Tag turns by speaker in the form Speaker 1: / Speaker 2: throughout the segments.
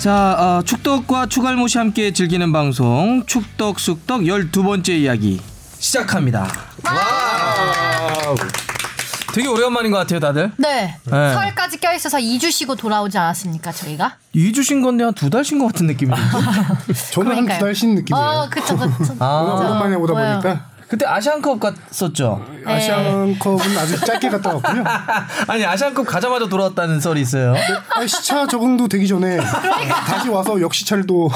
Speaker 1: 자, 어, 축덕과 축알못이 함께 즐기는 방송 축덕 쑥덕 12번째 이야기 시작합니다. 와우. 되게 오래간만인 것 같아요, 다들.
Speaker 2: 네.
Speaker 1: 네.
Speaker 2: 설까지 껴있어서 2주 쉬고 돌아오지 않았습니까, 저희가?
Speaker 1: 2주 쉰 건데 한 두 달 쉰 것 같은 느낌이에요.
Speaker 3: 저는 한. 두 달 쉰 느낌이에요.
Speaker 2: 어, 그쵸, 그쵸.
Speaker 1: 아.
Speaker 3: 오랜만에 오다
Speaker 2: 뭐예요?
Speaker 3: 보니까
Speaker 1: 그때 아시안컵 갔었죠.
Speaker 2: 네.
Speaker 3: 아시안컵은 아주 짧게 갔다 왔고요.
Speaker 1: 아니 아시안컵 가자마자 돌아왔다는 썰이 있어요.
Speaker 3: 아, 시차 적응도 되기 전에
Speaker 2: 그러니까.
Speaker 3: 다시 와서 또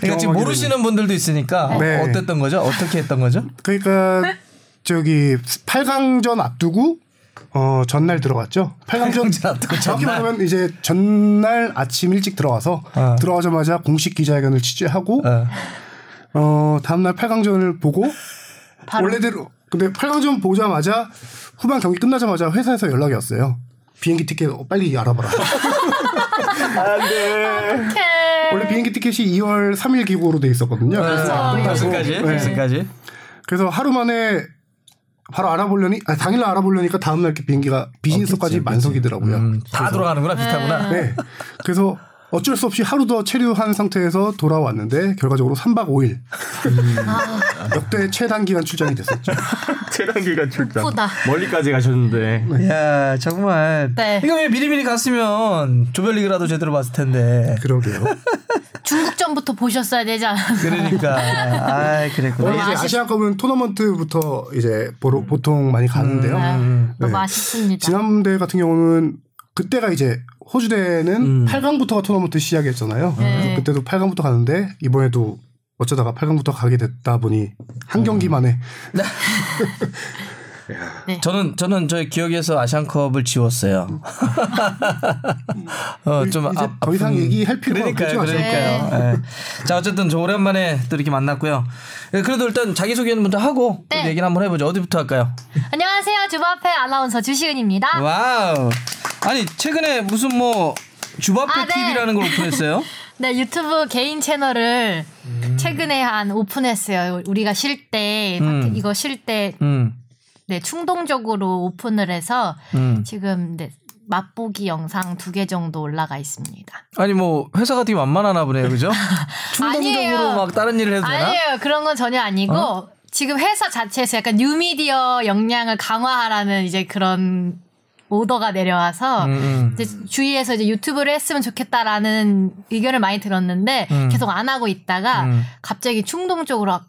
Speaker 1: 그러니까 지금 모르시는 분들도 있으니까
Speaker 3: 네.
Speaker 1: 어, 어땠던 거죠? 어떻게 했던 거죠?
Speaker 3: 그러니까 저기 8강전 앞두고 어 전날 들어갔죠. 8강전
Speaker 1: 8강전 앞두고
Speaker 3: 정확히. 말하면 이제 전날 아침 일찍 들어와서
Speaker 1: 어.
Speaker 3: 들어가자마자 공식 기자회견을 취재하고
Speaker 1: 어.
Speaker 3: 어 다음날 8강전을 보고. 원래대로 근데 8강전 보자마자 후반 경기 끝나자마자 회사에서 연락이 왔어요. 비행기 티켓 빨리 알아봐라.
Speaker 2: 오케이.
Speaker 3: 원래 비행기 티켓이 2월 3일 기고로 돼 있었거든요.
Speaker 2: 그렇죠.
Speaker 3: 끝나고,
Speaker 1: 결승까지
Speaker 3: 네.
Speaker 1: 결승까지.
Speaker 3: 그래서 하루 만에 바로 알아보려니 아, 당일날 알아보려니까 다음날 이렇게 비행기가 비즈니스까지 만석이더라고요.
Speaker 1: 음, 다 돌아가는구나 비슷하구나.
Speaker 3: 네. 그래서 어쩔 수 없이 하루 더 체류한 상태에서 돌아왔는데 결과적으로 3박 5일 역대 최단 기간 출장이 됐었죠.
Speaker 4: 최단 기간 출장.
Speaker 2: 바쁘다.
Speaker 4: 멀리까지 가셨는데.
Speaker 1: 야 정말.
Speaker 2: 네.
Speaker 1: 이거 왜 미리미리 갔으면 조별리그라도 제대로 봤을 텐데.
Speaker 3: 그러게요.
Speaker 2: 중국전부터 보셨어야 되지 않았나.
Speaker 1: 그러니까. 아 그랬구나.
Speaker 3: 원래 이제 아시안컵은 토너먼트부터 이제 보러, 보통 많이 가는데요.
Speaker 2: 네. 너무
Speaker 3: 네.
Speaker 2: 아쉽습니다.
Speaker 3: 지난대 같은 경우는 그때가 이제 호주 대회는 8강부터가 토너먼트 시작이었잖아요.
Speaker 2: 네.
Speaker 3: 그때도 8강부터 가는데 이번에도 어쩌다가 8강부터 가게 됐다 보니 한 경기만에
Speaker 1: 저는 저는 저의 기억에서 아시안컵을 지웠어요. 어 좀
Speaker 3: 이제 더 이상 얘기할 필요가
Speaker 1: 그러니까요.
Speaker 3: 아직.
Speaker 1: 그러니까요. 예. 자 어쨌든 저 오랜만에 또 이렇게 만났고요. 예, 그래도 일단 자기 소개는 먼저 하고 또
Speaker 2: 네.
Speaker 1: 얘기를 한번 해보죠. 어디부터 할까요?
Speaker 2: 안녕하세요. 주바페 아나운서 주시은입니다.
Speaker 1: 와우. 아니 최근에 무슨 뭐 주바페
Speaker 2: 아, 네.
Speaker 1: TV라는 걸 오픈했어요?
Speaker 2: 네, 유튜브 개인 채널을
Speaker 1: 음.
Speaker 2: 최근에 한 오픈했어요. 우리가 쉴 때,
Speaker 1: 음.
Speaker 2: 이거 쉴 때,
Speaker 1: 음.
Speaker 2: 네, 충동적으로 오픈을 해서
Speaker 1: 음.
Speaker 2: 지금 네, 맛보기 영상 두 개 정도 올라가 있습니다.
Speaker 1: 아니 뭐 회사가 되게 만만하나 보네요, 그죠? 충동적으로
Speaker 2: 아니에요.
Speaker 1: 막 다른 일을 해도 되나?
Speaker 2: 아니에요. 그런 건 전혀 아니고
Speaker 1: 어?
Speaker 2: 지금 회사 자체에서 약간 뉴미디어 역량을 강화하라는 이제 그런 오더가 내려와서
Speaker 1: 음, 음.
Speaker 2: 이제 주위에서 이제 유튜브를 했으면 좋겠다라는 의견을 많이 들었는데
Speaker 1: 음.
Speaker 2: 계속 안 하고 있다가
Speaker 1: 음.
Speaker 2: 갑자기 충동적으로 아,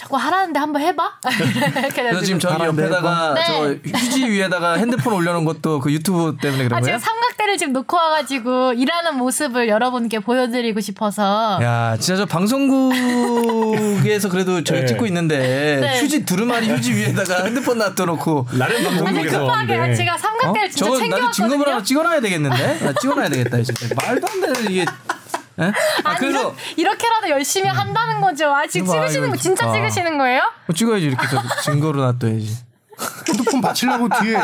Speaker 2: 자꾸 하라는데 한번 해봐.
Speaker 1: 그래서. 지금 저기
Speaker 3: 바람대
Speaker 1: 옆에다가
Speaker 2: 네.
Speaker 1: 저 휴지 위에다가 핸드폰 올려놓은 것도 그 유튜브 때문에 그런
Speaker 2: 아,
Speaker 1: 거예요?
Speaker 2: 지금 삼각대를 지금 놓고 와가지고 일하는 모습을 여러분께 보여드리고 싶어서
Speaker 1: 야, 진짜 저 방송국에서 그래도 저희
Speaker 4: 네.
Speaker 1: 찍고 있는데
Speaker 2: 네.
Speaker 1: 휴지 두루마리 휴지 위에다가 핸드폰 놔둬놓고
Speaker 4: 나름 방송국에서.
Speaker 2: 급하게
Speaker 4: 네.
Speaker 2: 제가 삼각대를
Speaker 1: 어?
Speaker 2: 진짜
Speaker 1: 저거 나중에 증거물
Speaker 2: 챙겨왔거든요.
Speaker 1: 하나 찍어놔야 되겠는데? 나 찍어놔야 되겠다 진짜 말도 안 되는 이게. 에? 아
Speaker 2: 아니
Speaker 1: 그래서
Speaker 2: 이렇- 이렇게라도 열심히 한다는 거죠. 아 지금
Speaker 1: 봐,
Speaker 2: 찍으시는
Speaker 1: 이거
Speaker 2: 거 진짜
Speaker 1: 아.
Speaker 2: 찍으시는 거예요?
Speaker 1: 뭐 찍어야지 이렇게 저 증거로 놔둬야지.
Speaker 3: 핸드폰 받치려고 뒤에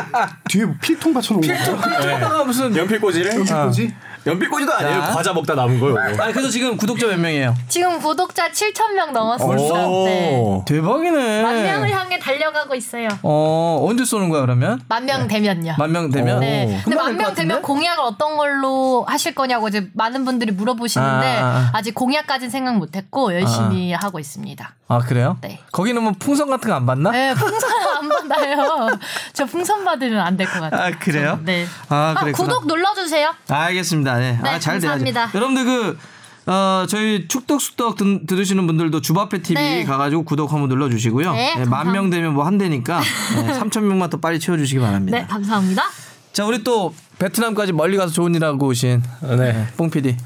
Speaker 3: 뒤에 뭐 필통 받쳐놓은 거예요.
Speaker 1: 하다가 무슨
Speaker 4: 연필 꽂이를?
Speaker 3: 여기 뭐지?
Speaker 4: 연필 꽂이도 아니에요.
Speaker 1: 자.
Speaker 4: 과자 먹다 남은 거요.
Speaker 1: 아 그래서 지금 구독자 몇 명이에요?
Speaker 2: 지금 구독자 7천 명 넘었습니다.
Speaker 4: 오.
Speaker 2: 네.
Speaker 1: 대박이네.
Speaker 2: 만 명을 향해 달려가고 있어요.
Speaker 1: 어 언제 쏘는 거야 그러면?
Speaker 2: 만 명 되면요.
Speaker 1: 만 명 되면?
Speaker 2: 네. 근데 만 명 되면? 공약을 어떤 걸로 하실 거냐고 이제 많은 분들이 물어보시는데
Speaker 1: 아, 아, 아.
Speaker 2: 아, 직 공약까지는 생각 못했고 열심히 하고 있습니다.
Speaker 1: 아 그래요?
Speaker 2: 네.
Speaker 1: 거기는 뭐 풍선 같은 거 안 받나?
Speaker 2: 네, 풍선 안 받아요. 저 풍선 받으면 안 될 것 같아요.
Speaker 1: 아 그래요?
Speaker 2: 저- 네.
Speaker 1: 아
Speaker 2: 아,
Speaker 1: 그랬구나.
Speaker 2: 구독 눌러주세요.
Speaker 1: 알겠습니다. 네.
Speaker 2: 네,
Speaker 1: 아, 잘 돼야지.
Speaker 2: 감사합니다.
Speaker 1: 여러분들 그 어, 저희 축덕수덕 들, 들으시는 분들도 주바페 TV
Speaker 2: 네.
Speaker 1: 가가지고 구독 한번 눌러주시고요.
Speaker 2: 네,
Speaker 1: 만명
Speaker 2: 감사합니다.
Speaker 1: 되면 뭐 한 대니까 네, 3천 명만 더 빨리 채워주시기 바랍니다.
Speaker 2: 네, 감사합니다.
Speaker 1: 자, 우리 또 베트남까지 멀리 가서 좋은 일 하고 오신
Speaker 4: 네.
Speaker 1: 뽕 PD.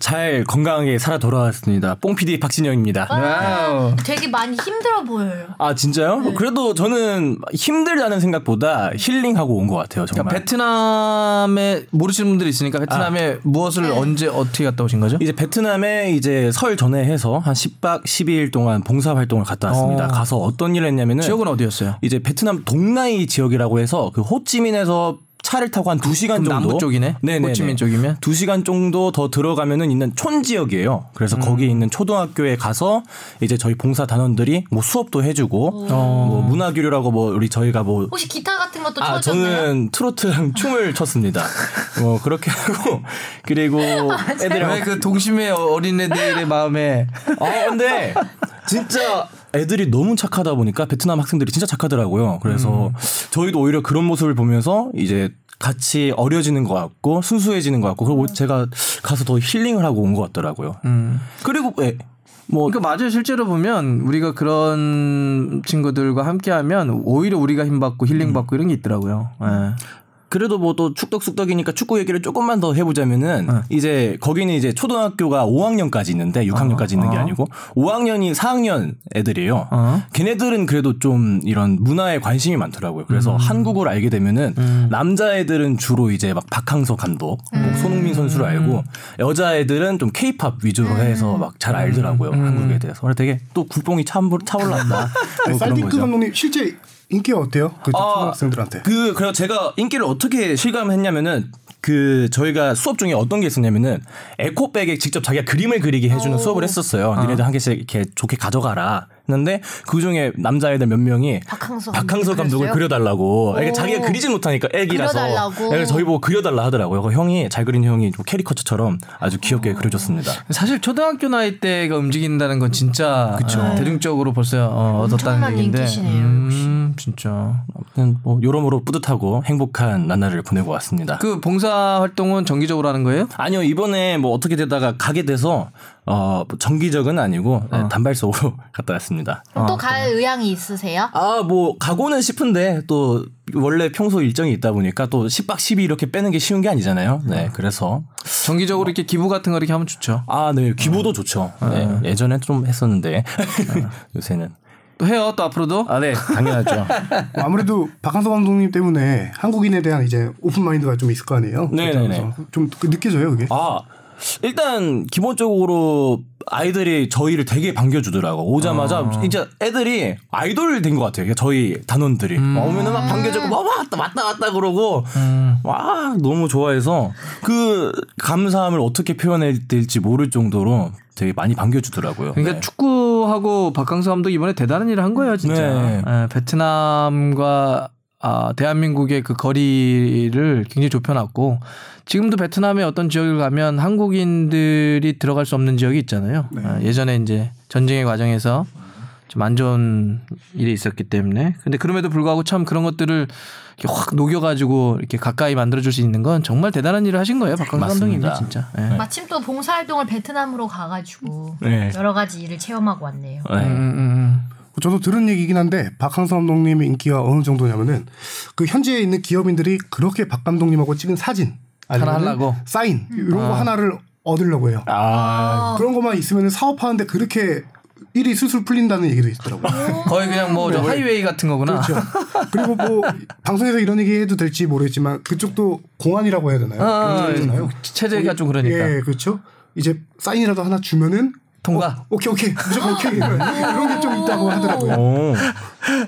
Speaker 4: 잘 건강하게 살아 돌아왔습니다. 뽕 PD 박진영입니다.
Speaker 1: 와우.
Speaker 2: 되게 많이 힘들어 보여요.
Speaker 4: 아 진짜요? 그래도 저는 힘들다는 생각보다 힐링하고 온 것 같아요. 정말.
Speaker 1: 그러니까 베트남에 모르시는 분들이 있으니까 베트남에 무엇을 언제 어떻게 갔다 오신 거죠?
Speaker 4: 이제 베트남에 이제 설 전에 해서 한 10박 12일 동안 봉사 활동을 갔다 왔습니다.
Speaker 1: 어.
Speaker 4: 가서 어떤 일을 했냐면은
Speaker 1: 지역은 어디였어요?
Speaker 4: 이제 베트남 동나이 지역이라고 해서 그 호찌민에서 차를 타고 한 2시간
Speaker 1: 그럼
Speaker 4: 정도
Speaker 1: 남부 쪽이네?
Speaker 4: 네네.
Speaker 1: 호치민 쪽이면?
Speaker 4: 2시간 정도 더 들어가면은 있는 촌 지역이에요. 그래서
Speaker 1: 음.
Speaker 4: 거기에 있는 초등학교에 가서 이제 저희 봉사 단원들이 뭐 수업도 해 주고
Speaker 1: 어.
Speaker 4: 뭐 문화 교류라고 뭐 우리 저희가 뭐
Speaker 2: 혹시 기타 같은 것도
Speaker 4: 아,
Speaker 2: 쳐줬나요?
Speaker 4: 저는 트로트랑 춤을 췄습니다. 뭐 그렇게 하고 그리고 애들이랑
Speaker 1: 왜그 동심의 어린애들의 마음에
Speaker 4: 아 근데 진짜 애들이 너무 착하다 보니까 베트남 학생들이 진짜 착하더라고요. 그래서 저희도 오히려 그런 모습을 보면서 이제 같이 어려지는 것 같고 순수해지는 것 같고 그리고 제가 가서 더 힐링을 하고 온 것 같더라고요. 그리고 예, 뭐
Speaker 1: 그러니까 맞아요. 실제로 보면 우리가 그런 친구들과 함께하면 오히려 우리가 힘받고 힐링받고 이런 게 있더라고요. 예.
Speaker 4: 그래도 뭐 또 축덕숙덕이니까 축구 얘기를 조금만 더 해보자면은 이제 거기는 이제 초등학교가 5학년까지 있는데 6학년까지 있는 게 아니고 5학년이 4학년 애들이에요.
Speaker 1: 어.
Speaker 4: 걔네들은 그래도 좀 이런 문화에 관심이 많더라고요. 그래서 한국을 알게 되면은 남자애들은 주로 이제 막 박항서 감독, 뭐 손흥민 선수를 알고 여자애들은 좀 케이팝 위주로 해서 막 잘 알더라고요. 한국에 대해서. 그래서 되게 또 굴뽕이 차, 차올랐다. 뭐 거죠.
Speaker 3: 감독님 실제 인기가 어때요? 그
Speaker 4: 아,
Speaker 3: 초등학생들한테.
Speaker 4: 그 그래서 제가 인기를 어떻게 실감했냐면은 그 저희가 수업 중에 어떤 게 있었냐면은 에코백에 직접 자기가 그림을 그리게 해주는 수업을 했었어요. 니네들 한 개씩 이렇게 좋게 가져가라. 했는데 그 중에 남자애들 몇 명이
Speaker 2: 박항서
Speaker 4: 박항서 감독을? 그려달라고. 이게
Speaker 2: 오.
Speaker 4: 자기가 그리지 못하니까 애기라서.
Speaker 2: 그려달라고.
Speaker 4: 그래서 저희 보고 그려달라 하더라고요. 그 형이 잘 그리는 형이 좀 캐리커처처럼 아주 귀엽게 그려줬습니다.
Speaker 1: 사실 초등학교 나이 때가 움직인다는 건 진짜 어, 대중적으로 벌써 어, 얻었다는 얘기인데. 음, 진짜.
Speaker 4: 아무튼 뭐 여러모로 뿌듯하고 행복한 나날을 보내고 왔습니다.
Speaker 1: 그 봉사 활동은 정기적으로 하는 거예요?
Speaker 4: 아니요 이번에 뭐 어떻게 되다가 가게 돼서 어 정기적은 아니고 네, 단발성으로 갔다 왔습니다.
Speaker 2: 그럼 또갈 의향이 있으세요?
Speaker 4: 아 뭐 가고는 싶은데 또 원래 평소 일정이 있다 보니까 또 10박 10일 이렇게 빼는 게 쉬운 게 아니잖아요. 네 그래서
Speaker 1: 정기적으로 이렇게 기부 같은 거 이렇게 하면 좋죠.
Speaker 4: 아 네 기부도 좋죠. 네, 예전에 좀 했었는데 요새는
Speaker 1: 또 해요, 또 앞으로도?
Speaker 4: 아 네 당연하죠.
Speaker 3: 뭐 아무래도 박한서 감독님 때문에 한국인에 대한 이제 오픈 마인드가 좀 있을 거 아니에요.
Speaker 4: 네 네네.
Speaker 3: 그래서 좀 느껴져요, 그게.
Speaker 4: 아 일단 기본적으로 아이들이 저희를 되게 반겨주더라고. 오자마자 진짜 애들이 아이돌 된 것 같아요. 저희 단원들이. 오면은 막 반겨주고 막 왔다 왔다 왔다 그러고 와 너무 좋아해서 그 감사함을 어떻게 표현해야 될지 모를 정도로 되게 많이 반겨주더라고요.
Speaker 1: 그러니까
Speaker 4: 네.
Speaker 1: 축구하고 박강서 감독 이번에 대단한 일을 한 거예요, 진짜.
Speaker 4: 네.
Speaker 1: 예, 베트남과 아, 대한민국의 그 거리를 굉장히 좁혀놨고 지금도 베트남의 어떤 지역을 가면 한국인들이 들어갈 수 없는 지역이 있잖아요. 아, 예전에 이제 전쟁의 과정에서 좀 안 좋은 일이 있었기 때문에 근데 그럼에도 불구하고 참 그런 것들을 이렇게 확 녹여가지고 이렇게 가까이 만들어줄 수 있는 건 정말 대단한 일을 하신 거예요, 박강서 감독님이
Speaker 4: 맞습니다.
Speaker 1: 진짜. 예.
Speaker 2: 마침 또 봉사활동을 베트남으로 가가지고
Speaker 4: 네.
Speaker 2: 여러 가지 일을 체험하고 왔네요.
Speaker 4: 네.
Speaker 1: 음, 음, 음.
Speaker 3: 저도 들은 얘기긴 한데 박항서 감독님의 인기가 어느 정도냐면은 그 현지에 있는 기업인들이 그렇게 박 감독님하고 찍은 사진
Speaker 1: 하나
Speaker 3: 아니면? 사인 이런 거 하나를 얻으려고 해요.
Speaker 4: 아
Speaker 3: 그런 것만 있으면 사업하는데 그렇게 일이 술술 풀린다는 얘기도 있더라고요.
Speaker 1: 거의 그냥 뭐저 하이웨이 같은 거구나.
Speaker 3: 그렇죠. 그리고 뭐 방송에서 이런 얘기 해도 될지 모르겠지만 그쪽도 공안이라고 해야 되나요?
Speaker 1: 아,
Speaker 3: 경찰이잖아요.
Speaker 1: 체제가 좀 그러니까.
Speaker 3: 예, 그렇죠. 이제 사인이라도 하나 주면은
Speaker 1: 통과.
Speaker 3: 어, 오케이 오케이 무조건 오케이 이런 게 좀 있다고 하더라고요.
Speaker 4: 오.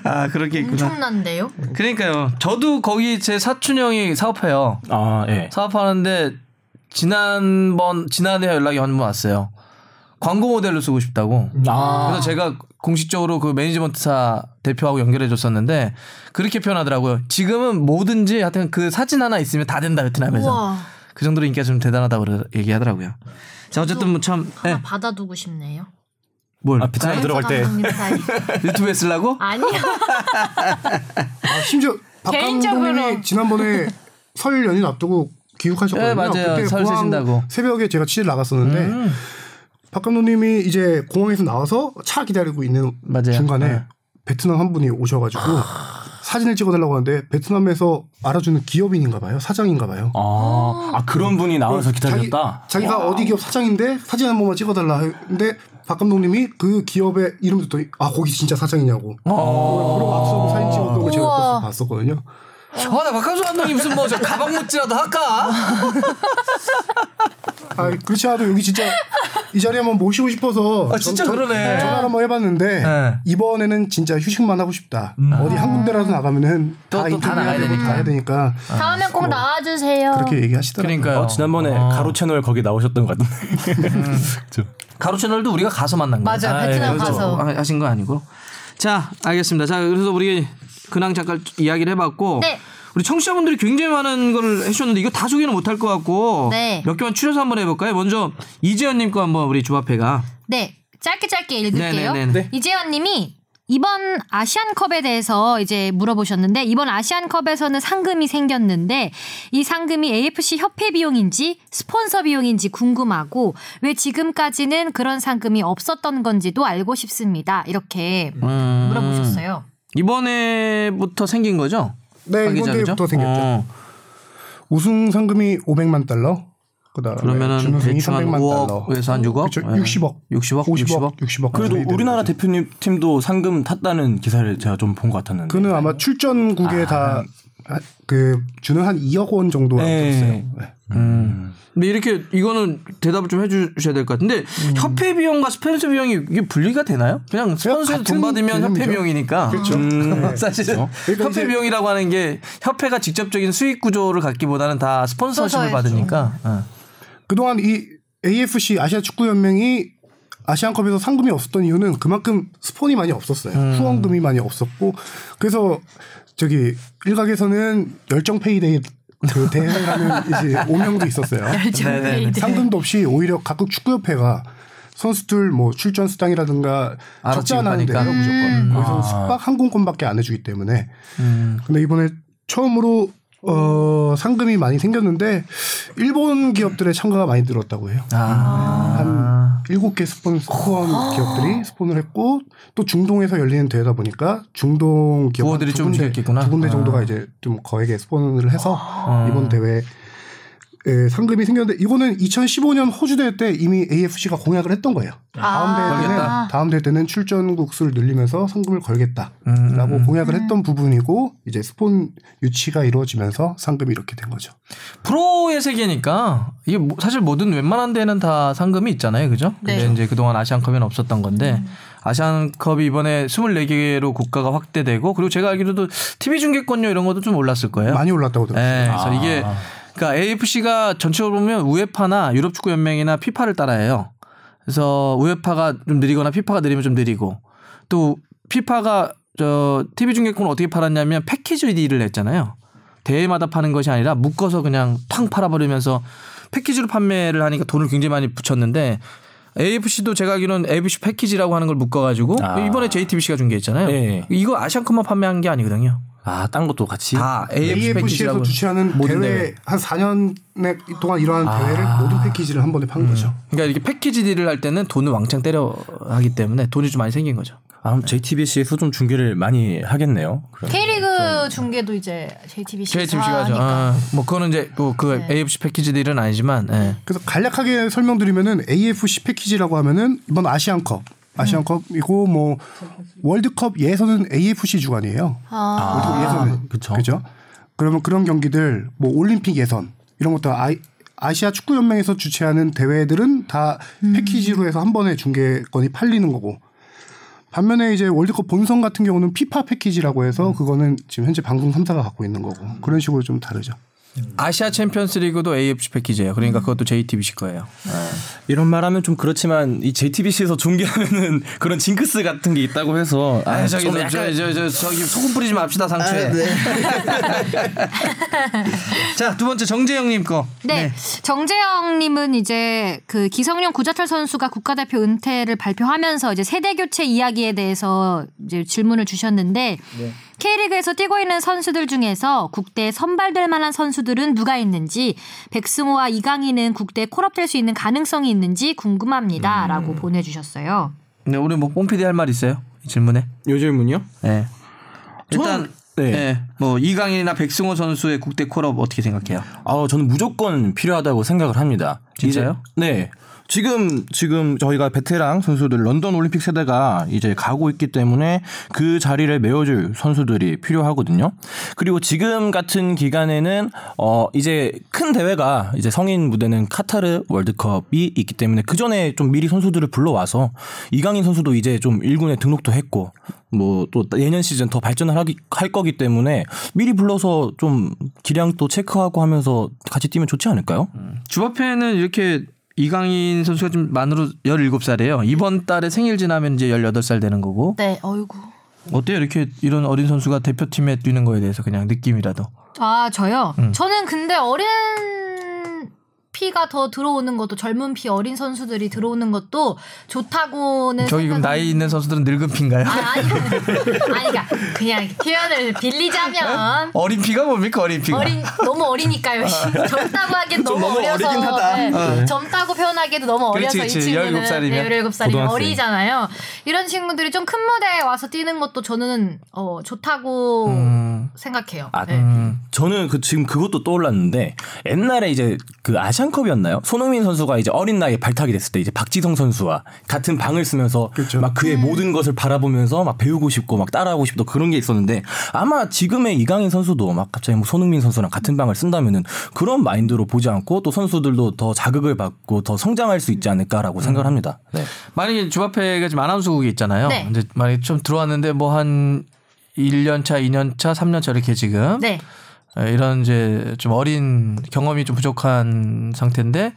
Speaker 1: 아 그렇게 있구나.
Speaker 2: 엄청난데요?
Speaker 1: 그러니까요. 저도 거기 제 사촌 형이 사업해요.
Speaker 4: 아 예.
Speaker 1: 사업하는데 지난번 지난해 연락이 한 번 왔어요. 광고 모델로 쓰고 싶다고.
Speaker 4: 아.
Speaker 1: 그래서 제가 공식적으로 그 매니지먼트사 대표하고 연결해 줬었는데 그렇게 표현하더라고요. 지금은 뭐든지 하여튼 그 사진 하나 있으면 다 된다 베트남에서.
Speaker 2: 우와.
Speaker 1: 그 정도로 인기가 좀 대단하다고 얘기하더라고요. 자 어쨌든 뭐참
Speaker 2: 하나 받아두고 싶네요.
Speaker 1: 뭘
Speaker 4: 아, 베트남 들어갈 때.
Speaker 1: 유튜브에 쓰려고?
Speaker 2: 아니요.
Speaker 3: 아, 심지어 박
Speaker 2: 개인적으로.
Speaker 3: 감독님이 지난번에 설 연휴 앞두고 귀국하셨거든요.
Speaker 1: 네, 맞아요.
Speaker 3: 그때
Speaker 1: 설
Speaker 3: 공항
Speaker 1: 쓰신다고.
Speaker 3: 새벽에 제가 취재를 나갔었는데
Speaker 1: 음.
Speaker 3: 박 감독님이 이제 공항에서 나와서 차 기다리고 있는
Speaker 1: 맞아요.
Speaker 3: 중간에
Speaker 1: 네.
Speaker 3: 베트남 한 분이 오셔가지고 사진을 찍어달라고 하는데 베트남에서 알아주는 기업인인가 봐요. 사장인가 봐요.
Speaker 4: 아, 아 그런 분이 나와서 기다렸다.
Speaker 3: 자기, 가 어디 기업 사장인데 사진 한 번만 찍어달라 했는데 박 감독님이 그 기업의 이름 듣더니 아 거기 진짜 사장이냐고. 그러고 악수하고 사진 찍었던 걸 제가 봤었거든요.
Speaker 1: 아, 나 박한수 감독님 무슨 뭐 저 가방 묻지라도 할까?
Speaker 3: 아 그렇지 않아도 여기 진짜 이 자리에 한번 모시고 싶어서
Speaker 1: 아, 진짜 그러네.
Speaker 3: 전화 한번 해봤는데
Speaker 1: 네.
Speaker 3: 이번에는 진짜 휴식만 하고 싶다. 어디 한 군데라도 나가면은
Speaker 1: 또,
Speaker 3: 다
Speaker 1: 또 다 나가야
Speaker 3: 인터뷰해야 되고
Speaker 1: 되니까.
Speaker 3: 가야 되니까
Speaker 2: 다음엔 꼭 나와주세요.
Speaker 3: 그렇게 얘기하시더라고요.
Speaker 1: 그러니까요.
Speaker 4: 어, 지난번에
Speaker 1: 어.
Speaker 4: 가로 채널 거기 나오셨던 것 같은데. 그쵸.
Speaker 1: 가로 채널도 우리가 가서 만난 거예요.
Speaker 2: 맞아요.
Speaker 4: 아,
Speaker 2: 베트남
Speaker 4: 예, 그렇죠.
Speaker 2: 가서.
Speaker 1: 하- 하신 거 아니고. 자, 알겠습니다. 자, 그래서 우리 근황 잠깐 이야기를 해봤고.
Speaker 2: 네.
Speaker 1: 우리 청취자분들이 굉장히 많은 걸 해주셨는데 이거 다 소개는 못할 것 같고
Speaker 2: 네.
Speaker 1: 몇 개만 추려서 한번 해볼까요? 먼저 이재현님 거 한번 우리 조합회가
Speaker 2: 네, 짧게 짧게 읽을게요.
Speaker 1: 네네네.
Speaker 2: 이재현님이 이번 아시안컵에 대해서 이제 물어보셨는데 이번 아시안컵에서는 상금이 생겼는데 이 상금이 AFC 협회 비용인지 스폰서 비용인지 궁금하고 왜 지금까지는 그런 상금이 없었던 건지도 알고 싶습니다. 이렇게
Speaker 1: 음.
Speaker 2: 물어보셨어요.
Speaker 1: 이번에부터 생긴 거죠?
Speaker 3: 네, 이번 대회부터? 생겼죠.
Speaker 1: 어,
Speaker 3: 우승 상금이 500만 달러. 그다음에
Speaker 1: 그러면은 대충 한
Speaker 3: 300만 달러.
Speaker 1: 5억에서 한 6억?
Speaker 3: 그렇죠.
Speaker 1: 예.
Speaker 3: 60억.
Speaker 1: 60억?
Speaker 3: 50억,
Speaker 1: 60억?
Speaker 3: 60억.
Speaker 4: 그래도 우리나라 대표님 팀도 상금 탔다는 기사를 제가 좀 본 것 같았는데.
Speaker 3: 그는 아마 출전국에 다그 주는 한 2억 원 정도라고
Speaker 4: 네.
Speaker 3: 들었어요. 네.
Speaker 1: 음. 근데 이렇게 이거는 대답을 좀 해주셔야 될 것 같은데 협회 비용과 스폰서 비용이 이게 분리가 되나요? 그냥 스폰서에서 돈 받으면 협회
Speaker 3: 개념이죠.
Speaker 1: 비용이니까.
Speaker 3: 그렇죠.
Speaker 4: 음,
Speaker 1: 사실은
Speaker 3: 그러니까
Speaker 1: 협회
Speaker 3: 이제-
Speaker 1: 비용이라고 하는 게 협회가 직접적인 수익 구조를 갖기보다는 다 스폰서십을 받으니까. 어.
Speaker 3: 그동안 이 AFC 아시아 축구 연맹이 아시안컵에서 상금이 없었던 이유는 그만큼 스폰이 많이 없었어요.
Speaker 1: 음.
Speaker 3: 후원금이 많이 없었고 그래서 저기 일각에서는 열정 페이데이 그 대회라는 이제 오명도 있었어요.
Speaker 1: 네네.
Speaker 3: 상금도 없이 오히려 각국 축구협회가 선수들 뭐 출전 수당이라든가 적지 않았는데
Speaker 1: 지급하니까.
Speaker 3: 무조건 거기서
Speaker 4: 아.
Speaker 3: 숙박 항공권밖에 안 해주기 때문에
Speaker 1: 음.
Speaker 3: 근데 이번에 처음으로 어 상금이 많이 생겼는데 일본 기업들의 참가가 많이 늘었다고 해요.
Speaker 1: 아.
Speaker 3: 한 일곱 개 스폰 스폰 기업들이 스폰을 했고 또 중동에서 열리는 대회다 보니까 중동 기업
Speaker 1: 부호들이 두좀
Speaker 3: 군데. 두 군데
Speaker 1: 아.
Speaker 3: 정도가 이제 좀 거액의 스폰을 해서
Speaker 1: 아.
Speaker 3: 이번 대회 에 상금이 생겼는데 이거는 2015년 호주 대회 때 이미 AFC가 공약을 했던 거예요. 다음 대회 때는
Speaker 1: 걸겠다.
Speaker 3: 다음 대회 때는 출전국 수를 늘리면서 상금을 걸겠다라고
Speaker 1: 음.
Speaker 3: 공약을 했던 부분이고 이제 스폰 유치가 이루어지면서 상금이 이렇게 된 거죠.
Speaker 1: 프로의 세계니까 이게 뭐- 사실 모든 웬만한 데는 다 상금이 있잖아요. 그죠?
Speaker 2: 네.
Speaker 1: 근데 이제 그동안 아시안컵에는 없었던 건데 아시안컵이 이번에 24개로 국가가 확대되고 그리고 제가 알기로도 TV 중계권료 이런 것도 좀 올랐을 거예요.
Speaker 3: 많이 올랐다고 들었어요.
Speaker 1: 네, 그래서
Speaker 4: 아.
Speaker 1: 이게 그러니까 AFC가 전체적으로 보면 우에파나 유럽 축구 연맹이나 피파를 따라해요. 그래서 우에파가 좀 느리거나 피파가 느리면 좀 느리고 또 피파가 저 TV 중계권을 어떻게 팔았냐면 패키지 딜을 냈잖아요. 대회마다 파는 것이 아니라 묶어서 그냥 탕 팔아버리면서 패키지로 판매를 하니까 돈을 굉장히 많이 붙였는데 AFC도 제가 알기로는 AFC 패키지라고 하는 걸 묶어가지고
Speaker 4: 아.
Speaker 1: 이번에 JTBC가 중계했잖아요.
Speaker 4: 예.
Speaker 1: 이거 아시안컵만 판매한 게 아니거든요.
Speaker 4: 아, 딴 것도 같이.
Speaker 1: 다 AFC
Speaker 3: AFC에서
Speaker 1: 패키지라고
Speaker 3: 주최하는
Speaker 1: 모든
Speaker 3: 대회
Speaker 1: 대회.
Speaker 3: 한 4년 동안 일어난 대회를 모든 패키지를 한 번에 판 거죠.
Speaker 1: 그러니까 이렇게 패키지 딜을 할 때는 돈을 왕창 때려 하기 때문에 돈이 좀 많이 생긴 거죠.
Speaker 4: 아, 그럼 JTBC에서 좀 중계를 많이 하겠네요. 그럼.
Speaker 2: K리그 중계도 이제 JTBC가
Speaker 1: JTBC가 하죠. 아, 뭐 그거는 이제 뭐그
Speaker 2: 네.
Speaker 1: AFC 패키지 딜은 아니지만 예.
Speaker 3: 그래서 간략하게 설명드리면은 AFC 패키지라고 하면은 이번 아시안컵, 아시안컵이고 뭐 월드컵 예선은 AFC 주관이에요.
Speaker 2: 아.
Speaker 3: 월드컵 예선은
Speaker 4: 그쵸.
Speaker 3: 그죠? 그러면 그런 경기들 뭐 올림픽 예선 이런 것도 아이, 아시아 축구 연맹에서 주최하는 대회들은 다 패키지로 해서 한 번에 중계권이 팔리는 거고 반면에 이제 월드컵 본선 같은 경우는 피파 패키지라고 해서 그거는 지금 현재 방송 3사가 갖고 있는 거고 그런 식으로 좀 다르죠.
Speaker 1: 아시아 챔피언스 리그도 AFC 패키지예요. 그러니까 그것도 JTBC 거예요.
Speaker 4: 이런 말하면 좀 그렇지만 이 JTBC에서 중계하면은 그런 징크스 같은 게 있다고 해서 아,
Speaker 1: 아, 저기
Speaker 4: 약간
Speaker 1: 저, 저, 저, 저기 소금 뿌리지 맙시다 상처에. 자, 두 번째 정재영님 거.
Speaker 2: 네. 정재영님은 이제 그 기성용 구자철 선수가 국가대표 은퇴를 발표하면서 이제 세대 교체 이야기에 대해서 이제 질문을 주셨는데 K리그에서 뛰고 있는 선수들 중에서 국대에 선발될 만한 선수들은 누가 있는지 백승호와 이강인은 국대에 콜업될 수 있는 가능성이 있는지 궁금합니다라고 보내주셨어요.
Speaker 1: 네, 우리 뭐 뽕피디 할 말 있어요? 이 질문에?
Speaker 4: 요 질문이요?
Speaker 1: 네. 일단
Speaker 4: 저는- 네.
Speaker 1: 네. 뭐 이강인이나 백승호 선수의 국대 콜업 어떻게 생각해요?
Speaker 4: 아, 저는 무조건 필요하다고 생각을 합니다.
Speaker 1: 진짜요?
Speaker 4: 이제- 네. 지금 지금 저희가 베테랑 선수들 런던 올림픽 세대가 이제 가고 있기 때문에 그 자리를 메워줄 선수들이 필요하거든요. 그리고 지금 같은 기간에는 어 이제 큰 대회가 이제 성인 무대는 카타르 월드컵이 있기 때문에 그 전에 좀 미리 선수들을 불러와서 이강인 선수도 이제 좀 1군에 등록도 했고 뭐또 내년 시즌 더 발전을 하기, 할 거기 때문에 미리 불러서 좀 기량 또 체크하고 하면서 같이 뛰면 좋지 않을까요?
Speaker 1: 주바페는 이렇게 이강인 선수가 지금 만으로 17살이에요. 이번 달에 생일 지나면 이제 18살 되는 거고.
Speaker 2: 네, 어이구.
Speaker 1: 어때요? 이렇게 이런 어린 선수가 대표팀에 뛰는 거에 대해서 그냥 느낌이라도.
Speaker 2: 아, 저요?
Speaker 1: 음.
Speaker 2: 저는 근데 어린 피가 더 들어오는 것도 젊은 피 어린 선수들이 들어오는 것도 좋다고는
Speaker 1: 저기 그럼 나이 있는 선수들은 늙은 피인가요?
Speaker 2: 아, 아니 아니 그러니까 그냥 표현을 빌리자면
Speaker 1: 어린 피가 뭡니까 어린 피가?
Speaker 2: 어린 너무 어리니까요. 젊다고 하기엔 너무,
Speaker 1: 너무
Speaker 2: 어려서
Speaker 1: 어리긴 하다.
Speaker 2: 네.
Speaker 1: 어.
Speaker 2: 젊다고 표현하기도 너무
Speaker 1: 그렇지,
Speaker 2: 어려서 이
Speaker 1: 그렇지.
Speaker 2: 친구는
Speaker 1: 17살이면.
Speaker 2: 17살이면
Speaker 4: 고등학생.
Speaker 2: 어리잖아요. 이런 친구들이 좀 큰 무대에 와서 뛰는 것도 저는 어, 좋다고
Speaker 1: 음.
Speaker 2: 생각해요.
Speaker 4: 아,
Speaker 2: 네.
Speaker 1: 음.
Speaker 4: 저는 그 지금 그것도 떠올랐는데 옛날에 이제 그 아시 안컵이었나요? 손흥민 선수가 이제 어린 나이에 발탁이 됐을 때 이제 박지성 선수와 같은 방을 쓰면서
Speaker 3: 그렇죠.
Speaker 4: 막
Speaker 2: 음.
Speaker 4: 그의 모든 것을 바라보면서 막 배우고 싶고 막 따라하고 싶고 그런 게 있었는데 아마 지금의 이강인 선수도 막 갑자기 뭐 손흥민 선수랑 같은 방을 쓴다면은 그런 마인드로 보지 않고 또 선수들도 더 자극을 받고 더 성장할 수 있지 않을까라고 생각을 합니다. 네.
Speaker 1: 만약에 주바페가 지금 아나운서국에 있잖아요.
Speaker 2: 네.
Speaker 1: 근데 만약에 좀 들어왔는데 뭐 한 1년 차, 2년 차, 3년 차 이렇게 지금
Speaker 2: 네.
Speaker 1: 예, 이런 이제 좀 어린 경험이 좀 부족한 상태인데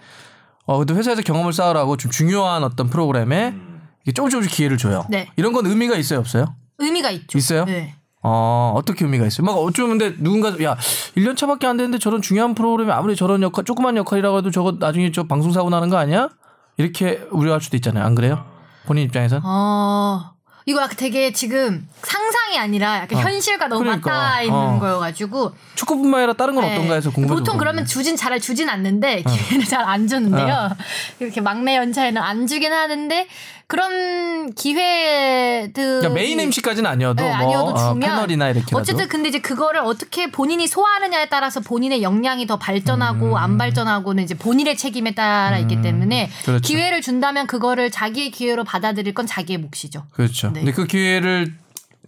Speaker 1: 어 근데 회사에서 경험을 쌓으라고 좀 중요한 어떤 프로그램에 이게 조금 조금씩 기회를 줘요.
Speaker 2: 네.
Speaker 1: 이런 건 의미가 있어요, 없어요?
Speaker 2: 의미가 있죠.
Speaker 1: 있어요?
Speaker 2: 네.
Speaker 1: 어, 어떻게 의미가 있어요? 막 어쩌면 근데 누군가 야, 1년 차밖에 안 됐는데 저런 중요한 프로그램에 아무리 저런 역할 조그만 역할이라고 해도 저거 나중에 저 방송 사고 나는 거 아니야? 이렇게 우려할 수도 있잖아요. 안 그래요? 본인 입장에서?
Speaker 2: 어. 이거 되게 지금 상상 이 아니라 약간
Speaker 1: 어.
Speaker 2: 현실과 너무
Speaker 1: 그러니까.
Speaker 2: 맞닿아 있는
Speaker 1: 어.
Speaker 2: 거여가지고
Speaker 1: 축구뿐만 아니라 다른 건
Speaker 2: 네.
Speaker 1: 어떤가 해서 궁금해서
Speaker 2: 보통 그러면 주진 잘 주진 않는데 기회를 잘안 주는데요. 이렇게 막내 연차에는 안 주긴 하는데 그런 기회들
Speaker 1: 그러니까 메인 MC까지는 아니어도
Speaker 2: 네,
Speaker 1: 뭐
Speaker 2: 아니어도
Speaker 1: 어,
Speaker 2: 주면
Speaker 1: 패널이나 이렇게라도
Speaker 2: 어쨌든 근데 이제 그거를 어떻게 본인이 소화하느냐에 따라서 본인의 역량이 더 발전하고 안 발전하고는 이제 본인의 책임에 따라 있기 때문에
Speaker 1: 음. 그렇죠.
Speaker 2: 기회를 준다면 그거를 자기의 기회로 받아들일 건 자기의 몫이죠.
Speaker 1: 그렇죠.
Speaker 2: 네.
Speaker 1: 근데 그 기회를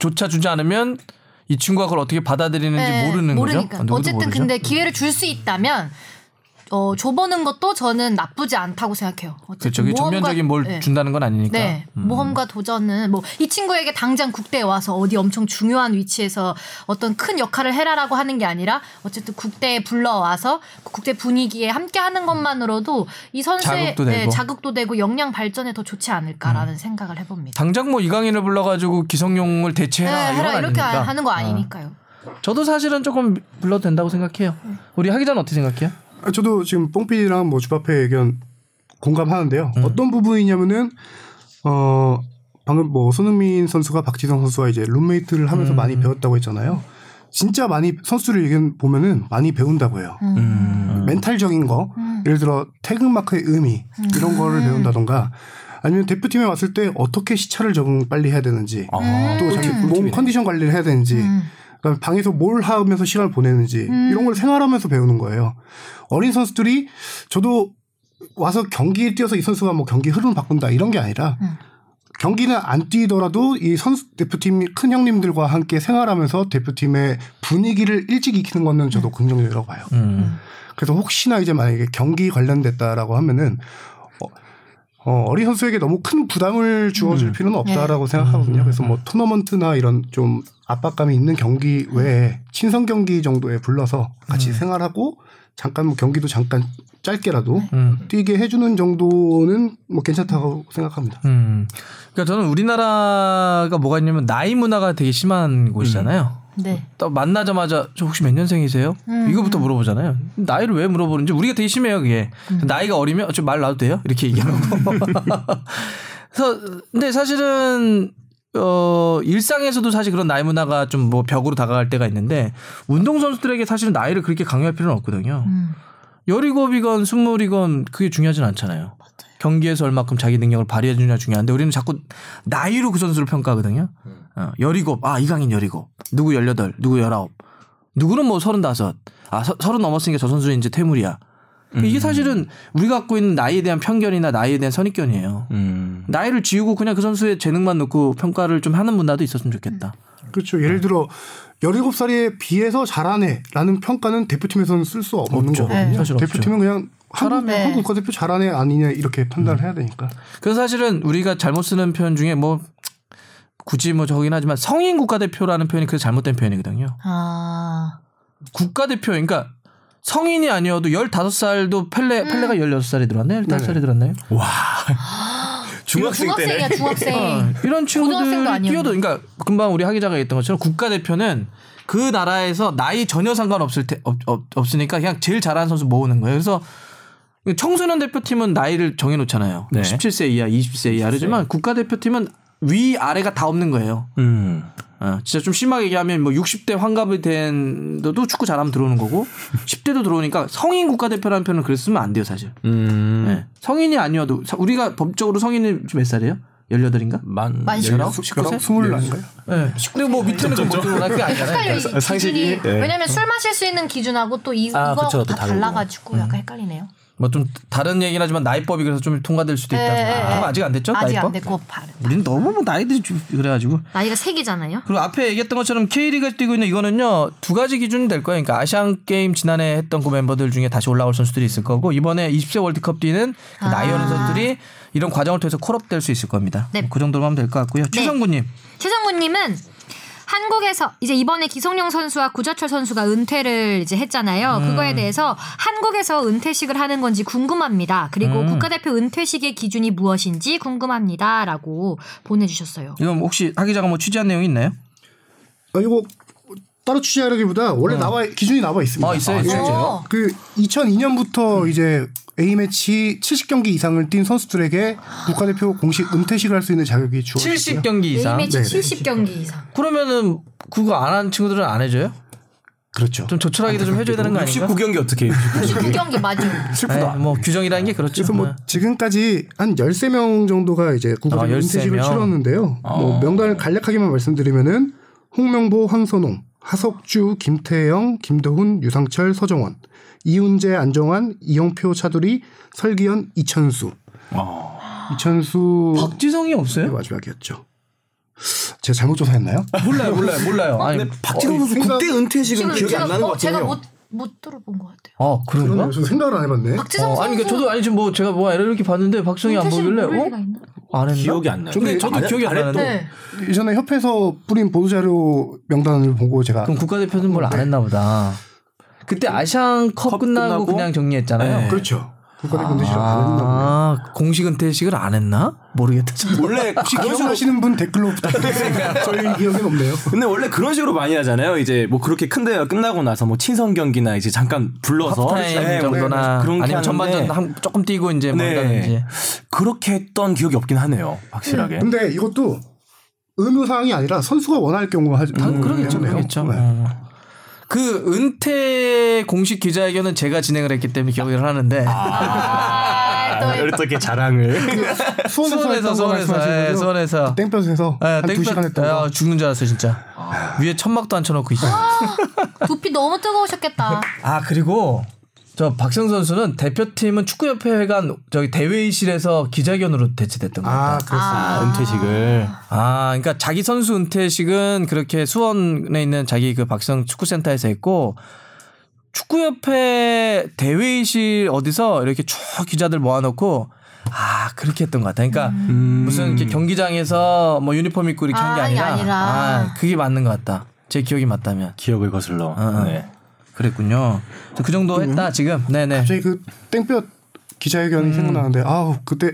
Speaker 1: 조차 주지 않으면 이 친구가 그걸 어떻게 받아들이는지
Speaker 2: 네,
Speaker 1: 모르는
Speaker 2: 모르니까.
Speaker 1: 거죠. 누구도
Speaker 2: 어쨌든
Speaker 1: 모르죠.
Speaker 2: 근데 기회를 줄 수 있다면 어, 줘보는 것도 저는 나쁘지 않다고 생각해요.
Speaker 1: 그렇죠.
Speaker 2: 어쨌든
Speaker 1: 그게
Speaker 2: 모험과-
Speaker 1: 전면적인 뭘
Speaker 2: 네.
Speaker 1: 준다는 건 아니니까.
Speaker 2: 네,
Speaker 1: 음.
Speaker 2: 모험과 도전은 뭐 이 친구에게 당장 국대에 와서 어디 엄청 중요한 위치에서 어떤 큰 역할을 해라라고 하는 게 아니라 어쨌든 국대에 불러와서 그 국대 분위기에 함께 하는 것만으로도 이 선수의
Speaker 1: 자극도
Speaker 2: 네,
Speaker 1: 되고.
Speaker 2: 자극도 되고 역량 발전에 더 좋지 않을까라는 생각을 해봅니다.
Speaker 1: 당장 뭐 이강인을 불러가지고 기성용을
Speaker 2: 네,
Speaker 1: 대체해라 이건
Speaker 2: 해라 이렇게
Speaker 1: 아니니까.
Speaker 2: 하는 거 아니니까요.
Speaker 1: 저도 사실은 조금 불러도 된다고 생각해요. 우리 하기 전 어떻게 생각해요?
Speaker 3: 아, 저도 지금 뽕피랑 뭐 주바페 의견 공감하는데요.
Speaker 1: 음.
Speaker 3: 어떤 부분이냐면은 어 방금 뭐 손흥민 선수가 박지성 선수와 이제 룸메이트를 하면서
Speaker 1: 음.
Speaker 3: 많이 배웠다고 했잖아요. 진짜 많이 선수들 의견 보면은 많이 배운다고 해요.
Speaker 1: 음.
Speaker 3: 멘탈적인 거, 예를 들어 태극마크의 의미 이런 거를 배운다던가 아니면 대표팀에 왔을 때 어떻게 시차를 적응 빨리 해야 되는지
Speaker 4: 아,
Speaker 3: 또 자기 몸 컨디션 관리를 해야 되는지 그다음에 방에서 뭘 하면서 시간을 보내는지 이런 걸 생활하면서 배우는 거예요. 어린 선수들이 저도 와서 경기에 뛰어서 이 선수가 뭐 경기 흐름을 바꾼다 이런 게 아니라 경기는 안 뛰더라도 이 선수 대표팀 큰 형님들과 함께 생활하면서 대표팀의 분위기를 일찍 익히는 거는 저도 긍정적이라고 봐요.
Speaker 1: 음.
Speaker 3: 그래서 혹시나 이제 만약에 경기 관련됐다라고 하면은 어, 어, 어린 선수에게 너무 큰 부담을 주어줄 필요는 없다라고 생각하거든요. 그래서 뭐 토너먼트나 이런 좀 압박감이 있는 경기 외에 친선 경기 정도에 불러서 같이 생활하고 잠깐 뭐 경기도 잠깐 짧게라도
Speaker 1: 음.
Speaker 3: 뛰게 해주는 정도는 뭐 괜찮다고 생각합니다.
Speaker 1: 음. 그러니까 저는 우리나라가 뭐가 있냐면 나이 문화가 되게 심한 곳이잖아요.
Speaker 2: 네.
Speaker 1: 또 만나자마자 저 혹시 몇 년생이세요? 이거부터 물어보잖아요. 나이를 왜 물어보는지 우리가 되게 심해요 그게. 나이가 어리면 저말 놔도 돼요? 이렇게 얘기하고. 그래서 근데 사실은 어 일상에서도 사실 그런 나이 문화가 좀 뭐 벽으로 다가갈 때가 있는데 운동 선수들에게 사실은 나이를 그렇게 강요할 필요는 없거든요.
Speaker 2: 음.
Speaker 1: 열이곱이건 스물이건 그게 중요하진 않잖아요. 경기에서 얼마큼 자기 능력을 발휘해 주냐 중요한데 우리는 자꾸 나이로 그 선수를 평가하거든요. 어, 열이곱, 아 이강인 열이곱, 누구 열여덟, 누구 열아홉, 누구는 뭐 서른다섯, 아 서, 서른 넘었으니까 저 선수는 이제 퇴물이야. 그러니까 이게 사실은 우리가 갖고 있는 나이에 대한 편견이나 나이에 대한 선입견이에요.
Speaker 4: 음.
Speaker 1: 나이를 지우고 그냥 그 선수의 재능만 놓고 평가를 좀 하는 문화도 있었으면 좋겠다.
Speaker 3: 그렇죠. 예를 들어 17살에 비해서 잘하네라는 평가는 대표팀에서는 쓸 수 없는
Speaker 1: 없죠.
Speaker 3: 거거든요.
Speaker 1: 네.
Speaker 3: 대표팀은 그냥 한국,
Speaker 2: 잘하네.
Speaker 3: 한국 국가대표 잘하네 아니냐 이렇게 판단을 해야 되니까.
Speaker 1: 그래서 사실은 우리가 잘못 쓰는 표현 중에 뭐 굳이 뭐 저긴 하지만 성인 국가대표라는 표현이 그 잘못된 표현이거든요.
Speaker 2: 아.
Speaker 1: 국가대표 그러니까 성인이 아니어도 15살도 펠레 펠레가 16살이 들어왔나요? 15살이
Speaker 3: 네네.
Speaker 1: 들어왔나요?
Speaker 4: 와. 중학생
Speaker 2: 중학생이야
Speaker 4: 때네.
Speaker 2: 중학생.
Speaker 1: 어, 이런 친구들이. 뛰어도 그러니까 금방 우리 하 기자가 얘기했던 것처럼 국가대표는 그 나라에서 나이 전혀 상관없을 때 없, 없, 없으니까 그냥 제일 잘하는 선수 모으는 거예요. 그래서 청소년 대표팀은 나이를 정해 놓잖아요.
Speaker 4: 네.
Speaker 1: 17세 이하, 20세 이하르지만 국가대표팀은 위 아래가 다 없는 거예요.
Speaker 4: 음.
Speaker 1: 어, 진짜 좀 심하게 얘기하면 뭐 60대 환갑이 된데도 축구 잘하면 들어오는 거고 10대도 들어오니까 성인 국가대표라는 표현을 그랬 쓰면 안 돼요, 사실.
Speaker 4: 음.
Speaker 1: 네. 성인이 아니어도 사- 우리가 법적으로 성인이 몇 살이에요? 18인가?
Speaker 2: 만만
Speaker 1: 열아홉?
Speaker 3: 수-
Speaker 1: 십구 세?
Speaker 3: 스물 아닌가요?
Speaker 1: 네. 근데 뭐 밑에는 그못 들어오나 그게 아니잖아요.
Speaker 4: 상식이?
Speaker 2: 기준이
Speaker 4: 네.
Speaker 2: 왜냐면 술 마실 수 있는 기준하고 또 이,
Speaker 4: 아,
Speaker 2: 이거
Speaker 4: 그쵸, 또
Speaker 2: 다. 달라가지고 약간 헷갈리네요.
Speaker 1: 뭐 좀 다른 얘기긴 하지만 나이법이 그래서 좀 통과될 수도 있다.
Speaker 2: 예.
Speaker 1: 아, 아직 안 됐죠?
Speaker 2: 아직
Speaker 1: 나이법?
Speaker 2: 안 됐고 바른.
Speaker 1: 우리는 너무 뭐 나이들이 좀 그래가지고
Speaker 2: 나이가 세 개잖아요.
Speaker 1: 그리고 앞에 얘기했던 것처럼 K리그에서 뛰고 있는 이거는요 두 가지 기준이 될 거예요. 그러니까 아시안 게임 지난해 했던 그 멤버들 중에 다시 올라올 선수들이 있을 거고 이번에 20세 월드컵 뛰는 그 나이 어린 선수들이 이런 과정을 통해서 콜업될 수 있을 겁니다.
Speaker 2: 네.
Speaker 1: 그 정도로 하면 될 것 같고요. 최성구님
Speaker 2: 최성구님은 한국에서 이제 이번에 기성용 선수와 구자철 선수가 은퇴를 이제 했잖아요.
Speaker 1: 음.
Speaker 2: 그거에 대해서 한국에서 은퇴식을 하는 건지 궁금합니다. 그리고
Speaker 1: 음.
Speaker 2: 국가대표 은퇴식의 기준이 무엇인지 궁금합니다라고 보내주셨어요.
Speaker 1: 이건 혹시 하 기자가 뭐 취재한 내용이 있나요?
Speaker 3: 아, 이거 따로 취재하기보다 원래 나와 기준이 나와 있습니다.
Speaker 1: 아, 있어요?
Speaker 3: 예.
Speaker 2: 진짜요?
Speaker 3: 그 2002년부터 이제 A 매치 70경기 이상을 뛴 선수들에게 국가대표 공식 은퇴식을 할 수 있는 자격이 주어졌어요.
Speaker 1: 70경기 이상.
Speaker 2: A매치
Speaker 3: 네.
Speaker 2: 70경기 이상.
Speaker 1: 그러면은 그거 안한 친구들은 안 해줘요?
Speaker 3: 그렇죠.
Speaker 1: 좀 조촐하게도 좀 해줘야 되는 거 아닌가?
Speaker 4: 69경기 어떻게 해?
Speaker 2: 9경기 맞아요.
Speaker 1: 네, 뭐 규정이라는 게 그렇죠.
Speaker 3: 그래서 뭐 지금까지 한 13명 정도가 이제 국가대표
Speaker 1: 아,
Speaker 3: 은퇴식을
Speaker 1: 13명?
Speaker 3: 치렀는데요. 뭐 명단을 간략하게만 말씀드리면은 홍명보, 황선홍, 하석주, 김태영, 김도훈, 유상철, 서정원, 이훈재, 안정환, 이영표, 차두리, 설기현, 이천수. 이천수
Speaker 1: 박지성이 없어요?
Speaker 3: 마지막이었죠. 제가 잘못 조사했나요?
Speaker 1: 몰라요, 몰라요, 몰라요. 아니,
Speaker 4: 박지성 선수
Speaker 3: 생각-
Speaker 4: 국대 은퇴식은 기억이 안 나는
Speaker 2: 어,
Speaker 4: 것
Speaker 2: 제가
Speaker 4: 같아요.
Speaker 2: 못, 못 들어본 것 같아요.
Speaker 1: 어 그런가?
Speaker 3: 저 생각을 안 해봤네.
Speaker 2: 박지성
Speaker 1: 어,
Speaker 2: 선수
Speaker 1: 아니 그러니까 저도 아니 지금 뭐 제가 뭐 이렇게 봤는데 박성이 안 보길래 어? 안 했나?
Speaker 4: 기억이 안 나요.
Speaker 1: 근데 저도
Speaker 4: 안-
Speaker 1: 기억이 안
Speaker 4: 안
Speaker 1: 나는데
Speaker 2: 네.
Speaker 3: 예전에 협회에서 뿌린 보도자료 명단을 보고 제가
Speaker 1: 그럼 국가대표는 뭘 안 했나 보다. 그때 아시안컵
Speaker 4: 컵
Speaker 1: 끝나고,
Speaker 4: 끝나고?
Speaker 1: 그냥 정리했잖아요.
Speaker 4: 네.
Speaker 3: 그렇죠. 국가대표 은퇴식을 안 했나 보네.
Speaker 1: 아, 공식 은퇴식을 안 했나? 모르겠다.
Speaker 4: 원래 그런
Speaker 3: 기억하시는 분 댓글로 부탁드리겠습니다. 저희 기억엔 없네요.
Speaker 4: 근데 원래 그런 식으로 많이 하잖아요. 이제 뭐 그렇게 큰 대회가 끝나고 나서 뭐 친선 경기나 이제 잠깐 불러서
Speaker 1: 하프타임
Speaker 4: 네, 뭐
Speaker 1: 정도나
Speaker 4: 그런 게
Speaker 1: 아니면 전반전 한, 조금 뛰고 이제 뭐
Speaker 4: 네.
Speaker 1: 한다든지.
Speaker 4: 그렇게 했던 기억이 없긴 하네요. 확실하게.
Speaker 3: 근데 이것도 의무 사항이 아니라 선수가 원할 경우 하지.
Speaker 1: 다
Speaker 3: 음,
Speaker 1: 그러겠죠. 그러겠죠.
Speaker 3: 네.
Speaker 1: 어. 그 은퇴 공식 기자회견은 제가 진행을 했기 때문에 기억을 하는데
Speaker 2: 아,
Speaker 4: 또또 이렇게 자랑을.
Speaker 3: 수원에서 거
Speaker 1: 수원에서
Speaker 3: 말씀하시는
Speaker 1: 예? 수원에서
Speaker 3: 땡볕에서
Speaker 1: 예,
Speaker 3: 한두
Speaker 1: 땡볕-
Speaker 3: 시간 거.
Speaker 1: 죽는 줄 알았어 진짜 위에 천막도 안 쳐놓고 있어.
Speaker 2: 두피 너무 뜨거우셨겠다.
Speaker 1: 아 그리고 저 박성 선수는 대표팀은 축구협회회관 저기 대회의실에서 기자회견으로 대체됐던 것 같다.
Speaker 3: 아, 그렇습니다.
Speaker 4: 아, 은퇴식을.
Speaker 1: 아, 그러니까 자기 선수 은퇴식은 그렇게 수원에 있는 자기 그 박성 축구센터에서 했고 축구협회 대회의실 어디서 이렇게 쭉 기자들 모아놓고 아 그렇게 했던 것 같아. 그러니까 무슨 이렇게 경기장에서 뭐 유니폼 입고 이렇게 한게
Speaker 2: 아, 이게
Speaker 1: 아니라,
Speaker 2: 아니라.
Speaker 1: 아 그게 맞는 것 같다. 제 기억이 맞다면
Speaker 4: 기억을 거슬러.
Speaker 1: 어.
Speaker 4: 네.
Speaker 1: 그랬군요. 그 정도 했다 지금. 네네.
Speaker 3: 갑자기 그 땡볕 기자회견이 생각나는데 아우 그때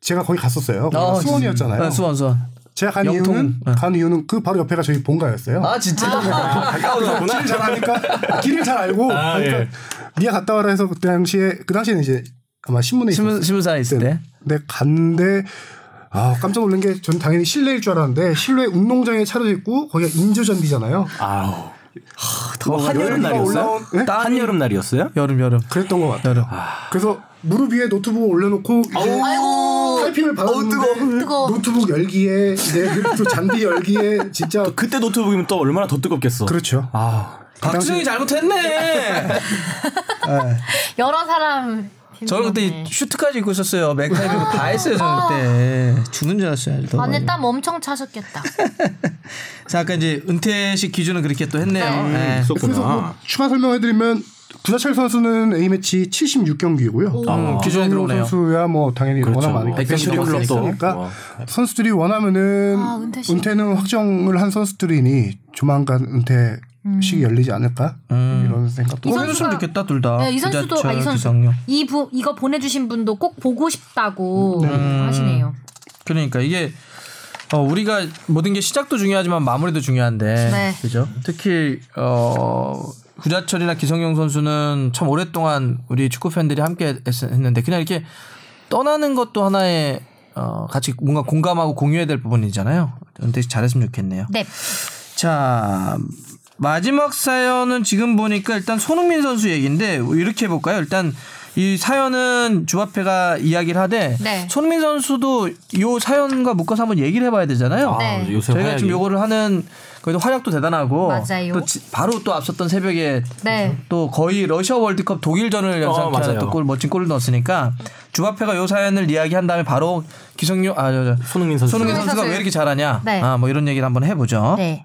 Speaker 3: 제가 거기 갔었어요.
Speaker 1: 어,
Speaker 3: 수원이었잖아요.
Speaker 1: 네, 수원 수원.
Speaker 3: 제가 간
Speaker 1: 영통.
Speaker 3: 이유는
Speaker 1: 네.
Speaker 3: 간 이유는 그 바로 옆에가 저희 본가였어요.
Speaker 1: 아 진짜.
Speaker 3: 길을 잘 아니까 길을 잘 알고
Speaker 4: 아,
Speaker 3: 그러니까
Speaker 4: 예.
Speaker 3: 니가 갔다 와라 해서 그때 당시에 그 당시에는 이제 아마 신문에
Speaker 1: 신문. 신문사 있을 때.
Speaker 3: 근데 갔는데 아 깜짝 놀란 게전 당연히 실내일 줄 알았는데 실내 운동장에 차려져 있고 거기가 인조잔디잖아요.
Speaker 4: 아우.
Speaker 3: 더
Speaker 4: 한여름 날이었어요?
Speaker 3: 네?
Speaker 4: 한여름 날이었어요?
Speaker 1: 여름 여름.
Speaker 3: 그랬던 것 같아요.
Speaker 1: 여름.
Speaker 3: 그래서 무릎 위에 노트북 올려놓고 이제
Speaker 2: 아이고.
Speaker 3: 타이핑을 받았는데
Speaker 2: 뜨거워.
Speaker 3: 노트북 열기에 네, 그리고 또 잔디 열기에 진짜
Speaker 4: 그때 노트북이면 또 얼마나 더 뜨겁겠어.
Speaker 3: 그렇죠.
Speaker 4: 아
Speaker 1: 박수영이 잘못했네.
Speaker 2: 여러 사람
Speaker 1: 저는 그때. 슈트까지 입고 있었어요. 맥타이 입고 다 했어요. 저는 그때 죽는 줄 알았어요. 더
Speaker 2: 안에
Speaker 1: 많이.
Speaker 2: 땀 엄청 차셨겠다.
Speaker 1: 자, 아까 이제 은퇴식 기준은 그렇게 또 했네요.
Speaker 2: 네.
Speaker 1: 네.
Speaker 3: 그래서 뭐. 추가 설명해드리면 구자철 선수는 A 매치 76경기이고요.
Speaker 1: 음, 기준에 들어오네요.
Speaker 3: 선수야 뭐 당연히
Speaker 4: 그렇죠.
Speaker 3: 워낙 많이
Speaker 1: 100경기
Speaker 3: 넘었으니까
Speaker 4: 와.
Speaker 3: 선수들이 원하면은
Speaker 2: 아, 은퇴식.
Speaker 3: 은퇴는 확정을 한 선수들이니 조만간 은퇴 식이 열리지 않을까 이런 생각도
Speaker 1: 해줬으면 좋겠다 둘 다.
Speaker 2: 네, 이 선수도 아, 이 선수. 이 부, 이거 보내주신 분도 꼭 보고 싶다고
Speaker 1: 음.
Speaker 2: 하시네요.
Speaker 1: 그러니까 이게 어, 우리가 모든 게 시작도 중요하지만 마무리도 중요한데
Speaker 2: 네.
Speaker 1: 그죠? 특히 어 구자철이나 기성용 선수는 참 오랫동안 우리 축구 팬들이 함께 했- 했는데 그냥 이렇게 떠나는 것도 하나의 어 같이 뭔가 공감하고 공유해야 될 부분이잖아요. 은퇴식 잘했으면 좋겠네요.
Speaker 2: 네.
Speaker 1: 자 마지막 사연은 지금 보니까 일단 손흥민 선수 얘기인데 이렇게 해볼까요? 일단 이 사연은 주합회가 이야기를 하되
Speaker 2: 네.
Speaker 1: 손흥민 선수도 이 사연과 묶어서 한번 얘기를 해봐야 되잖아요.
Speaker 2: 네.
Speaker 4: 아, 요새
Speaker 1: 저희가
Speaker 4: 활약이.
Speaker 1: 지금 요거를 하는 그래도 활약도 대단하고
Speaker 2: 맞아요.
Speaker 1: 또 지- 바로 또 앞섰던 새벽에
Speaker 2: 네.
Speaker 1: 또 거의 러시아 월드컵 독일전을 연상케
Speaker 4: 맞아요.
Speaker 1: 하는 또골 멋진 골을 넣었으니까 주합회가 요 사연을 이야기한 다음에 바로 기성용 아 저 저,
Speaker 4: 손흥민 선수.
Speaker 1: 손흥민 선수가
Speaker 2: 선수.
Speaker 1: 왜 이렇게 잘하냐
Speaker 2: 네.
Speaker 1: 아뭐 이런 얘기를 한번 해보죠.
Speaker 2: 네.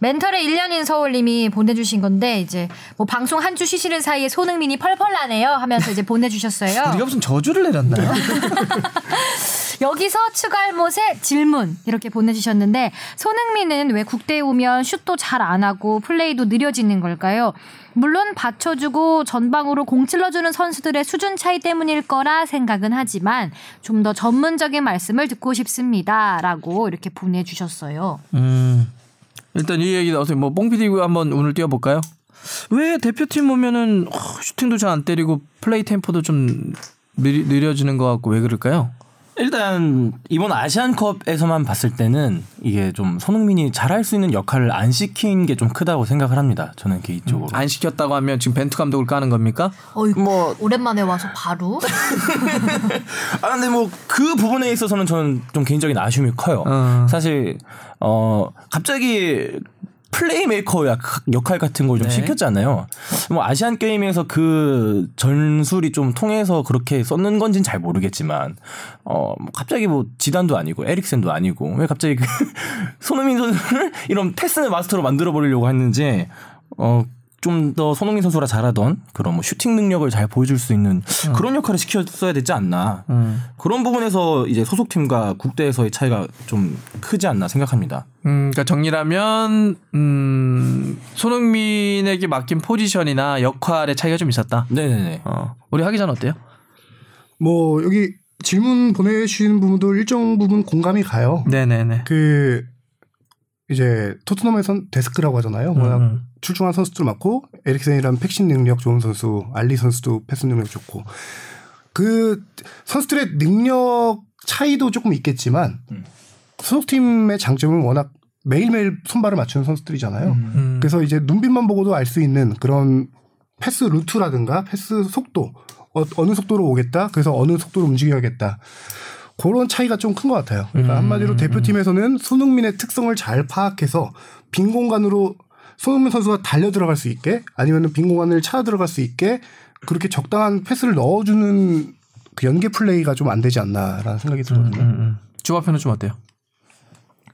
Speaker 2: 멘털의 1년인 서울님이 보내주신 건데 이제 뭐 방송 한 주 쉬시는 사이에 손흥민이 펄펄 나네요 하면서 이제 보내주셨어요.
Speaker 1: 우리가 무슨 저주를 내렸나요?
Speaker 2: 여기서 추갈못의 질문 이렇게 보내주셨는데 손흥민은 왜 국대에 오면 슛도 잘 안 하고 플레이도 느려지는 걸까요? 물론 받쳐주고 전방으로 공 찔러주는 선수들의 수준 차이 때문일 거라 생각은 하지만 좀 더 전문적인 말씀을 듣고 싶습니다라고 이렇게 보내주셨어요.
Speaker 1: 음, 일단 이 얘기 어떻게 뭐 뽕피디 한번 오늘 뛰어볼까요? 왜 대표팀 오면은 어, 슈팅도 잘 안 때리고 플레이 템포도 좀 느리, 느려지는 것 같고 왜 그럴까요?
Speaker 4: 일단 이번 아시안컵에서만 봤을 때는 이게 좀 손흥민이 잘할 수 있는 역할을 안 시킨 게 좀 크다고 생각을 합니다. 저는 개인적으로.
Speaker 1: 안 시켰다고 하면 지금 벤투 감독을 까는 겁니까?
Speaker 2: 어이구,
Speaker 4: 뭐
Speaker 2: 오랜만에 와서 바로
Speaker 4: 아 근데 뭐 그 부분에 있어서는 저는 좀 개인적인 아쉬움이 커요.
Speaker 1: 어.
Speaker 4: 사실 어 갑자기 플레이메이커 약- 역할 같은 걸좀
Speaker 1: 네.
Speaker 4: 시켰잖아요. 뭐 아시안 게임에서 그 전술이 좀 통해서 그렇게 썼는 건지는 잘 모르겠지만 어뭐 갑자기 뭐 지단도 아니고 에릭센도 아니고 왜 갑자기 그 손흥민 선수를 이런 패스 마스터로 만들어 버리려고 했는지 어 좀 더 손흥민 선수가 잘하던 그런 뭐 슈팅 능력을 잘 보여줄 수 있는 그런 역할을 시켰어야 되지 않나. 그런 부분에서 이제 소속팀과 국대에서의 차이가 좀 크지 않나 생각합니다.
Speaker 1: 음, 그러니까 정리라면 음, 손흥민에게 맡긴 포지션이나 역할의 차이가 좀 있었다.
Speaker 4: 네네네.
Speaker 1: 어, 우리 하기 전 어때요?
Speaker 3: 뭐 여기 질문 보내주신 부분도 일정 부분 공감이 가요.
Speaker 1: 네네네.
Speaker 3: 그 이제 토트넘에선 DESK라고 하잖아요. 워낙
Speaker 1: 음.
Speaker 3: 출중한 선수들 많고 에릭센이란 팩신 능력 좋은 선수, 알리 선수도 패스 능력 좋고 그 선수들의 능력 차이도 조금 있겠지만 소속팀의 장점은 워낙 매일매일 손발을 맞추는 선수들이잖아요.
Speaker 1: 음.
Speaker 3: 그래서 이제 눈빛만 보고도 알 수 있는 그런 패스 루트라든가 패스 속도 어, 느 속도로 오겠다. 그래서 어느 속도로 움직여야겠다. 그런 차이가 좀 큰 것 같아요. 그러니까 한마디로 대표팀에서는 손흥민의 특성을 잘 파악해서 빈 공간으로 손흥민 선수가 달려 들어갈 수 있게 아니면 빈 공간을 차 들어갈 수 있게 그렇게 적당한 패스를 넣어주는 그 연계 플레이가 좀 안 되지 않나라는 생각이 들거든요.
Speaker 1: 음, 음. 주합회는 좀 어때요?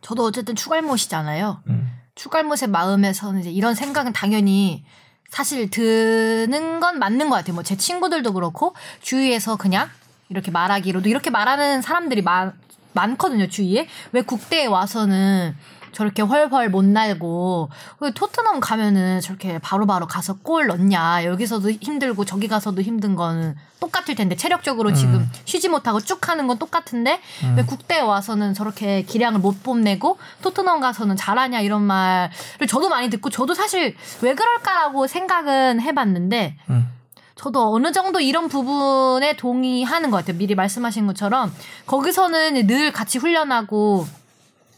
Speaker 2: 저도 어쨌든 추갈못이잖아요. 추갈못의 마음에서는 이제 이런 생각은 당연히 사실 드는 건 맞는 것 같아요. 뭐 제 친구들도 그렇고 주위에서 그냥 이렇게 말하기로도 이렇게 말하는 사람들이 많, 많거든요. 주위에 왜 국대에 와서는 저렇게 훨훨 못 날고 왜 토트넘 가면은 저렇게 바로 바로 가서 골 넣냐 여기서도 힘들고 저기 가서도 힘든 거는 똑같을 텐데 체력적으로 지금 쉬지 못하고 쭉 하는 건 똑같은데 왜 국대에 와서는 저렇게 기량을 못 뽐내고 토트넘 가서는 잘하냐 이런 말을 저도 많이 듣고 저도 사실 왜 그럴까라고 생각은 해봤는데
Speaker 1: 음.
Speaker 2: 저도 어느 정도 이런 부분에 동의하는 것 같아요. 미리 말씀하신 것처럼 거기서는 늘 같이 훈련하고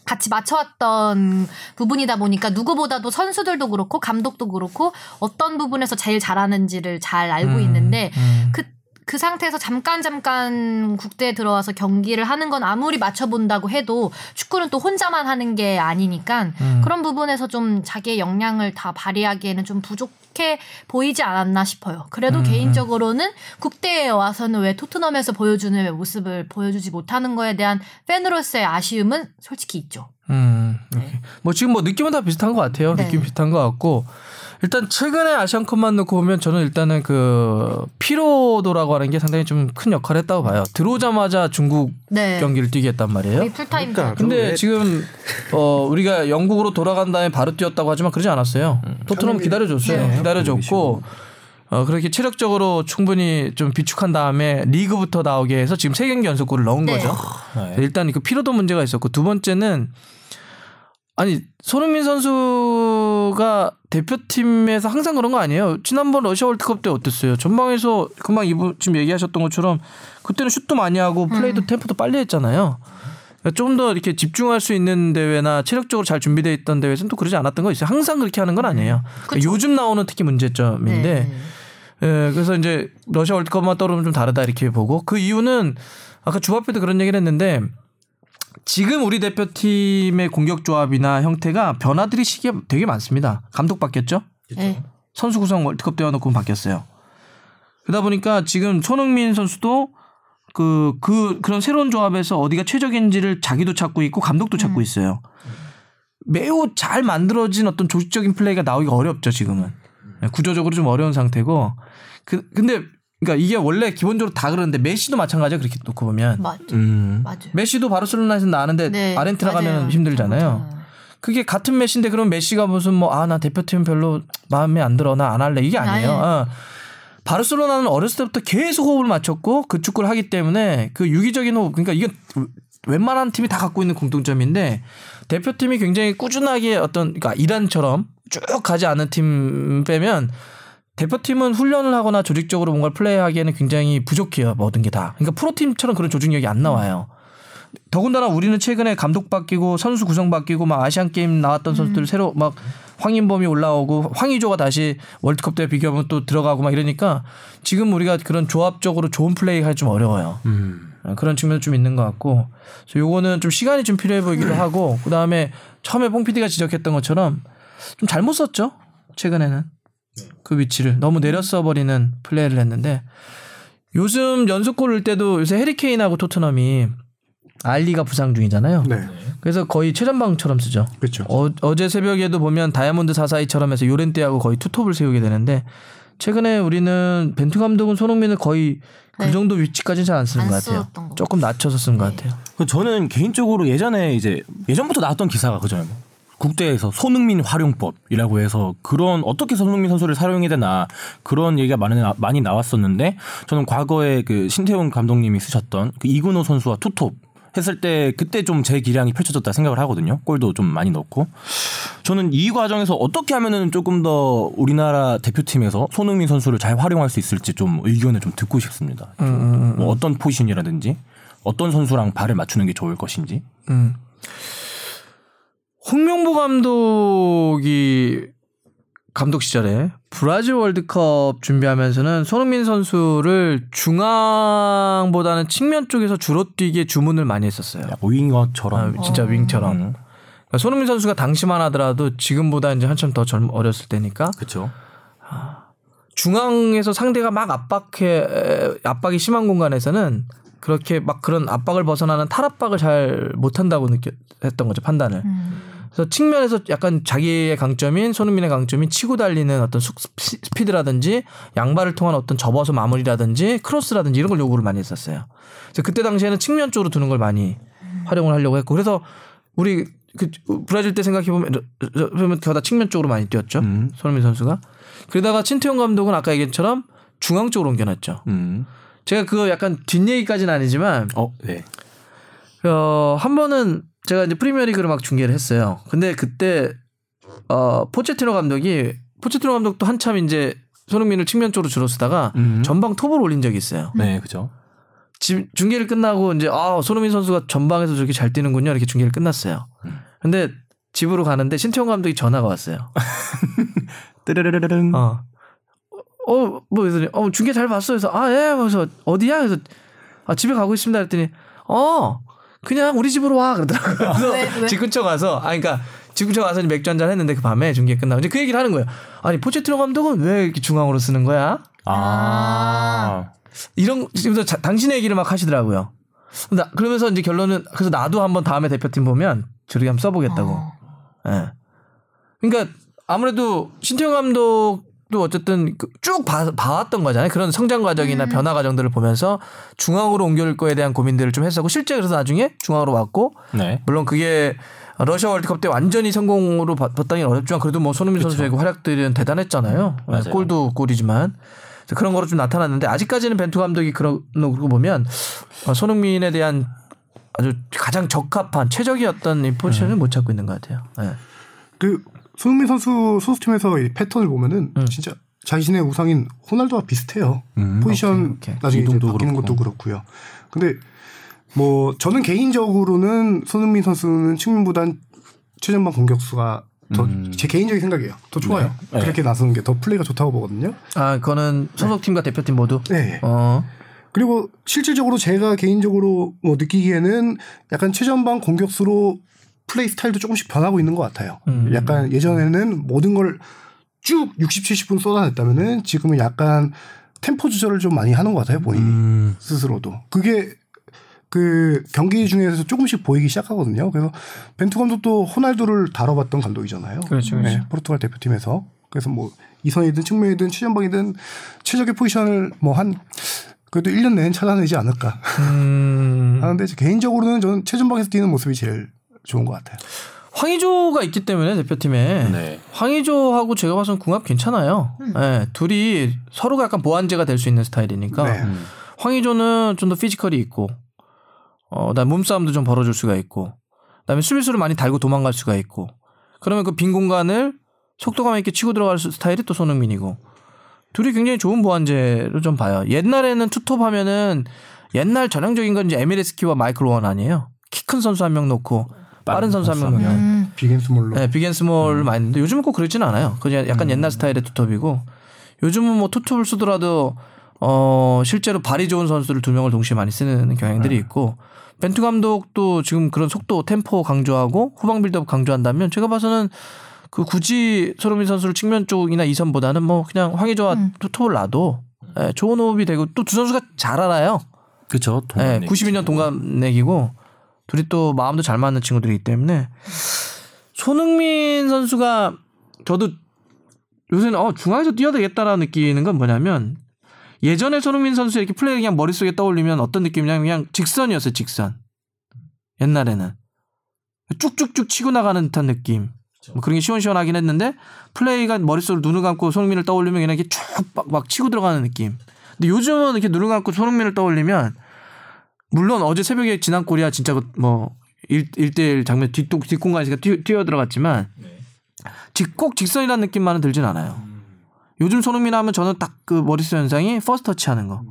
Speaker 2: 같이 맞춰왔던 부분이다 보니까 누구보다도 선수들도 그렇고 감독도 그렇고 어떤 부분에서 제일 잘하는지를 잘 알고
Speaker 1: 음,
Speaker 2: 있는데
Speaker 1: 음.
Speaker 2: 그 그 상태에서 잠깐 잠깐 국대에 들어와서 경기를 하는 건 아무리 맞춰본다고 해도 축구는 또 혼자만 하는 게 아니니까
Speaker 1: 음.
Speaker 2: 그런 부분에서 좀 자기의 역량을 다 발휘하기에는 좀 부족해 보이지 않았나 싶어요. 그래도
Speaker 1: 음.
Speaker 2: 개인적으로는 국대에 와서는 왜 토트넘에서 보여주는 모습을 보여주지 못하는 거에 대한 팬으로서의 아쉬움은 솔직히 있죠.
Speaker 1: 음. 오케이. 뭐 지금 뭐 느낌은 다 비슷한 것 같아요.
Speaker 2: 네.
Speaker 1: 느낌 비슷한 것 같고 일단 최근에 아시안컵만 놓고 보면 저는 일단은 그 피로도라고 하는 게 상당히 좀 큰 역할을 했다고 봐요. 들어오자마자 중국
Speaker 2: 네.
Speaker 1: 경기를 뛰게 했단 말이에요.
Speaker 2: 풀타임
Speaker 5: 그러니까
Speaker 1: 근데
Speaker 5: 왜-
Speaker 1: 지금 어 우리가 영국으로 돌아간 다음에 바로 뛰었다고 하지만 그러지 않았어요. 토트넘 기다려줬어요.
Speaker 2: 네.
Speaker 1: 기다려줬고 어 그렇게 체력적으로 충분히 좀 비축한 다음에 리그부터 나오게 해서 지금 세 경기 연속골을 넣은
Speaker 2: 네.
Speaker 1: 거죠.
Speaker 4: 네.
Speaker 1: 일단 그 피로도 문제가 있었고 두 번째는 아니 손흥민 선수가 대표팀에서 항상 그런 거 아니에요. 지난번 러시아 월드컵 때 어땠어요? 전방에서 금방 이분 지금 얘기하셨던 것처럼 그때는 슛도 많이 하고 플레이도 템포도 빨리 했잖아요. 좀더 이렇게 집중할 수 있는 대회나 체력적으로 잘 준비되어 있던 대회에서는 또 그러지 않았던 거 있어요. 항상 그렇게 하는 건 아니에요. 그러니까 요즘 나오는 특히 문제점인데
Speaker 2: 네.
Speaker 1: 예, 그래서 이제 러시아 월드컵만 떠오르면 좀 다르다 이렇게 보고 그 이유는 아까 주바페도 그런 얘기를 했는데 지금 우리 대표팀의 공격 조합이나 형태가 변화들이 시기에 되게 많습니다. 감독 바뀌었죠?
Speaker 2: 네.
Speaker 1: 선수 구성 월드컵 대화 놓고 바뀌었어요. 그러다 보니까 지금 손흥민 선수도 그, 그, 그런 새로운 조합에서 어디가 최적인지를 자기도 찾고 있고 감독도 찾고 있어요. 매우 잘 만들어진 어떤 조직적인 플레이가 나오기가 어렵죠, 지금은. 네, 구조적으로 좀 어려운 상태고. 그, 근데, 그러니까 이게 원래 기본적으로 다 그러는데 메시도 마찬가지야, 그렇게 놓고 보면.
Speaker 2: 맞죠.
Speaker 4: 음.
Speaker 2: 맞아요.
Speaker 1: 메시도 바르셀로나에서 나는데
Speaker 2: 네,
Speaker 1: 아르헨티나. 가면 힘들잖아요.
Speaker 2: 맞아요.
Speaker 1: 그게 같은 메시인데 그럼 메시가 무슨 뭐 아 나 대표팀 별로 마음에 안 들어 나 안 할래 이게 아니에요.
Speaker 2: 아예.
Speaker 1: 어. 바르셀로나는 어렸을 때부터 계속 호흡을 맞췄고 그 축구를 하기 때문에 그 유기적인 호흡 그러니까 이건 웬만한 팀이 다 갖고 있는 공통점인데 대표팀이 굉장히 꾸준하게 어떤 그러니까 이란처럼 쭉 가지 않은 팀 빼면 대표팀은 훈련을 하거나 조직적으로 뭔가를 플레이하기에는 굉장히 부족해요 모든 게 다. 그러니까 프로팀처럼 그런 조직력이 안 나와요. 더군다나 우리는 최근에 감독 바뀌고 선수 구성 바뀌고 막 아시안 게임 나왔던 선수들 새로 막 황인범이 올라오고 황의조가 다시 월드컵 때 비교하면 또 들어가고 막 이러니까 지금 우리가 그런 조합적으로 좋은 플레이 하기 좀 어려워요. 어, 그런 측면도 좀 있는 것 같고 그래서 요거는 좀 시간이 좀 필요해 보이기도 하고 그 다음에 처음에 뽕 PD가 지적했던 것처럼 좀 잘못 썼죠 최근에는 그 위치를 너무 내렸어 버리는 플레이를 했는데 요즘 연속골 넣을 때도 요새 해리케인하고 토트넘이 알리가 부상 중이잖아요.
Speaker 3: 네.
Speaker 1: 그래서 거의 최전방처럼 쓰죠.
Speaker 3: 그렇죠.
Speaker 1: 어, 어제 새벽에도 보면 다이아몬드 사사이처럼 해서 요렌테하고 거의 투톱을 세우게 되는데 최근에 우리는 벤투 감독은 손흥민을 거의 그
Speaker 2: 네.
Speaker 1: 정도 위치까지는 잘 안 쓰는
Speaker 2: 안
Speaker 1: 것 같아요. 조금 낮춰서 쓴것 같아요.
Speaker 4: 그 저는 개인적으로 예전에 이제 예전부터 나왔던 기사가 그잖아요. 국대에서 손흥민 활용법이라고 해서 그런 어떻게 손흥민 선수를 사용해야 되나 그런 얘기가 많이, 나- 많이 나왔었는데 저는 과거에 그 신태용 감독님이 쓰셨던 그 이근호 선수와 투톱 했을 때 그때 좀 제 기량이 펼쳐졌다 생각을 하거든요. 골도 좀 많이 넣고 저는 이 과정에서 어떻게 하면은 조금 더 우리나라 대표팀에서 손흥민 선수를 잘 활용할 수 있을지 좀 의견을 좀 듣고 싶습니다.
Speaker 1: 음,
Speaker 4: 뭐 어떤 포지션이라든지 어떤 선수랑 발을 맞추는 게 좋을 것인지.
Speaker 1: 음. 홍명보 감독이 감독 시절에 브라질 월드컵 준비하면서는 손흥민 선수를 중앙보다는 측면 쪽에서 주로 뛰게 주문을 많이 했었어요.
Speaker 4: 약간 윙어처럼
Speaker 1: 아, 진짜 윙처럼.
Speaker 4: 음,
Speaker 1: 그러니까 손흥민 선수가 당시만 하더라도 지금보다 이제 한참 더 젊 어렸을 때니까
Speaker 4: 그렇죠.
Speaker 1: 중앙에서 상대가 막 압박해 에, 압박이 심한 공간에서는 그렇게 막 그런 압박을 벗어나는 탈압박을 잘 못한다고 느꼈던 거죠 판단을.
Speaker 2: 음.
Speaker 1: 그래서 측면에서 약간 자기의 강점인 손흥민의 강점인 치고 달리는 어떤 스피- 스피드라든지 양발을 통한 어떤 접어서 마무리라든지 크로스라든지 이런 걸 요구를 많이 했었어요. 그래서 그때 당시에는 측면 쪽으로 두는 걸 많이 활용을 하려고 했고 그래서 우리 그 브라질 때 생각해 보면 그러면 다 측면 쪽으로 많이 뛰었죠.
Speaker 4: 음.
Speaker 1: 손흥민 선수가. 그러다가 친태용 감독은 아까 얘기했처럼 중앙 쪽으로 옮겨놨죠.
Speaker 4: 음.
Speaker 1: 제가 그거 약간 뒷얘기까지는 아니지만
Speaker 4: 어, 네.
Speaker 1: 어, 한 번은 제가 이제 프리미어리그를 막 중계를 했어요. 근데 그때 어, 포체티노 감독이 포체티노 감독도 한참 이제 손흥민을 측면 쪽으로 줄어 쓰다가
Speaker 4: 음.
Speaker 1: 전방 톱을 올린 적이 있어요.
Speaker 4: 네, 그죠.
Speaker 1: 지- 중계를 끝나고 이제 아 손흥민 선수가 전방에서 저렇게 잘 뛰는군요 이렇게 중계를 끝났어요. 근데 집으로 가는데 신태용 감독이 전화가 왔어요.
Speaker 4: 뜨르르르릉.
Speaker 1: 어. 어, 뭐, 그랬더니, 어, 중계 잘 봤어. 그래서, 아, 예. 그래서, 어디야? 그래서, 아, 집에 가고 있습니다. 그랬더니, 어, 그냥 우리 집으로 와. 그러더라고요. 그래서
Speaker 2: 왜, 왜?
Speaker 1: 집 근처 가서, 아, 그러니까, 집 근처 가서 맥주 한 잔 했는데 그 밤에 중계 끝나고 이제 그 얘기를 하는 거예요. 아니, 포체티노 감독은 왜 이렇게 중앙으로 쓰는 거야?
Speaker 4: 아.
Speaker 1: 이런, 지금부터 자- 당신의 얘기를 막 하시더라고요. 나, 그러면서 이제 결론은, 그래서 나도 한번 다음에 대표팀 보면 저렇게 한번 써보겠다고. 예. 그러니까 아무래도 신태용 감독 도 어쨌든 그쭉 봐, 봐왔던 거잖아요. 그런 성장 과정이나 변화 과정들을 보면서 중앙으로 옮길 거에 대한 고민들을 좀 했었고 실제 그래서 나중에 중앙으로 왔고
Speaker 4: 네.
Speaker 1: 물론 그게 러시아 월드컵 때 완전히 성공으로 봤- 봤다기는 어렵지만 그래도 뭐 손흥민 선수의 그 활약들은 대단했잖아요. 예,
Speaker 4: 맞아요.
Speaker 1: 골도 골이지만 그런 거로 좀 나타났는데 아직까지는 벤투 감독이 그런 거 보면 어, 손흥민에 대한 아주 가장 적합한 최적이었던 이 포지션을 못 찾고 있는 것 같아요. 예.
Speaker 3: 그 손흥민 선수 소수팀에서 이 패턴을 보면은
Speaker 1: 음.
Speaker 3: 진짜 자신의 우상인 호날두와 비슷해요.
Speaker 4: 음,
Speaker 3: 포지션
Speaker 1: 오케이, 오케이.
Speaker 3: 나중에 이제 바뀌는
Speaker 4: 그렇고.
Speaker 3: 것도 그렇고요. 근데 뭐 저는 개인적으로는 손흥민 선수는 측면보단 최전방 공격수가 더제 개인적인 생각이에요. 더 좋아요.
Speaker 4: 네.
Speaker 3: 그렇게 나서는 게 더 플레이가 좋다고 보거든요.
Speaker 1: 아, 그거는 소속팀과 대표팀 모두.
Speaker 3: 네.
Speaker 1: 어.
Speaker 3: 그리고 실질적으로 제가 개인적으로 뭐 느끼기에는 약간 최전방 공격수로 플레이 스타일도 조금씩 변하고 있는 것 같아요.
Speaker 1: 음.
Speaker 3: 약간 예전에는 모든 걸 쭉 60, 70분 쏟아냈다면은 지금은 약간 템포 조절을 좀 많이 하는 것 같아요, 본인이.
Speaker 4: 음.
Speaker 3: 스스로도. 그게 그 경기 중에서 조금씩 보이기 시작하거든요. 그래서 벤투 감독도 호날두를 다뤄봤던 감독이잖아요.
Speaker 1: 그렇죠, 그렇죠.
Speaker 3: 네, 포르투갈 대표팀에서. 그래서 뭐 이선이든 측면이든 최전방이든 최적의 포지션을 뭐 한 그래도 1년 내내 찾아내지 않을까
Speaker 1: 음.
Speaker 3: 하는데 개인적으로는 저는 최전방에서 뛰는 모습이 제일 좋은 것 같아요.
Speaker 1: 황의조가 있기 때문에 대표팀에
Speaker 4: 네.
Speaker 1: 황의조하고 제가 봐서는 궁합 괜찮아요. 예, 둘이 서로가 약간 보완제가 될 수 있는 스타일이니까
Speaker 3: 네.
Speaker 4: 음.
Speaker 1: 황의조는 좀 더 피지컬이 있고 어, 그다음 몸싸움도 좀 벌어줄 수가 있고 그다음에 수비수를 많이 달고 도망갈 수가 있고 그러면 그 빈 공간을 속도감 있게 치고 들어갈 수- 스타일이 또 손흥민이고 둘이 굉장히 좋은 보완제로 좀 봐요. 옛날에는 투톱 하면은 옛날 전형적인 건 이제 에밀 헤스키와 마이클 오언 아니에요. 키 큰 선수 한 명 놓고 빠른 선수 한명 놓고
Speaker 2: 음.
Speaker 3: big and small로.
Speaker 1: 네, big and small 많이 있는데 요즘은 꼭 그러지는 않아요. 그냥 약간 옛날 스타일의 투톱이고 요즘은 뭐 투톱을 쓰더라도 어 실제로 발이 좋은 선수를 두 명을 동시에 많이 쓰는 경향들이 있고 벤투 감독도 지금 그런 속도 템포 강조하고 후방 빌드업 강조한다면 제가 봐서는 그 굳이 손흥민 선수를 측면 쪽이나 이선보다는 뭐 그냥 황의조와 투톱을 놔도 예, 좋은 호흡이 되고 또 두 선수가 잘 알아요.
Speaker 4: 그렇죠.
Speaker 1: 네, 92년 동갑내기고 둘이 또 마음도 잘 맞는 친구들이기 때문에 손흥민 선수가 저도 요새는 어 중앙에서 뛰어야 되겠다라는 느끼는 건 뭐냐면 예전에 손흥민 선수 이렇게 플레이 그냥 머릿속에 떠올리면 어떤 느낌이냐면 그냥 직선이었어요 직선. 옛날에는. 쭉쭉쭉 치고 나가는 듯한 느낌. 뭐 그런 게 시원시원하긴 했는데 플레이가 머릿속으로 눈을 감고 손흥민을 떠올리면 그냥 이렇게 쭉막 막 치고 들어가는 느낌. 근데 요즘은 이렇게 눈을 감고 손흥민을 떠올리면 물론 어제 새벽에 지난 골이야 진짜 그뭐 1, 1대1 장면 뒷, 뒷공간에서 뛰어, 들어갔지만 직- 꼭 직선이라는 느낌만은 들진 않아요. 요즘 손흥민 하면 저는 딱 그 머릿속 연상이 first touch 하는 거.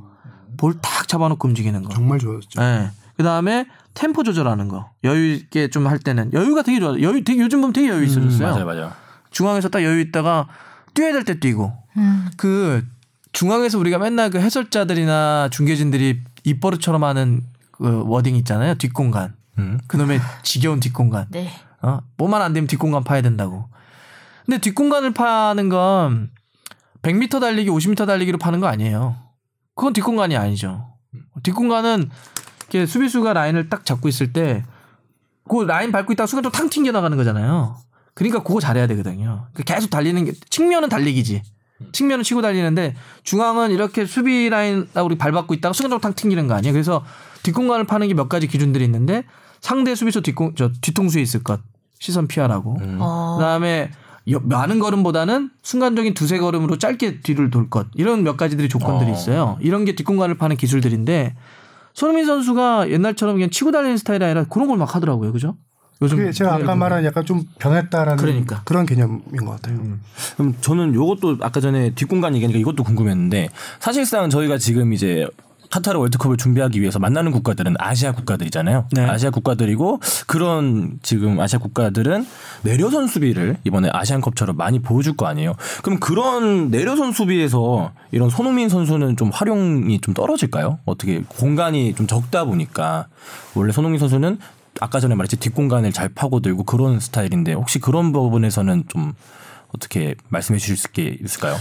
Speaker 1: 볼 딱 잡아놓고 움직이는 거.
Speaker 3: 정말 좋았죠.
Speaker 1: 예. 그 다음에 템포 조절하는 거. 여유 있게 좀 할 때는 여유가 되게 좋아. 여유 되게 요즘 보면 되게 여유 있어졌어요.
Speaker 4: 맞아요, 맞아요.
Speaker 1: 중앙에서 딱 여유 있다가 뛰어야 될 때 뛰고.
Speaker 2: 음.
Speaker 1: 그 중앙에서 우리가 맨날 그 해설자들이나 중계진들이 입버릇처럼 하는 그 wording 있잖아요. 뒷공간.
Speaker 4: 음.
Speaker 1: 그놈의 지겨운 뒷공간.
Speaker 2: 네.
Speaker 1: 어? 뭐만 안 되면 뒷공간 파야 된다고. 근데 뒷공간을 파는 건 100m 달리기, 50m 달리기로 파는 거 아니에요. 그건 뒷공간이 아니죠. 뒷공간은 이렇게 수비수가 라인을 딱 잡고 있을 때 그 라인 밟고 있다가 순간 좀탕 튕겨 나가는 거잖아요. 그러니까 그거 잘해야 되거든요. 그러니까 계속 달리는 게 측면은 달리기지. 측면은 치고 달리는데 중앙은 이렇게 수비 라인 우리 밟고 있다가 순간적으로 탕 튕기는 거 아니에요. 그래서 뒷공간을 파는 게 몇 가지 기준들이 있는데 상대 수비수 뒷공 저 뒤통수에 있을 것 시선 피하라고.
Speaker 2: 어.
Speaker 1: 그다음에 여- 많은 걸음보다는 순간적인 두세 걸음으로 짧게 뒤를 돌 것. 이런 몇 가지들이 조건들이
Speaker 4: 어.
Speaker 1: 있어요. 이런 게 뒷공간을 파는 기술들인데 손흥민 선수가 옛날처럼 그냥 치고 달리는 스타일이 아니라 그런 걸 막 하더라고요. 그죠? 요즘
Speaker 3: 그게 제가 아까 말한 약간 좀 변했다라는
Speaker 1: 그러니까.
Speaker 3: 그런 개념인 것 같아요.
Speaker 4: 그럼 저는 요것도 아까 전에 뒷공간 얘기하니까 이것도 궁금했는데 사실상 저희가 지금 이제 카타르 월드컵을 준비하기 위해서 만나는 국가들은 아시아 국가들이잖아요.
Speaker 1: 네.
Speaker 4: 아시아 국가들이고 그런 지금 아시아 국가들은 내려선 수비를 이번에 아시안컵처럼 많이 보여줄 거 아니에요. 그럼 그런 내려선 수비에서 이런 손흥민 선수는 좀 활용이 좀 떨어질까요? 어떻게 공간이 좀 적다 보니까 원래 손흥민 선수는 아까 전에 말했지 뒷공간을 잘 파고들고 그런 스타일인데 혹시 그런 부분에서는 좀 어떻게 말씀해 주실 수 있을까요?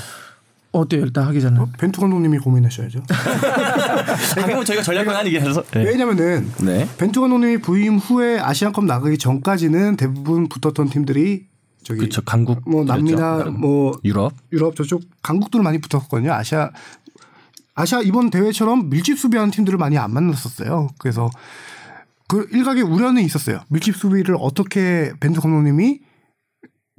Speaker 1: 어때요? 일단 하기 전에.
Speaker 3: 벤투 감독님이 고민하셔야죠.
Speaker 4: 방금 저희가 전략은 아니라서 네.
Speaker 3: 왜냐면은
Speaker 4: 네.
Speaker 3: 벤투 감독님이 부임 후에 아시안컵 나가기 전까지는 대부분 붙었던 팀들이 저기
Speaker 4: 그렇죠. 강국
Speaker 3: 뭐 남미나 뭐
Speaker 4: 유럽
Speaker 3: 유럽 저쪽 강국들 많이 붙었거든요. 아시아 아시아 이번 대회처럼 밀집 수비하는 팀들을 많이 안 만났었어요. 그래서 그 일각의 우려는 있었어요. 밀집 수비를 어떻게 벤투 감독님이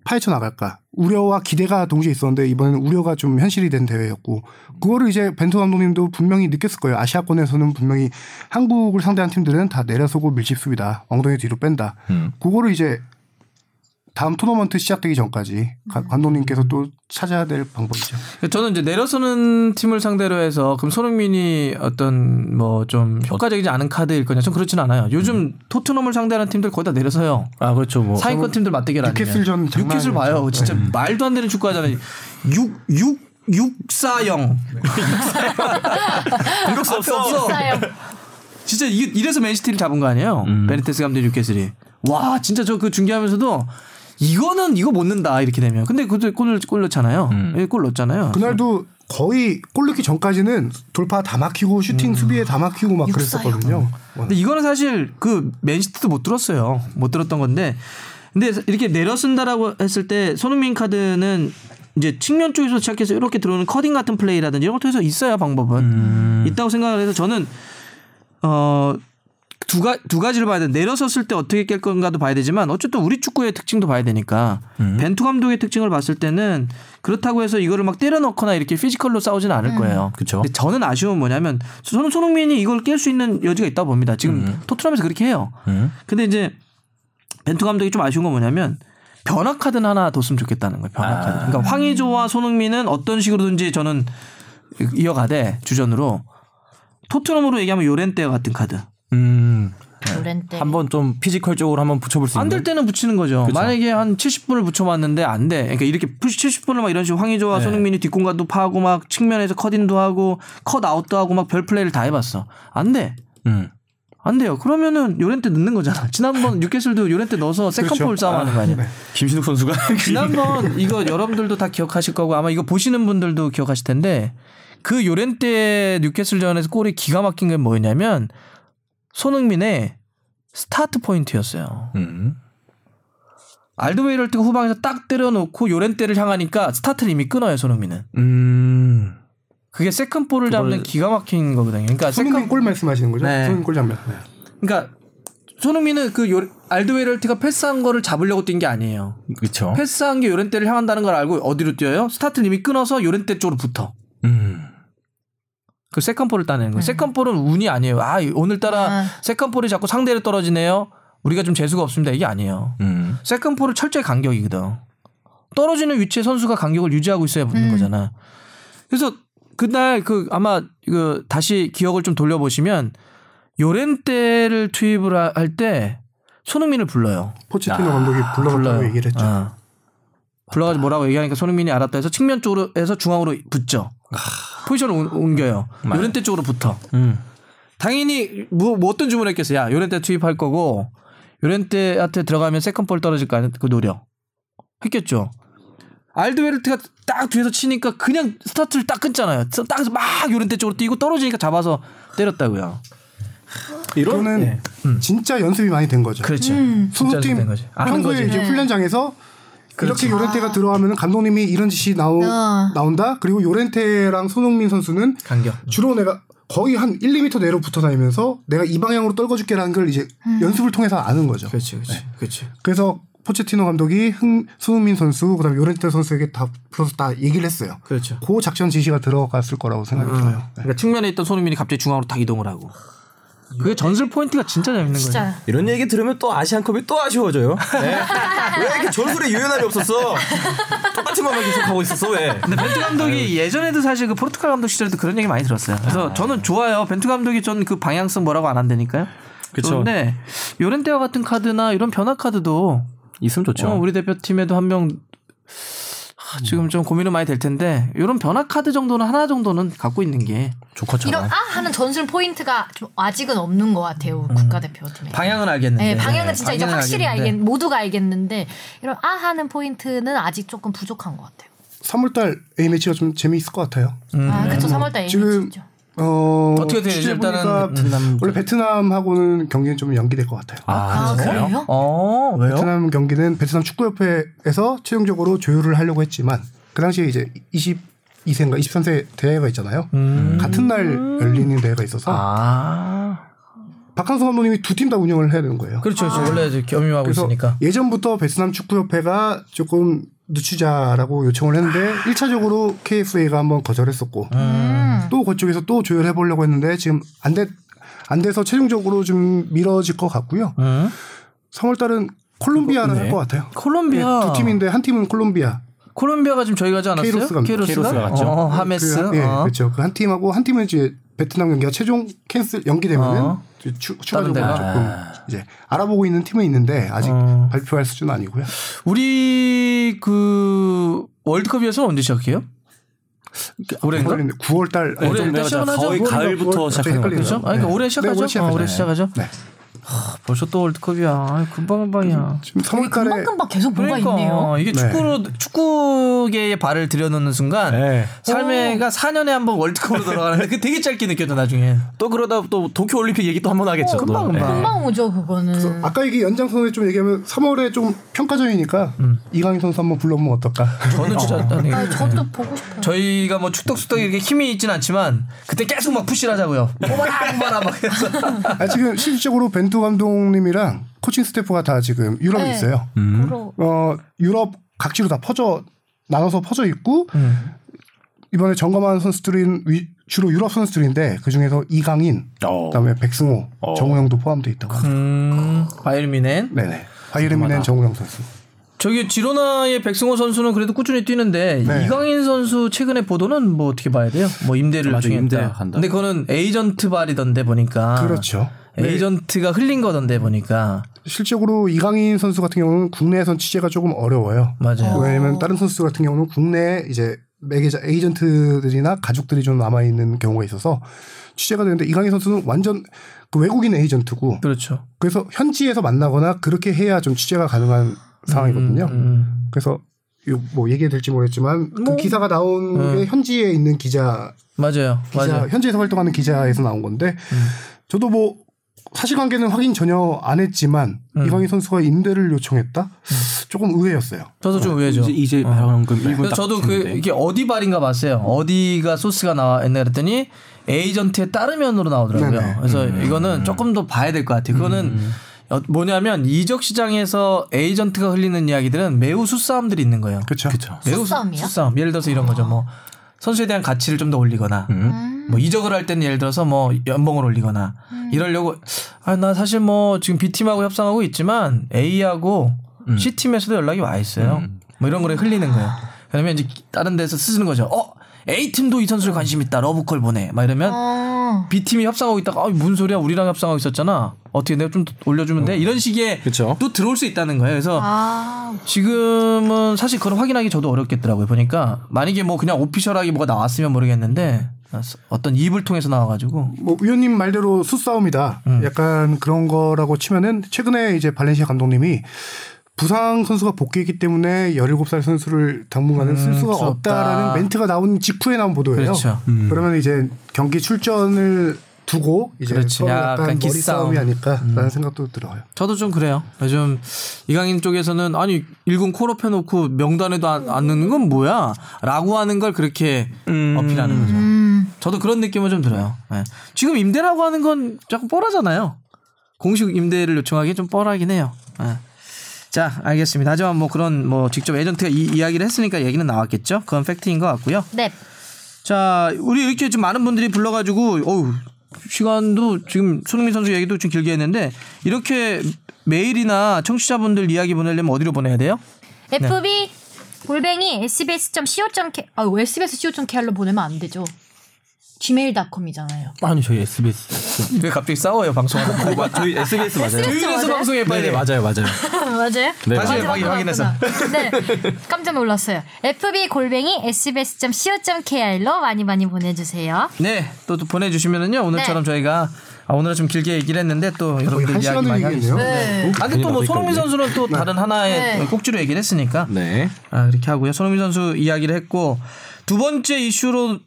Speaker 3: 파헤쳐 나갈까 우려와 기대가 동시에 있었는데 이번에는 우려가 좀 현실이 된 대회였고 그거를 이제 벤투 감독님도 분명히 느꼈을 거예요. 아시아권에서는 분명히 한국을 상대한 팀들은 다 내려서고 밀집 수비다, 엉덩이 뒤로 뺀다.
Speaker 4: 음.
Speaker 3: 그거를 이제 다음 토너먼트 시작되기 전까지 가- 감독님께서 또 찾아야 될 방법이죠.
Speaker 1: 저는 이제 내려서는 팀을 상대로 해서 그럼 손흥민이 어떤 뭐 좀 효과적이지 않은 카드일 거냐? 전 그렇진 않아요. 요즘 토트넘을 상대하는 팀들 거의 다 내려서요.
Speaker 4: 아 그렇죠 뭐
Speaker 1: 상위권 팀들 맞대결 아니에요.
Speaker 3: 뉴캐슬전 장난
Speaker 1: 뉴캐슬 봐요. 진짜 말도 안 되는 축구 하잖아요. 6 6 640.
Speaker 4: 공격수 없어.
Speaker 1: 진짜 이, 이래서 맨시티를 잡은 거 아니에요? 베니테스 감독 뉴캐슬이. 와, 진짜 저 그 중계하면서도 이거는 이거 못 넣는다 이렇게 되면. 근데 그때 골, 골 넣잖아요. 예, 골 넣었잖아요.
Speaker 3: 그날도 거의 골 넣기 전까지는 돌파 다 막히고 슈팅 수비에 다 막히고 막 그랬었거든요.
Speaker 1: 근데 이거는 사실 그 맨시티도 못 뚫었어요. 못 뚫었던 건데. 근데 이렇게 내려 쓴다라고 했을 때 손흥민 카드는 이제 측면 쪽에서 시작해서 이렇게 들어오는 cut in 같은 플레이라든지 이런 걸 통해서 있어야 방법은 있다고 생각을 해서 저는 어. 두, 가, 두 가지를 봐야 돼. 내려섰을 때 어떻게 깰 건가도 봐야 되지만 어쨌든 우리 축구의 특징도 봐야 되니까 벤투 감독의 특징을 봤을 때는 그렇다고 해서 이거를 막 때려 넣거나 이렇게 피지컬로 싸우지는 않을 거예요.
Speaker 4: 그쵸.
Speaker 1: 근데 저는 아쉬운 뭐냐면 저는 손흥민이 이걸 깰 수 있는 여지가 있다 고 봅니다. 지금 토트넘에서 그렇게 해요.
Speaker 4: 음.
Speaker 1: 근데 이제 벤투 감독이 좀 아쉬운 건 뭐냐면 변화 카드는 하나 뒀으면 좋겠다는 거예요. 변화 카드. 그러니까 황의조와 손흥민은 어떤 식으로든지 저는 이어가되 주전으로 토트넘으로 얘기하면 요렌테 같은 카드.
Speaker 4: 음.
Speaker 2: 요렌테.
Speaker 4: 한번 좀 피지컬적으로 한번 붙여볼
Speaker 1: 수안
Speaker 4: 있는.
Speaker 1: 될 때는 붙이는 거죠.
Speaker 4: 그쵸.
Speaker 1: 만약에 한 70분을 붙여봤는데 안 돼. 그러니까 이렇게 70분을 막 이런 식으로 황의조와
Speaker 4: 네.
Speaker 1: 손흥민이 뒷공간도 파고 막 측면에서 cut in도 하고 cut out도 하고 막 별 플레이를 다 해봤어. 안 돼.
Speaker 4: 음.
Speaker 1: 안 돼요. 그러면은 요렌테 넣는 거잖아. 지난번 뉴캐슬도 요렌테 넣어서 second ball 싸움하는 거 아니야.
Speaker 4: 김신욱 선수가
Speaker 1: 지난번 이거 여러분들도 다 기억하실 거고 아마 이거 보시는 분들도 기억하실 텐데 그 요렌테 뉴캐슬전에서 골이 기가 막힌 게 뭐였냐면 손흥민의 스타트 포인트였어요.
Speaker 4: 음.
Speaker 1: 알드웨이럴트가 후방에서 딱 때려놓고 요렌테를 향하니까 스타트를 이미 끊어요 손흥민은.
Speaker 4: 음.
Speaker 1: 그게 second ball을 잡는 기가 막힌 거거든요. 그러니까
Speaker 3: 손흥민
Speaker 1: second
Speaker 3: 골 말씀하시는 거죠?
Speaker 1: 네.
Speaker 3: 손흥민 골 장면. 네.
Speaker 1: 그러니까 손흥민은 그 요, 알드웨이럴트가 패스한 거를 잡으려고 뛴 게 아니에요.
Speaker 4: 그렇죠.
Speaker 1: 패스한 게 요렌테를 향한다는 걸 알고 어디로 뛰어요? 스타트를 이미 끊어서 요렌테 쪽으로 붙어.
Speaker 4: 음.
Speaker 1: 그 second ball을 따내는 거예요. second ball은 운이 아니에요. 아 오늘따라
Speaker 2: 아.
Speaker 1: second ball이 자꾸 상대로 떨어지네요. 우리가 좀 재수가 없습니다. 이게 아니에요.
Speaker 4: 음.
Speaker 1: second ball은 철저히 간격이거든. 떨어지는 위치에 선수가 간격을 유지하고 있어야 붙는 거잖아. 그래서 그날 그 아마 그 다시 기억을 좀 돌려보시면 요렌테를 투입을 할 때 손흥민을 불러요.
Speaker 3: 포체티노 감독이 불러갔다고 얘기를 했죠.
Speaker 1: 아. 불러가지고 뭐라고 얘기하니까 손흥민이 알았다 해서 측면 쪽으로 해서 중앙으로 붙죠. 포지션을 옮- 옮겨요.
Speaker 4: 맞아요.
Speaker 1: 요렌테 쪽으로 붙어.
Speaker 4: 음.
Speaker 1: 당연히 뭐, 뭐 어떤 주문을 했겠어요. 야 요렌테 투입할 거고 요렌테한테 들어가면 세컨볼 떨어질 거 아니야. 그 노려. 했겠죠. 알드웨르트가 딱 뒤에서 치니까 그냥 스타트를 딱 끊잖아요. 딱 막 요렌테 쪽으로 뛰고 떨어지니까 잡아서 때렸다고요.
Speaker 3: 이거는
Speaker 1: 네.
Speaker 3: 진짜 연습이 많이 된 거죠.
Speaker 1: 그렇지. 진짜
Speaker 3: 소속팀
Speaker 1: 된 거지. 아는
Speaker 3: 평소에
Speaker 1: 거지.
Speaker 3: 이제
Speaker 2: 네.
Speaker 3: 훈련장에서 이렇게 요렌테가 들어가면 감독님이 이런 짓이 나오,
Speaker 2: 어.
Speaker 3: 나온다. 그리고 요렌테랑 손흥민 선수는
Speaker 1: 간격.
Speaker 3: 주로 내가 거의 한 1, 2미터 내로 붙어 다니면서 내가 이 방향으로 떨궈줄게라는 걸 이제 연습을 통해서 아는 거죠.
Speaker 1: 그렇지, 그렇지, 그렇지.
Speaker 3: 그래서 포체티노 감독이 흥, 손흥민 선수 그다음에 요렌테 선수에게 다 풀어서 다 얘기를 했어요.
Speaker 1: 그렇죠.
Speaker 3: 그 작전 지시가 들어갔을 거라고 생각이 들어요. 네.
Speaker 1: 그러니까 측면에 있던 손흥민이 갑자기 중앙으로 딱 이동을 하고. 그게 전술 포인트가 진짜 재밌는 거죠.
Speaker 2: 진짜
Speaker 4: 이런 얘기 들으면 또 아시안컵이 또 아쉬워져요. 네. 왜 이렇게 전술에 유연함이 없었어? 똑같은 것만 계속 하고 있었어 왜?
Speaker 1: 근데 벤투 감독이 예전에도 사실 그 포르투갈 감독 시절에도 그런 얘기 많이 들었어요. 그래서 저는 좋아요. 벤투 감독이 전 그 방향성 뭐라고 안 한다니까요.
Speaker 4: 그쵸.
Speaker 1: 그런데 요렌테와 같은 카드나 이런 변화 카드도
Speaker 4: 있으면 좋죠.
Speaker 1: 어, 우리 대표팀에도 한명 지금 좀 고민은 많이 될 텐데 이런 변화 카드 정도는 하나 정도는 갖고 있는 게
Speaker 4: 좋겠죠.
Speaker 2: 이런 아 하는 전술 포인트가 좀 아직은 없는 것 같아요 국가대표팀에.
Speaker 1: 방향은 알겠는데.
Speaker 2: 네, 방향은 진짜 이제
Speaker 1: 방향은
Speaker 2: 확실히
Speaker 1: 알겠는데.
Speaker 2: 알겠, 모두가 알겠는데 이런 아 하는 포인트는 아직 조금 부족한 것 같아요.
Speaker 3: 3월달 A 매치가 좀 재미있을 것 같아요.
Speaker 2: 아 그렇죠 3월달 A
Speaker 3: 지금
Speaker 2: 매치죠.
Speaker 3: 어,
Speaker 1: 어떻게 돼요?
Speaker 3: 취재
Speaker 1: 일단은
Speaker 3: 보니까
Speaker 1: 베트남-
Speaker 3: 원래 베트남하고는 경기는 좀 연기될 것 같아요.
Speaker 2: 아, 그래요?
Speaker 1: 어 왜요?
Speaker 3: 베트남 경기는 베트남 축구협회에서 최종적으로 조율을 하려고 했지만 그 당시에 이제 22세인가 23세 대회가 있잖아요. 같은 날 열리는 대회가 있어서
Speaker 1: 아
Speaker 3: 박항서 감독님이 두 팀 다 운영을 해야 되는 거예요.
Speaker 1: 그렇죠. 그렇죠. 원래 이제 겸임하고
Speaker 3: 그래서
Speaker 1: 있으니까.
Speaker 3: 예전부터 베트남 축구협회가 조금 늦추자라고 요청을 했는데 1차적으로 KFA가 한번 거절했었고
Speaker 2: 음.
Speaker 3: 또 그쪽에서 또 조율해 보려고 했는데 지금 안 돼, 안 돼서 최종적으로 좀 미뤄질 것 같고요.
Speaker 1: 음.
Speaker 3: 3월 달은 콜롬비아를
Speaker 4: 네.
Speaker 3: 할것 같아요.
Speaker 1: 콜롬비아
Speaker 3: 네, 두 팀인데 한 팀은 콜롬비아.
Speaker 1: 콜롬비아가 지금 저희 가지 않았어요?
Speaker 3: 케이로스가
Speaker 4: 케이로스가 갔죠.
Speaker 1: 어, 하메스.
Speaker 3: 그, 예,
Speaker 1: 어.
Speaker 3: 그렇죠. 그 한 팀하고 한 팀은 이제 베트남 경기가 최종 캔슬 연기되면은
Speaker 1: 어.
Speaker 3: 추, 추가적으로
Speaker 1: 데가?
Speaker 3: 조금 이제 알아보고 있는 팀은 있는데 아직
Speaker 1: 어.
Speaker 3: 발표할 수준은 아니고요.
Speaker 1: 우리 그 월드컵에서 언제 시작해요? 올해인가?
Speaker 3: 9월 달
Speaker 1: 올해
Speaker 4: 좀
Speaker 1: 일단
Speaker 4: 내가
Speaker 1: 시작은 하죠.
Speaker 4: 거의 가을부터
Speaker 3: 그걸
Speaker 4: 시작하는 것
Speaker 3: 갑자기
Speaker 1: 그렇죠? 아니, 그러니까 올해
Speaker 3: 네,
Speaker 1: 시작하죠.
Speaker 3: 올해
Speaker 1: 어,
Speaker 3: 시작하죠.
Speaker 1: 올해 시작
Speaker 3: 네.
Speaker 1: 벌써 또 월드컵이야. 아이, 금방 금방이야.
Speaker 3: 지금 3월 달에
Speaker 2: 금방 금방 계속 뭐가
Speaker 1: 그러니까
Speaker 2: 있네요.
Speaker 1: 이게
Speaker 3: 네.
Speaker 1: 축구로 축구계에 발을 들여놓는 순간
Speaker 4: 네.
Speaker 1: 삶에가 4년에 한 번 월드컵으로 돌아가는데 그 되게 짧게 느껴져 나중에.
Speaker 4: 또 그러다 또 도쿄 올림픽 얘기 또 한 번 하겠죠. 또.
Speaker 1: 금방, 금방.
Speaker 4: 네.
Speaker 2: 금방 오죠 그거는.
Speaker 3: 아까 이게 연장선에 좀 얘기하면 3월에 좀 평가전이니까 이강인 선수 한번 불러보면 어떨까?
Speaker 1: 저는 진짜 아니,
Speaker 2: 아, 저도 보고 싶어요.
Speaker 1: 저희가 뭐 축덕쑥덕 이렇게 힘이 있진 않지만 그때 계속 막 푸시를 하자고요. 뽑아라 뽑아라 막 해서.
Speaker 3: 아, 지금 실질적으로 벤투 감독님이랑 코칭 스태프가 다 지금 유럽에
Speaker 2: 네.
Speaker 3: 있어요.
Speaker 2: 보러
Speaker 3: 어, 유럽 각지로 다 퍼져 나눠서 퍼져 있고
Speaker 1: 음.
Speaker 3: 이번에 점검한 선수들은 위- 주로 유럽 선수들인데 그 중에서 이강인,
Speaker 4: 어.
Speaker 3: 그다음에 백승호,
Speaker 4: 어.
Speaker 3: 정우영도 포함돼 있다고. 합니다.
Speaker 1: 음, 바이에른
Speaker 3: 네네. 바이에른 뮌헨 정우영 선수.
Speaker 1: 저기 지로나의 백승호 선수는 그래도 꾸준히 뛰는데
Speaker 3: 네.
Speaker 1: 이강인 선수 최근에 보도는 뭐 어떻게 봐야 돼요? 뭐 임대를 요청했다.
Speaker 4: 임대 간다.
Speaker 1: 근데 그거는 에이전트 발이던데 보니까.
Speaker 3: 그렇죠. 네.
Speaker 1: 에이전트가 흘린 거던데 보니까.
Speaker 3: 실질적으로 이강인 선수 같은 경우는 국내에선 취재가 조금 어려워요.
Speaker 1: 맞아요.
Speaker 3: 왜냐면 다른 선수 같은 경우는 국내에 이제 매개자 에이전트들이나 가족들이 좀 남아 있는 경우가 있어서 취재가 되는데 이강인 선수는 완전 그 외국인 에이전트고
Speaker 1: 그렇죠.
Speaker 3: 그래서 현지에서 만나거나 그렇게 해야 좀 취재가 가능한 상황이거든요.
Speaker 1: 음.
Speaker 3: 그래서 이거 뭐 얘기해야 될지 모르겠지만
Speaker 1: 뭐.
Speaker 3: 그 기사가 나온
Speaker 1: 음.
Speaker 3: 게 현지에 있는 기자,
Speaker 1: 맞아요.
Speaker 3: 기자
Speaker 1: 맞아요. 음.
Speaker 3: 현지에서 활동하는 기자에서 나온 건데 저도 뭐 사실관계는 확인 전혀 안 했지만
Speaker 1: 음.
Speaker 3: 이강인 선수가 임대를 요청했다 조금 의외였어요.
Speaker 1: 저도 좀 의외죠.
Speaker 4: 이제 이제 방금 1분
Speaker 1: 그래서 저도 그 이게 어디 발인가 봤어요. 어디가 소스가 나왔나 그랬더니 에이전트에 따르면으로 나오더라고요.
Speaker 3: 네네.
Speaker 1: 그래서 이거는 조금 더 봐야 될 것 같아요. 그거는 어, 뭐냐면 이적 시장에서 에이전트가 흘리는 이야기들은 매우 수싸움들이 있는 거예요.
Speaker 3: 그렇죠.
Speaker 1: 매우 수-
Speaker 2: 수싸움이요?
Speaker 1: 수싸움. 예를 들어서 이런 거죠. 뭐 선수에 대한 가치를 좀 더 올리거나
Speaker 2: 음.
Speaker 1: 뭐 이적을 할 때는 예를 들어서 뭐 연봉을 올리거나 이러려고 아 나 사실 뭐 지금 B 팀하고 협상하고 있지만 A하고 C 팀에서도 연락이 와 있어요. 뭐 이런 거를 흘리는 거예요. 그러면 이제 다른 데서 쓰는 거죠. 어 A 팀도 이 선수를 관심 있다. 러브콜 보내. 막 이러면
Speaker 2: 어.
Speaker 1: B 팀이 협상하고 있다가 아, 무슨 소리야? 우리랑 협상하고 있었잖아. 어떻게 내가 좀더 올려주면 돼? 이런 식의
Speaker 4: 그쵸.
Speaker 1: 또 들어올 수 있다는 거예요. 그래서
Speaker 2: 아,
Speaker 1: 지금은 사실 그걸 확인하기 저도 어렵겠더라고요. 보니까 만약에 뭐 그냥 오피셜하게 뭐가 나왔으면 모르겠는데 어떤 입을 통해서 나와가지고
Speaker 3: 뭐 위원님 말대로 수싸움이다.
Speaker 1: 음.
Speaker 3: 약간 그런 거라고 치면은 최근에 이제 발렌시아 감독님이 부상 선수가 복귀했기 때문에 17살 선수를 당분간은 쓸 수가
Speaker 1: 음, 수 없다.
Speaker 3: 없다라는 멘트가 나온 직후에 나온 보도예요.
Speaker 1: 그렇죠.
Speaker 3: 그러면 이제 경기 출전을 두고 이제
Speaker 1: 그렇지.
Speaker 3: 서로 약간,
Speaker 1: 약간
Speaker 3: 머리
Speaker 1: 기싸움.
Speaker 3: 싸움이 아닐까라는 생각도 들어요.
Speaker 1: 저도 좀 그래요. 요즘 이강인 쪽에서는 아니 일군 콜업 해놓고 명단에도 안, 안 넣는 건 뭐야? 라고 하는 걸 그렇게 어필하는 거죠.
Speaker 2: 음.
Speaker 1: 저도 그런 느낌은 좀 들어요. 예. 지금 임대라고 하는 건 자꾸 뻔하잖아요. 공식 임대를 요청하기 좀 뻔하긴 해요. 예. 자, 알겠습니다. 하지만 뭐 그런 뭐 직접 에이전트가 이, 이야기를 했으니까 얘기는 나왔겠죠. 그건 팩트인 것 같고요.
Speaker 2: 네.
Speaker 1: 자, 우리 이렇게 좀 많은 분들이 불러가지고, 어우, 시간도 지금 손흥민 선수 얘기도 좀 길게 했는데 이렇게 메일이나 청취자분들 이야기 보내려면 어디로 보내야 돼요?
Speaker 2: FB 골뱅이 sbs.co.k 아 sbs.co.kr로 보내면 안 되죠. gmail.com이잖아요.
Speaker 4: 아니 저희 SBS
Speaker 1: 왜 갑자기 싸워요 방송하다
Speaker 4: 어, 저희 SBS 맞아요.
Speaker 2: SBS 맞아요?
Speaker 1: 방송에 빨리
Speaker 4: 네, 맞아요, 맞아요.
Speaker 2: 맞아요?
Speaker 4: 네,
Speaker 1: 다시. 확인- 확인해서.
Speaker 2: 네, 깜짝 놀랐어요. fb 골뱅이 sbs.co.kr로 많이 많이 보내주세요.
Speaker 1: 네, 또, 또 보내주시면은요 오늘처럼 저희가 아, 오늘은 좀 길게 얘기를 했는데 또 여러분들
Speaker 3: 한
Speaker 1: 이야기 많이
Speaker 3: 얘기했네요.
Speaker 1: 하겠습니다.
Speaker 2: 네.
Speaker 1: 아, 근데 또뭐
Speaker 4: 괜히
Speaker 1: 손흥민 선수는 또 다른 하나의
Speaker 2: 네.
Speaker 1: 꼭지로 얘기를 했으니까
Speaker 4: 네.
Speaker 1: 아, 이렇게 하고요. 손흥민 선수 이야기를 했고 두 번째 이슈로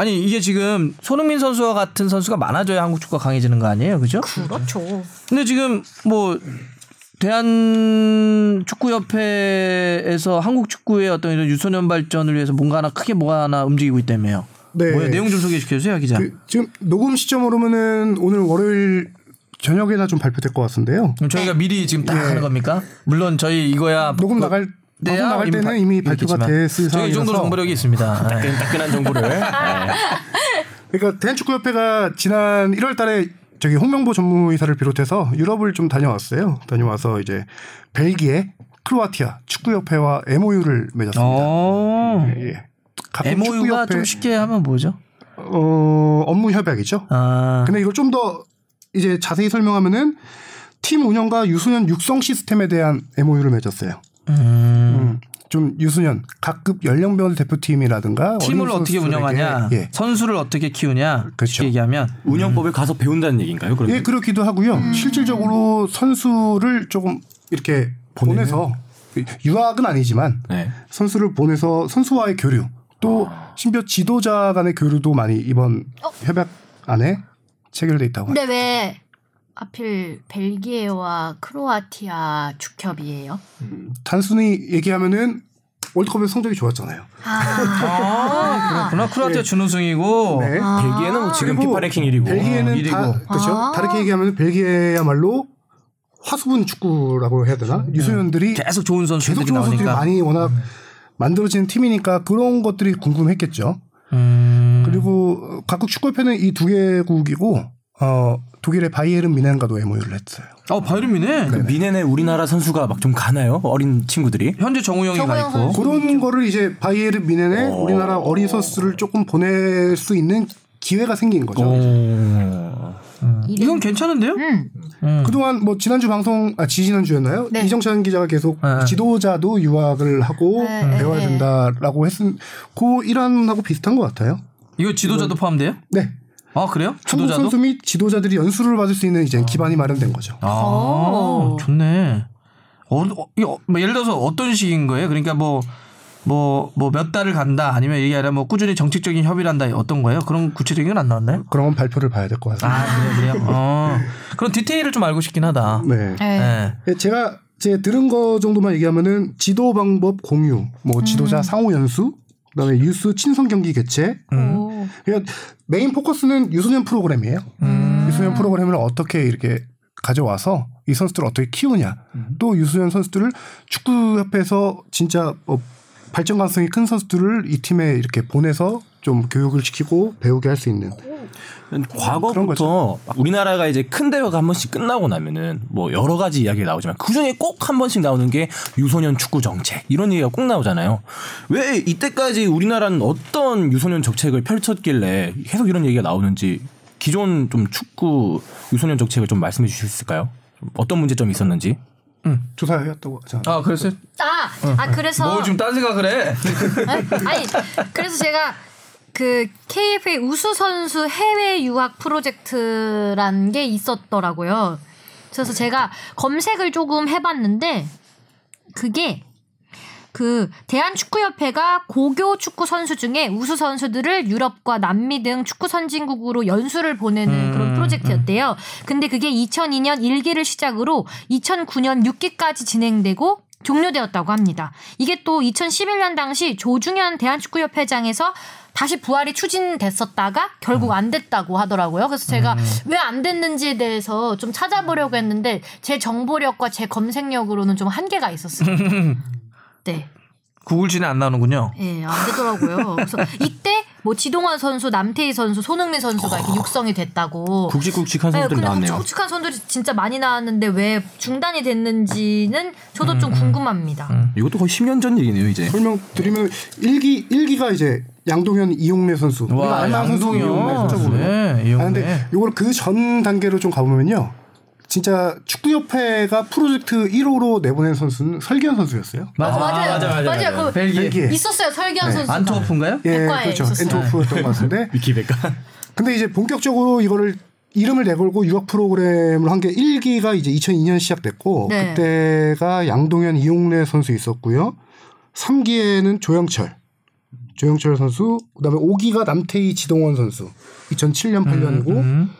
Speaker 1: 아니 이게 지금 손흥민 선수와 같은 선수가 많아져야 한국 축구가 강해지는 거 아니에요, 그죠?
Speaker 2: 그렇죠.
Speaker 1: 근데 지금 뭐 대한 축구협회에서 한국 축구의 어떤 이런 유소년 발전을 위해서 뭔가 하나 크게 뭐가 하나 움직이고 있다며요.
Speaker 3: 네.
Speaker 1: 뭐야 내용 좀 소개시켜 주세요, 기자.
Speaker 3: 그, 지금 녹음 시점으로면은 오늘 월요일 저녁에나 좀 발표될 것 같은데요.
Speaker 1: 그럼 저희가 미리 지금 딱 하는 겁니까? 물론 저희 이거야
Speaker 3: 녹음 나갈
Speaker 1: 때야
Speaker 3: 녹음 나갈 때는 이미 발표가 됐을
Speaker 1: 저희 이 정도
Speaker 3: 상황이라서
Speaker 1: 정보력이 있습니다. 네.
Speaker 4: 따끈 따끈한 정보를. 네.
Speaker 3: 그러니까 대한축구협회가 지난 1월달에 저기 홍명보 전무이사를 비롯해서 유럽을 좀 다녀왔어요. 다녀와서 이제 벨기에, 크로아티아 축구협회와 MOU를 맺었습니다.
Speaker 1: 어.
Speaker 3: 예.
Speaker 1: MOU가
Speaker 3: 축구협회-
Speaker 1: 좀 쉽게 하면 뭐죠?
Speaker 3: 어, 업무 협약이죠.
Speaker 1: 아.
Speaker 3: 근데 이걸 좀 더 이제 자세히 설명하면은 팀 운영과 유소년 육성 시스템에 대한 MOU를 맺었어요.
Speaker 1: 음.
Speaker 3: 음, 좀 유소년 각급 연령별 대표팀이라든가
Speaker 1: 팀을 어떻게 운영하냐,
Speaker 3: 예.
Speaker 1: 선수를 어떻게 키우냐,
Speaker 3: 그렇죠.
Speaker 1: 쉽게 얘기하면
Speaker 4: 운영법을 가서 배운다는 얘기인가요? 그러면?
Speaker 3: 예, 그렇기도 하고요. 실질적으로 선수를 조금 이렇게 보내서 유학은 아니지만
Speaker 4: 네.
Speaker 3: 선수를 보내서 선수와의 교류 또 심지어 지도자 간의 교류도 많이 이번 협약 안에 체결돼 있다고
Speaker 2: 근데 왜 하필 벨기에와 크로아티아 축협이에요?
Speaker 3: 단순히 얘기하면은 월드컵에서 성적이 좋았잖아요.
Speaker 2: 아,
Speaker 1: 그렇구나. 크로아티아 준우승이고
Speaker 3: 네.
Speaker 4: 벨기에는 뭐 지금 피파 랭킹 1위고.
Speaker 3: 벨기에는
Speaker 1: 일이고.
Speaker 3: 다 그렇죠.
Speaker 2: 아.
Speaker 3: 다르게 얘기하면 벨기에야말로 화수분 축구라고 해야 되나? 유소년들이
Speaker 1: 계속 좋은 선수들이
Speaker 3: 계속 좋은 선수들이
Speaker 1: 나오니까.
Speaker 3: 많이 워낙 만들어지는 팀이니까 그런 것들이 궁금했겠죠.
Speaker 1: 음.
Speaker 3: 그리고 각국 축구협회는 이 두 개국이고 어, 독일의 바이에른 미넨과도 MOU를 했어요.
Speaker 1: 어 바이름이네.
Speaker 4: 그 미넨에 우리나라 선수가 막 좀 가나요? 어린 친구들이?
Speaker 1: 현재 정우영이 가
Speaker 2: 정우영
Speaker 1: 있고.
Speaker 3: 그런 거를 이제 바이에른 미넨에
Speaker 4: 어.
Speaker 3: 우리나라 어린 선수를 조금 보낼 수 있는 기회가 생긴 거죠.
Speaker 1: 이건 괜찮은데요?
Speaker 2: 음.
Speaker 3: 그동안 뭐 지난주 방송 아 지지난주였나요?
Speaker 2: 네.
Speaker 3: 이정찬 기자가 계속
Speaker 1: 네.
Speaker 3: 지도자도 유학을 하고
Speaker 2: 네,
Speaker 3: 배워야
Speaker 2: 네.
Speaker 3: 된다라고 했은 그 일환하고 비슷한 것 같아요.
Speaker 1: 이거 지도자도 포함돼요?
Speaker 3: 네.
Speaker 1: 아 그래요?
Speaker 3: 한국
Speaker 1: 지도자도?
Speaker 3: 선수 및 지도자들이 연수를 받을 수 있는 이제 기반이 마련된 거죠.
Speaker 1: 아
Speaker 2: 오.
Speaker 1: 좋네. 어, 어, 이거 뭐 예를 들어서 어떤 식인 거예요? 그러니까 뭐 뭐 뭐 몇 달을 간다 아니면 이게 아니라 뭐 꾸준히 정책적인 협의를 한다 어떤 거예요? 그런 구체적인 건 안 나왔나요?
Speaker 3: 그런 건 발표를 봐야 될 것 같습니다.
Speaker 1: 아 그래요 그래요. 어. 그런 디테일을 좀 알고 싶긴 하다.
Speaker 3: 네.
Speaker 2: 네.
Speaker 1: 네.
Speaker 3: 제가 제 들은 거 정도만 얘기하면은 지도 방법 공유, 뭐 지도자 상호 연수, 그다음에 유스 친선 경기 개최.
Speaker 2: 오.
Speaker 3: 그러니까 메인 포커스는 유소년 프로그램이에요. 유소년 프로그램을 어떻게 이렇게 가져와서 이 선수들을 어떻게 키우냐. 또 유소년 선수들을 축구협회에서 진짜 뭐 발전 가능성이 큰 선수들을 이 팀에 이렇게 보내서 좀 교육을 시키고 배우게 할 수 있는.
Speaker 4: 과거부터 우리나라가 이제 큰 대회가 한 번씩 끝나고 나면은 뭐 여러 가지 이야기가 나오지만 그 중에 꼭 한 번씩 나오는 게 유소년 축구 정책 이런 얘기가 꼭 나오잖아요. 왜 이때까지 우리나라는 어떤 유소년 정책을 펼쳤길래 계속 이런 얘기가 나오는지 기존 좀 축구 유소년 정책을 좀 말씀해 주실 수 있을까요? 좀 어떤 문제점이 있었는지.
Speaker 3: 조사해왔다고 하잖아요.
Speaker 1: 아 그랬어요?
Speaker 2: 아, 아 그래서
Speaker 1: 뭘 지금 딴 생각을 해?
Speaker 2: 아니 그래서 제가 그 KFA 우수 선수 해외 유학 프로젝트란 게 있었더라고요. 그래서 제가 검색을 조금 해봤는데 그게 그 대한축구협회가 고교 축구 선수 중에 우수 선수들을 유럽과 남미 등 축구 선진국으로 연수를 보내는 그런 프로젝트였대요. 근데 그게 2002년 1기를 시작으로 2009년 6기까지 진행되고 종료되었다고 합니다. 이게 또 2011년 당시 조중현 대한축구협회장에서 다시 부활이 추진됐었다가 결국 안 됐다고 하더라고요. 그래서 제가 왜안 됐는지에 대해서 좀 찾아보려고 했는데 제 정보력과 제 검색력으로는 좀 한계가 있었어요. 네.
Speaker 1: 구글진에 안 나오는군요.
Speaker 2: 예, 안 되더라고요. 그래서 이때 뭐 지동원 선수, 남태희 선수, 손흥민 선수가 이렇게 육성이 됐다고.
Speaker 4: 굵직굵직한
Speaker 2: 네,
Speaker 4: 선수들이
Speaker 2: 근데
Speaker 4: 나왔네요.
Speaker 2: 굵직굵직한 선수들이 진짜 많이 나왔는데 왜 중단이 됐는지는 저도 좀 궁금합니다.
Speaker 4: 이것도 거의 10년 전 얘기네요, 이제.
Speaker 3: 설명 드리면 일기 일기가 이제 양동현 이용래 선수.
Speaker 1: 와
Speaker 3: 선수 이용래
Speaker 1: 양동현.
Speaker 3: 선수로.
Speaker 1: 네,
Speaker 3: 아
Speaker 1: 이용래.
Speaker 3: 근데 요걸 그 전 단계로 좀 가보면요. 진짜 축구협회가 프로젝트 1호로 내보낸 선수는 설기현 선수였어요.
Speaker 1: 맞아,
Speaker 2: 어, 맞아요.
Speaker 1: 맞아, 맞아,
Speaker 2: 맞아요.
Speaker 1: 맞아.
Speaker 2: 그
Speaker 1: 벨기에.
Speaker 3: 벨기에.
Speaker 2: 있었어요 설기현 선수가.
Speaker 1: 안트워프인가요?
Speaker 3: 예,
Speaker 2: 백과에
Speaker 3: 그렇죠. 엔트워프였던 것 같은데.
Speaker 4: 위키백과.
Speaker 3: 근데 이제 본격적으로 이거를 이름을 내걸고 유학 프로그램을 한 게 1기가 이제 2002년 시작됐고
Speaker 2: 네.
Speaker 3: 그때가 양동현 이용래 선수 있었고요. 3기에는 조영철, 조영철 선수, 그다음에 5기가 남태희 지동원 선수 2007년 8년이고
Speaker 1: 음,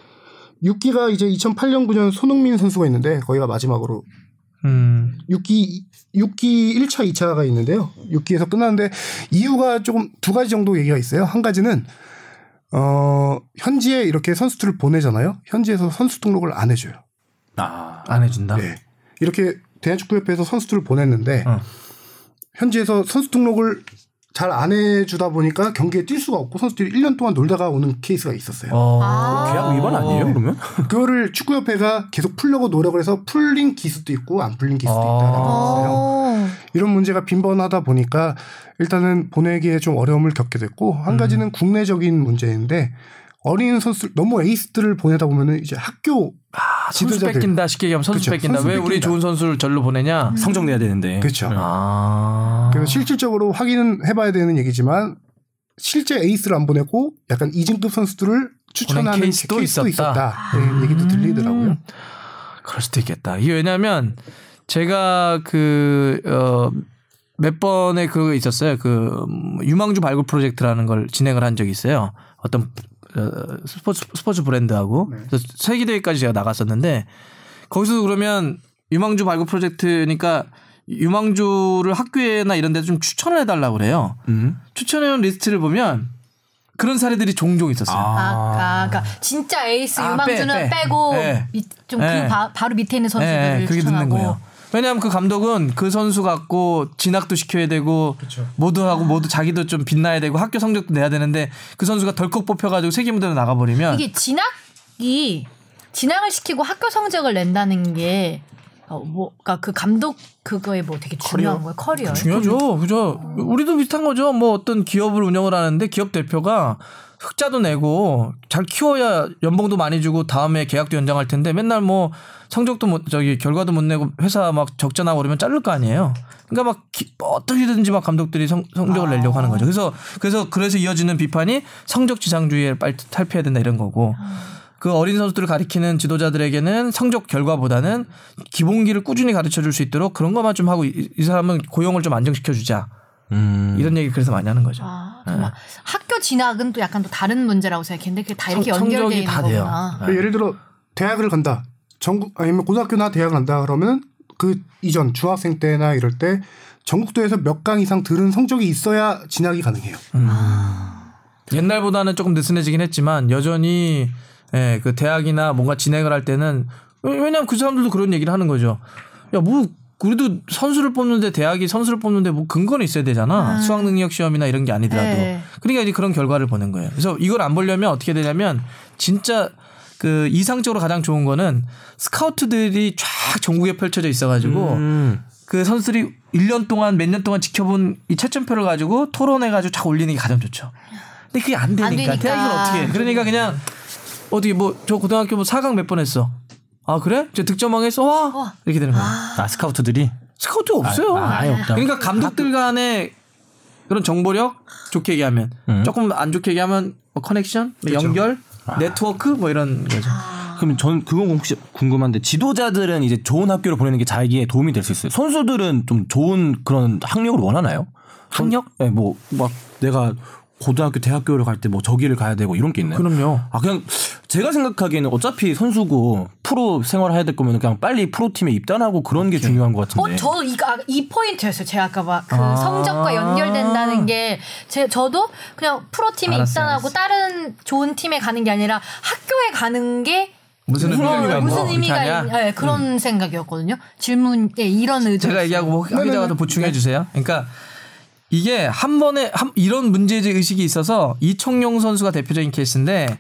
Speaker 3: 6기가 이제 2008년 9년 손흥민 선수가 있는데 거기가 마지막으로
Speaker 1: 음.
Speaker 3: 6기 6기 1차, 2차가 있는데요. 6기에서 끝났는데 이유가 조금 두 가지 정도 얘기가 있어요. 한 가지는 어 현지에 이렇게 선수들을 보내잖아요. 현지에서 선수 등록을 안 해줘요.
Speaker 4: 아.
Speaker 1: 안 해준다.
Speaker 3: 네. 이렇게 대한축구협회에서 선수들을 보냈는데
Speaker 1: 어.
Speaker 3: 현지에서 선수 등록을 잘 안 해주다 보니까 경기에 뛸 수가 없고 선수들이 1년 동안 놀다가 오는 케이스가 있었어요.
Speaker 1: 어.
Speaker 2: 아.
Speaker 4: 계약 위반 아니에요, 그러면?
Speaker 3: 그거를 축구협회가 계속 풀려고 노력을 해서 풀린 기수도 있고 안 풀린 기수도
Speaker 1: 아.
Speaker 3: 있다라고 했어요.
Speaker 2: 어.
Speaker 3: 이런 문제가 빈번하다 보니까 일단은 보내기에 좀 어려움을 겪게 됐고 한 가지는 국내적인 문제인데 어린 선수 너무 에이스들을 보내다 보면은 이제 학교
Speaker 1: 아, 선수
Speaker 3: 지도자들.
Speaker 1: 뺏긴다 쉽게 얘기하면 선수
Speaker 3: 그쵸,
Speaker 1: 뺏긴다.
Speaker 3: 선수
Speaker 1: 왜 우리
Speaker 3: 뺏긴다.
Speaker 1: 좋은 선수를 절로 보내냐?
Speaker 4: 성적 내야 되는데.
Speaker 3: 그렇죠.
Speaker 1: 아.
Speaker 3: 그래서 실질적으로 확인은 해봐야 되는 얘기지만 실제 에이스를 안 보내고 약간 이진급 선수들을 추천하는
Speaker 1: 케이스도
Speaker 3: 케이스도,
Speaker 1: 있었다.
Speaker 3: 있었다. 네, 얘기도 들리더라고요.
Speaker 1: 음. 그럴 수도 있겠다. 이게 왜냐면 제가 그, 어, 몇 번의 그거 있었어요. 그, 음, 유망주 발굴 프로젝트라는 걸 진행을 한 적이 있어요. 어떤, 어, 스포츠, 스포츠 브랜드하고.
Speaker 3: 네.
Speaker 1: 그래서 세계 대회까지 제가 나갔었는데 거기서도 그러면 유망주 발굴 프로젝트니까 유망주를 학교에나 이런 데서 좀 추천을 해달라고 그래요.
Speaker 4: 음.
Speaker 1: 추천해온 리스트를 보면 그런 사례들이 종종 있었어요.
Speaker 2: 아까 그러니까 진짜 에이스
Speaker 1: 아,
Speaker 2: 유망주는
Speaker 1: 빼, 빼.
Speaker 2: 빼고
Speaker 1: 네.
Speaker 2: 좀 그
Speaker 1: 네.
Speaker 2: 바로 밑에 있는 선수들을
Speaker 1: 네,
Speaker 2: 추천하고.
Speaker 1: 왜냐하면 그 감독은 그 선수 갖고 진학도 시켜야 되고 모두 하고 모두 자기도 좀 빛나야 되고 학교 성적도 내야 되는데 그 선수가 덜컥 뽑혀가지고 세계 무대로 나가버리면
Speaker 2: 이게 진학이 진학을 시키고 학교 성적을 낸다는 게 어, 뭐가 그 감독 그거에 뭐 되게 중요한 거예요 커리어.
Speaker 1: 중요하죠. 그죠. 우리도 비슷한 거죠. 뭐 어떤 기업을 운영을 하는데 기업 대표가 흑자도 내고 잘 키워야 연봉도 많이 주고 다음에 계약도 연장할 텐데 맨날 뭐 성적도 못 저기 결과도 못 내고 회사 막 적자 나고 그러면 자를 거 아니에요. 그러니까 막 기- 어떻게든지 막 감독들이 성, 성적을 내려고 하는 거죠. 그래서 그래서 그래서 이어지는 비판이 성적 지상주의에 빨리 탈피해야 된다 이런 거고. 그 어린 선수들을 가리키는 지도자들에게는 성적 결과보다는 기본기를 꾸준히 가르쳐 줄 수 있도록 그런 것만 좀 하고 이, 이 사람은 고용을 좀 안정시켜 주자.
Speaker 4: 음.
Speaker 1: 이런 얘기 그래서 많이 하는 거죠.
Speaker 2: 아, 정말 학교 진학은 또 약간 또 다른 문제라고 생각했는데 그게 다 이렇게
Speaker 1: 성-
Speaker 2: 연결돼 있는
Speaker 1: 다 돼요.
Speaker 2: 거구나.
Speaker 3: 그러니까 예를 들어 대학을 간다. 전국 아니면 고등학교나 대학을 간다 그러면 그 이전 중학생 때나 이럴 때 전국도에서 몇 강 이상 들은 성적이 있어야 진학이 가능해요.
Speaker 1: 옛날보다는 조금 느슨해지긴 했지만 여전히 예, 그 대학이나 뭔가 진행을 할 때는 왜- 왜냐면 그 사람들도 그런 얘기를 하는 거죠. 야, 뭐 우리도 선수를 뽑는데 대학이 선수를 뽑는데 뭐 근거는 있어야 되잖아. 수학 능력 시험이나 이런 게 아니더라도.
Speaker 2: 네.
Speaker 1: 그러니까 이제 그런 결과를 보는 거예요. 그래서 이걸 안 보려면 어떻게 되냐면 진짜 그 이상적으로 가장 좋은 거는 스카우트들이 쫙 전국에 펼쳐져 있어가지고
Speaker 4: 음.
Speaker 1: 그 선수들이 1년 동안 몇 년 동안 지켜본 이 채점표를 가지고 토론해가지고 쫙 올리는 게 가장 좋죠. 근데 그게 안 되니까,
Speaker 2: 되니까.
Speaker 1: 대학은 어떻게 해. 그러니까 그냥 어떻게 뭐 저 고등학교 뭐 4강 몇 번 했어. 아 그래? 저 득점왕 했어? 와 이렇게 되는 거야.
Speaker 4: 아, 스카우트들이?
Speaker 1: 스카우트 없어요.
Speaker 4: 아, 아예 없다.
Speaker 1: 그러니까 감독들 간의 그런 정보력 좋게 얘기하면
Speaker 4: 음.
Speaker 1: 조금 안 좋게 얘기하면 뭐 커넥션, 뭐 연결, 네트워크 뭐 이런 거죠.
Speaker 4: 그럼 전 그건 혹시 궁금한데 지도자들은 이제 좋은 학교를 보내는 게 자기에 도움이 될 수 있어요. 선수들은 좀 좋은 그런 학력을 원하나요?
Speaker 1: 학력?
Speaker 4: 네, 뭐 막 내가 고등학교, 대학교를 갈 때 뭐 저기를 가야 되고 이런 게 있나요?
Speaker 1: 그럼요.
Speaker 4: 아 그냥 제가 생각하기에는 어차피 선수고 프로 생활을 해야 될 거면 그냥 빨리 프로 팀에 입단하고 그런 게 중요한 것 같은데.
Speaker 2: 어, 저도 이, 아, 이 포인트였어요. 제가 아까 막그
Speaker 1: 아.
Speaker 2: 성적과 연결된다는 게, 제, 저도 그냥 프로 팀에
Speaker 1: 알았어,
Speaker 2: 입단하고
Speaker 1: 알았어.
Speaker 2: 다른 좋은 팀에 가는 게 아니라 학교에 가는 게
Speaker 1: 무슨 의미가
Speaker 2: 무슨 의미가
Speaker 1: 하냐? 음.
Speaker 2: 있, 네, 그런 생각이었거든요. 질문에 이런 의도.
Speaker 1: 제가 얘기하고 뭐
Speaker 3: 네네네.
Speaker 1: 기자가 더 보충해 주세요. 그러니까 이게 한 번에 한, 이런 문제제 의식이 있어서 이청용 선수가 대표적인 케이스인데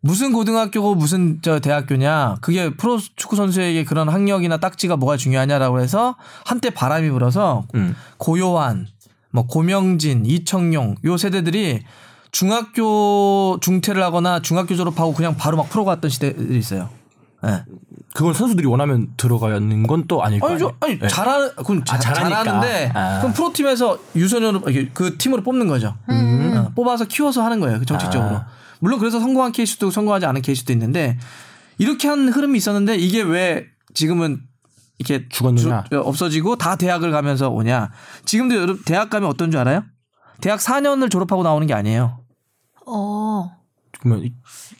Speaker 1: 무슨 고등학교고 무슨 저 대학교냐 그게 프로 축구 선수에게 그런 학력이나 딱지가 뭐가 중요하냐라고 해서 한때 바람이 불어서
Speaker 4: 음.
Speaker 1: 고요한 뭐 고명진 이청용 요 세대들이 중학교 중퇴를 하거나 중학교 졸업하고 그냥 바로 막 프로 갔던 시대들이 있어요. 예.
Speaker 4: 그걸 선수들이 원하면 들어가는 건 또 아닐 거
Speaker 1: 아니,
Speaker 4: 네.
Speaker 1: 잘하, 그건 자,
Speaker 4: 잘하니까.
Speaker 1: 잘하는데
Speaker 4: 아.
Speaker 1: 그럼 프로팀에서 유소년으로 그 팀으로 뽑는 거죠. 어, 뽑아서 키워서 하는 거예요. 그 정책적으로.
Speaker 4: 아.
Speaker 1: 물론 그래서 성공한 케이스도 성공하지 않은 케이스도 있는데 이렇게 한 흐름이 있었는데 이게 왜 지금은 이렇게
Speaker 4: 죽었느냐?
Speaker 1: 주- 없어지고 다 대학을 가면서 오냐? 지금도 여러분 대학 가면 어떤 줄 알아요? 대학 4년을 졸업하고 나오는 게 아니에요.
Speaker 2: 어.
Speaker 4: 그러면 이-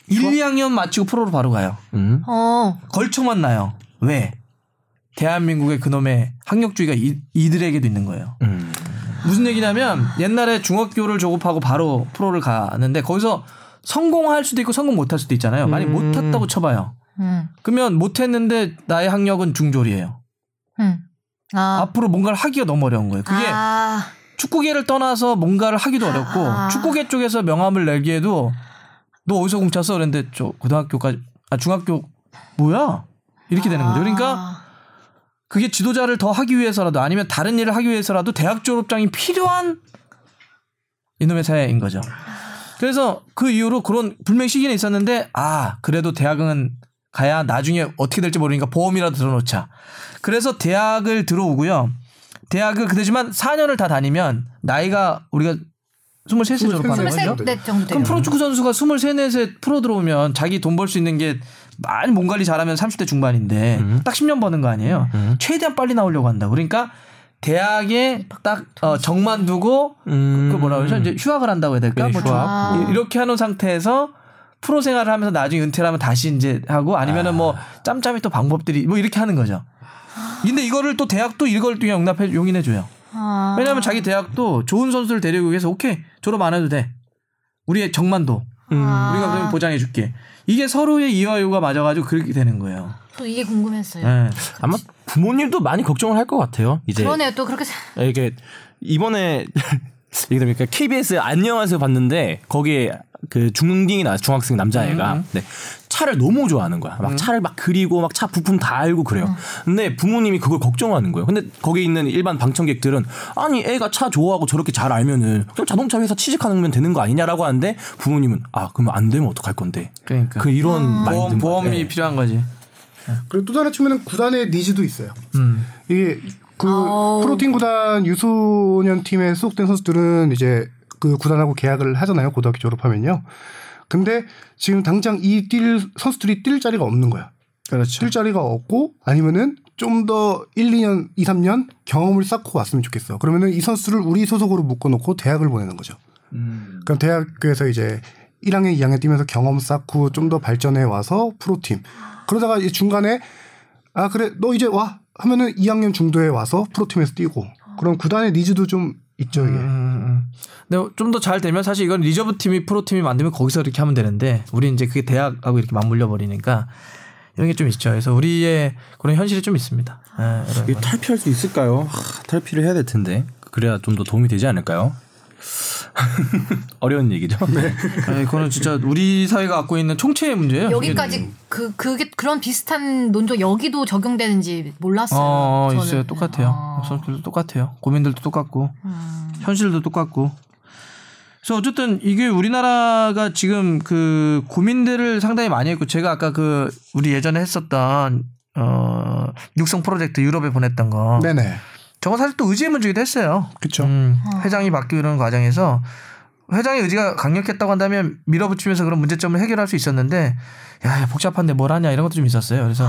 Speaker 1: 1, 2학년 마치고 프로로 바로 가요.
Speaker 4: 음.
Speaker 2: 어.
Speaker 1: 걸쳐만 나요. 왜? 대한민국의 그놈의 학력주의가 이, 이들에게도 있는 거예요.
Speaker 4: 음.
Speaker 1: 무슨 얘기냐면 옛날에 중학교를 졸업하고 바로 프로를 가는데 거기서 성공할 수도 있고 성공 못할 수도 있잖아요. 만약 못했다고 쳐봐요.
Speaker 2: 음.
Speaker 1: 그러면 못했는데 나의 학력은 중졸이에요.
Speaker 2: 음. 아.
Speaker 1: 앞으로 뭔가를 하기가 너무 어려운 거예요. 그게
Speaker 2: 아.
Speaker 1: 축구계를 떠나서 뭔가를 하기도 어렵고
Speaker 2: 아.
Speaker 1: 축구계 쪽에서 명함을 내기에도 너 어디서 공쳤어? 그랬는데 저 고등학교까지 아 중학교 뭐야? 이렇게 되는 거죠. 그러니까
Speaker 2: 아.
Speaker 1: 그게 지도자를 더 하기 위해서라도 아니면 다른 일을 하기 위해서라도 대학 졸업장이 필요한 이놈의 사회인 거죠. 그래서 그 이후로 그런 불명 시기는 있었는데 아 그래도 대학은 가야 나중에 어떻게 될지 모르니까 보험이라도 들어놓자. 그래서 대학을 들어오고요. 대학을 그되지만 4년을 다 다니면 나이가 우리가 23세 졸업하는 거죠.
Speaker 2: 23, 네 정도 돼요.
Speaker 1: 그럼 프로축구 선수가 23, 4에 프로 들어오면 자기 돈 벌 수 있는 게 많이 몸 관리 잘하면 30대 중반인데 딱 10년 버는 거 아니에요. 최대한 빨리 나오려고 한다. 그러니까 대학에 딱 어, 정만 두고
Speaker 4: 음.
Speaker 1: 그 뭐라 그러죠? 이제 휴학을 한다고 해야 될까?
Speaker 4: 네,
Speaker 1: 뭐
Speaker 4: 휴학.
Speaker 1: 좀 이렇게 하는 상태에서 프로 생활을 하면서 나중에 은퇴를 하면 다시 이제 하고 아니면은 뭐 짬짬이 또 방법들이 뭐 이렇게 하는 거죠. 근데 이거를 또 대학도 이걸 또 용납해 용인해 줘요.
Speaker 2: 아.
Speaker 1: 왜냐하면 자기 대학도 좋은 선수를 데리고 위해서 오케이 졸업 안 해도 돼. 우리의 정만도
Speaker 2: 아.
Speaker 1: 우리가 그러면 보장해 줄게. 이게 서로의 이와 요가 맞아가지고 그렇게 되는 거예요.
Speaker 2: 저 이게 궁금했어요.
Speaker 1: 네.
Speaker 4: 아마 부모님도 많이 걱정을 할 것 같아요. 이제
Speaker 2: 그러네요. 또 그렇게 사-
Speaker 4: 이게 이번에 이게 됩니까? KBS 안녕하세요 봤는데 거기에 그 중딩이 나 중학생 남자애가 네. 차를 너무 좋아하는 거야. 막 차를 막 그리고 막 차 부품 다 알고 그래요. 근데 부모님이 그걸 걱정하는 거예요. 근데 거기 있는 일반 방청객들은 아니 애가 차 좋아하고 저렇게 잘 알면은 그냥 자동차 회사 취직하면 되는 거 아니냐라고 하는데 부모님은 아 그러면 안 되면 어떡할 건데.
Speaker 1: 그러니까
Speaker 4: 그 이런
Speaker 1: 보험
Speaker 4: 마인드인 것
Speaker 1: 보험이
Speaker 4: 같아요.
Speaker 1: 필요한 거지.
Speaker 3: 그리고 또 다른 측면은 구단의 needs도 있어요.
Speaker 1: 음.
Speaker 3: 이게 그
Speaker 2: 아우.
Speaker 3: 프로팀 구단 유소년 팀에 소속된 선수들은 이제 그 구단하고 계약을 하잖아요. 고등학교 졸업하면요. 근데 지금 당장 이 뛸 선수들이 뛸 자리가 없는 거야.
Speaker 1: 그렇죠.
Speaker 3: 뛸 자리가 없고 아니면은 좀 더 1, 2년, 2, 3년 경험을 쌓고 왔으면 좋겠어. 그러면은 이 선수를 우리 소속으로 묶어놓고 대학을 보내는 거죠. 그럼 대학교에서 이제 1학년, 2학년 뛰면서 경험 쌓고 좀 더 발전해 와서 프로팀. 그러다가 중간에 아 그래 너 이제 와 하면은 2학년 중도에 와서 프로팀에서 뛰고 그럼 구단의 needs도 좀 있죠 이게.
Speaker 1: 음, 근데 좀 더 잘 되면 사실 이건 reserve 팀이 프로 팀이 만들면 거기서 이렇게 하면 되는데 우리 이제 그게 대학하고 이렇게 맞물려 버리니까 이런 게 좀 있죠. 그래서 우리의 그런 현실이 좀 있습니다. 예, 이런
Speaker 4: 이게
Speaker 1: 거.
Speaker 4: 탈피할 수 있을까요? 하, 탈피를 해야 될 텐데 그래야 좀 더 도움이 되지 않을까요? 어려운 얘기죠. 네.
Speaker 1: 예, 그거는 진짜 우리 사회가 갖고 있는 총체의 문제예요.
Speaker 2: 여기까지 그 그게 그런 비슷한 논조 여기도 적용되는지 몰랐어요.
Speaker 1: 어,
Speaker 2: 저는.
Speaker 1: 있어요. 똑같아요.
Speaker 2: 어.
Speaker 1: 선수들도 똑같아요. 고민들도 똑같고
Speaker 2: 음.
Speaker 1: 현실도 똑같고. 그래서 어쨌든 이게 우리나라가 지금 그 고민들을 상당히 많이 했고 제가 아까 그 우리 예전에 했었던 어 육성 프로젝트 유럽에 보냈던 거
Speaker 3: 네네.
Speaker 1: 저거 사실 또 의지의 문제기도 했어요.
Speaker 3: 그쵸.
Speaker 1: 음, 회장이 바뀌는 과정에서 회장의 의지가 강력했다고 한다면 밀어붙이면서 그런 문제점을 해결할 수 있었는데 야 복잡한데 뭘 하냐 이런 것도 좀 있었어요. 그래서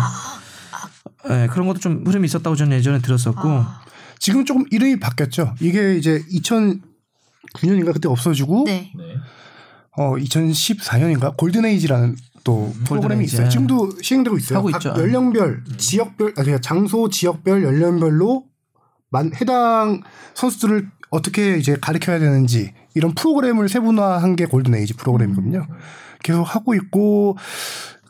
Speaker 1: 예, 그런 것도 좀 흐름이 있었다고 저는 예전에 들었었고
Speaker 2: 아.
Speaker 3: 지금 조금 이름이 바뀌었죠. 이게 이제 2009년인가 그때 없어지고
Speaker 2: 네.
Speaker 3: 어 2014년인가 골든에이지라는 또 프로그램이
Speaker 1: 골든에이지.
Speaker 3: 있어요. 지금도 시행되고 있어요.
Speaker 1: 하고
Speaker 3: 각
Speaker 1: 있죠.
Speaker 3: 연령별, 지역별, 아니 그냥 장소, 지역별, 연령별로 만 해당 선수들을 어떻게 이제 가르쳐야 되는지 이런 프로그램을 세분화한 게 골든 에이지 프로그램이거든요. 계속 하고 있고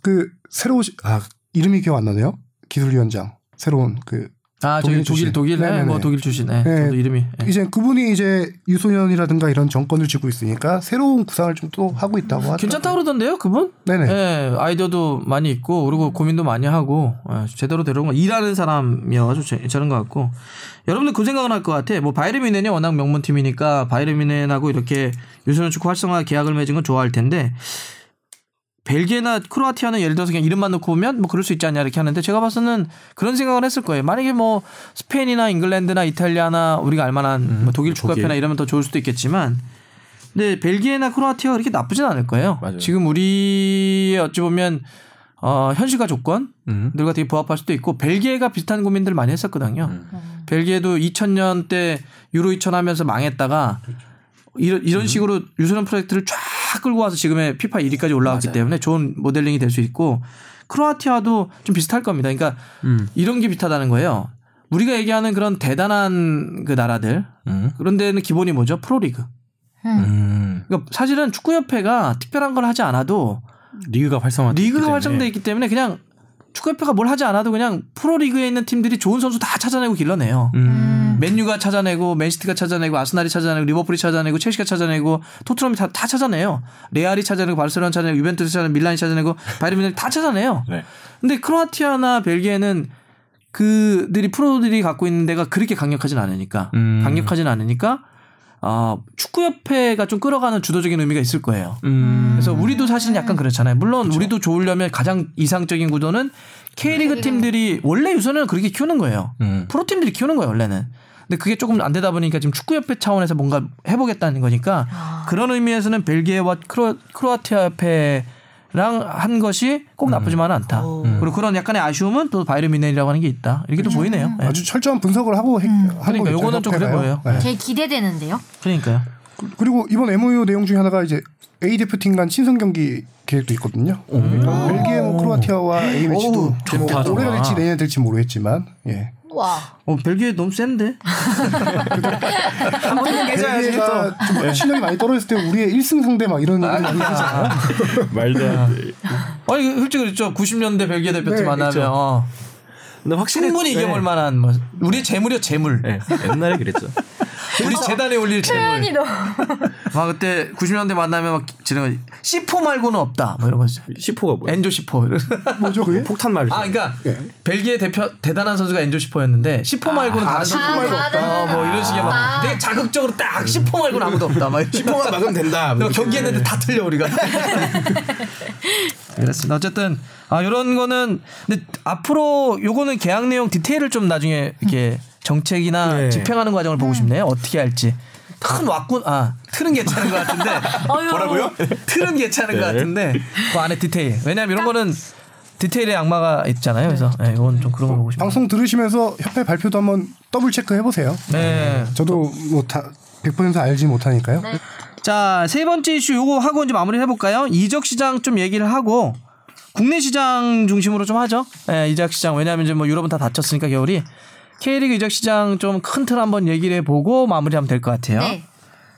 Speaker 3: 그 새로 오시- 아 이름이 기억 안 나네요. 기술위원장 새로운 그
Speaker 1: 아 저기 독일. 독일 네. 뭐 독일 출신. 네.
Speaker 3: 네.
Speaker 1: 이름이. 네.
Speaker 3: 이제 그분이 이제 유소년이라든가 이런 정권을 쥐고 있으니까 새로운 구상을 좀 또 하고 있다고 하더라고요.
Speaker 1: 괜찮다 그러던데요, 그분?
Speaker 3: 네네.
Speaker 1: 예, 아이디어도 많이 있고 그리고 고민도 많이 하고 예, 제대로 데려온 거 일하는 사람이어가지고 제- 괜찮은 것 같고 여러분들 그 생각은 할 것 같아. 뭐 바이에른 뮌헨이 워낙 명문 팀이니까 바이에른 뮌헨하고 이렇게 유소년 축구 활성화 계약을 맺은 건 좋아할 텐데 벨기에나 크로아티아는 예를 들어서 그냥 이름만 놓고 보면 뭐 그럴 수 있지 않냐 이렇게 하는데 제가 봐서는 그런 생각을 했을 거예요. 만약에 뭐 스페인이나 잉글랜드나 이탈리아나 우리가 알만한 뭐 독일 축구협회나 이러면 더 좋을 수도 있겠지만 근데 벨기에나 크로아티아가 그렇게 나쁘진 않을 거예요.
Speaker 4: 맞아요.
Speaker 1: 지금 우리의 어찌 보면 어, 현실과 조건들과 되게 부합할 수도 있고 벨기에가 비슷한 고민들 을 많이 했었거든요. 벨기에도 2000년 때 유로 2000 하면서 망했다가 이런, 이런 식으로 유소년 프로젝트를 쫙 끌고 와서 지금의 피파 1위까지 올라왔기 때문에 좋은 모델링이 될 수 있고 크로아티아도 좀 비슷할 겁니다. 그러니까 이런 게 비슷하다는 거예요. 우리가 얘기하는 그런 대단한 그 나라들
Speaker 4: 음.
Speaker 1: 그런 데는 기본이 뭐죠? 프로리그.
Speaker 4: 음.
Speaker 1: 그러니까 사실은 축구협회가 특별한 걸 하지 않아도
Speaker 4: 리그가 활성화.
Speaker 1: 리그가 활성돼 있기 때문에 그냥 축구협회가 뭘 하지 않아도 그냥 프로리그에 있는 팀들이 좋은 선수 다 찾아내고 길러내요.
Speaker 4: 음.
Speaker 1: 맨유가 찾아내고 맨시티가 찾아내고 아스날이 찾아내고 리버풀이 찾아내고 첼시가 찾아내고 토트넘이 다, 다 찾아내요. 레알이 찾아내고 바르셀로나 찾아내고 유벤투스 찾아내고 밀란이 찾아내고 바이에른 뮌헨이 다 찾아내요.
Speaker 4: 네.
Speaker 1: 근데 크로아티아나 벨기에는 그들이 프로들이 갖고 있는 데가 그렇게 강력하진 않으니까
Speaker 4: 음.
Speaker 1: 강력하진 않으니까 어, 축구협회가 좀 끌어가는 주도적인 의미가 있을 거예요.
Speaker 4: 음.
Speaker 1: 그래서 우리도 사실은 약간 그렇잖아요. 물론 우리도 좋으려면 가장 이상적인 구도는 K리그 팀들이 원래 유선을 그렇게 키우는 거예요.
Speaker 4: 음.
Speaker 1: 프로팀들이 키우는 거예요, 원래는. 근데 그게 조금 안 되다 보니까 지금 축구협회 차원에서 뭔가 해보겠다는 거니까 그런 의미에서는 벨기에와 크로, 크로아티아 협회 랑 한 것이 꼭 나쁘지만은 않다. 그리고 그런 약간의 아쉬움은 또 바이에른 뮌헨이라고 하는 게 있다. 이렇게 또 보이네요. 예.
Speaker 3: 아주 철저한 분석을 하고 해, 한
Speaker 1: 그러니까 요거는 좀 그래. 보여요.
Speaker 3: 네.
Speaker 2: 되게 기대되는데요.
Speaker 1: 그러니까요.
Speaker 3: 그리고 이번 MOU 내용 중에 하나가 이제 A 대표팀 간 친선 경기 계획도 있거든요. 벨기에, 뭐 크로아티아와 A 매치도
Speaker 1: 오,
Speaker 3: 뭐. 될지 내년 될지 모르겠지만 예.
Speaker 2: 와.
Speaker 1: 어, 벨기에 너무 센데?
Speaker 3: 벨기에가 좀 실력이 많이 떨어졌을 때 우리의 1승 상대 막 이런 얘기 많이 하잖아요.
Speaker 4: 말도 안 돼.
Speaker 1: 아니 솔직히 그랬죠. 90년대 벨기에 대표팀
Speaker 3: 네,
Speaker 1: 만나면
Speaker 3: 그렇죠.
Speaker 1: 어,
Speaker 4: 근데 확실히
Speaker 1: 충분히
Speaker 4: 네.
Speaker 1: 이겨볼 만한 뭐 우리의 재물이요 재물.
Speaker 4: 네. 옛날에 그랬죠.
Speaker 1: 우리 재단에 올릴 재물.
Speaker 2: 너무.
Speaker 1: 막 그때 90년대 만나면 막 지는 C4 말고는 없다. 뭐 이런 거지.
Speaker 4: 10호가 뭐야?
Speaker 1: 엔조 10호.
Speaker 3: 뭐죠 그게?
Speaker 4: 폭탄 말.
Speaker 1: 아, 그러니까 벨기에 대표 대단한 선수가 엔조 10호였는데 10호 말고는 다른 선수
Speaker 2: C4
Speaker 1: 말고 없다. 어, 뭐 이런 식의 막
Speaker 2: 아.
Speaker 1: 되게 자극적으로 딱 10호 말고는 아무도 없다. 막
Speaker 4: 10호만 막으면 된다.
Speaker 1: 경기했는데 다 틀려 우리가. 그렇습니다. 어쨌든 아 이런 거는 근데 앞으로 요거는 계약 내용 디테일을 좀 나중에 이렇게 정책이나
Speaker 4: 네.
Speaker 1: 집행하는 과정을 보고 싶네요. 어떻게 할지. 큰 왔군 아 틀은 괜찮은 것 같은데
Speaker 2: 뭐라고요?
Speaker 1: 틀은 괜찮은 것
Speaker 4: 네.
Speaker 1: 같은데 그 안에 디테일 왜냐하면 이런 거는 디테일의 악마가 있잖아요. 그래서 네, 이건 좀 그런 거 보고 싶네요.
Speaker 3: 방송 들으시면서 협회 발표도 한번 double check 해보세요.
Speaker 1: 네.
Speaker 3: 저도 뭐 다 100% 알지 못하니까요.
Speaker 1: 자, 세 번째 이슈 요거 하고 이제 마무리 해볼까요? 이적 시장 좀 얘기를 하고 국내 시장 중심으로 좀 하죠. 예, 이적 시장 왜냐하면 이제 뭐 유럽은 다 닫혔으니까 겨울이 K리그 이적 시장 좀 큰 틀 한번 얘기를 해보고 마무리하면 될 것 같아요.
Speaker 2: 네.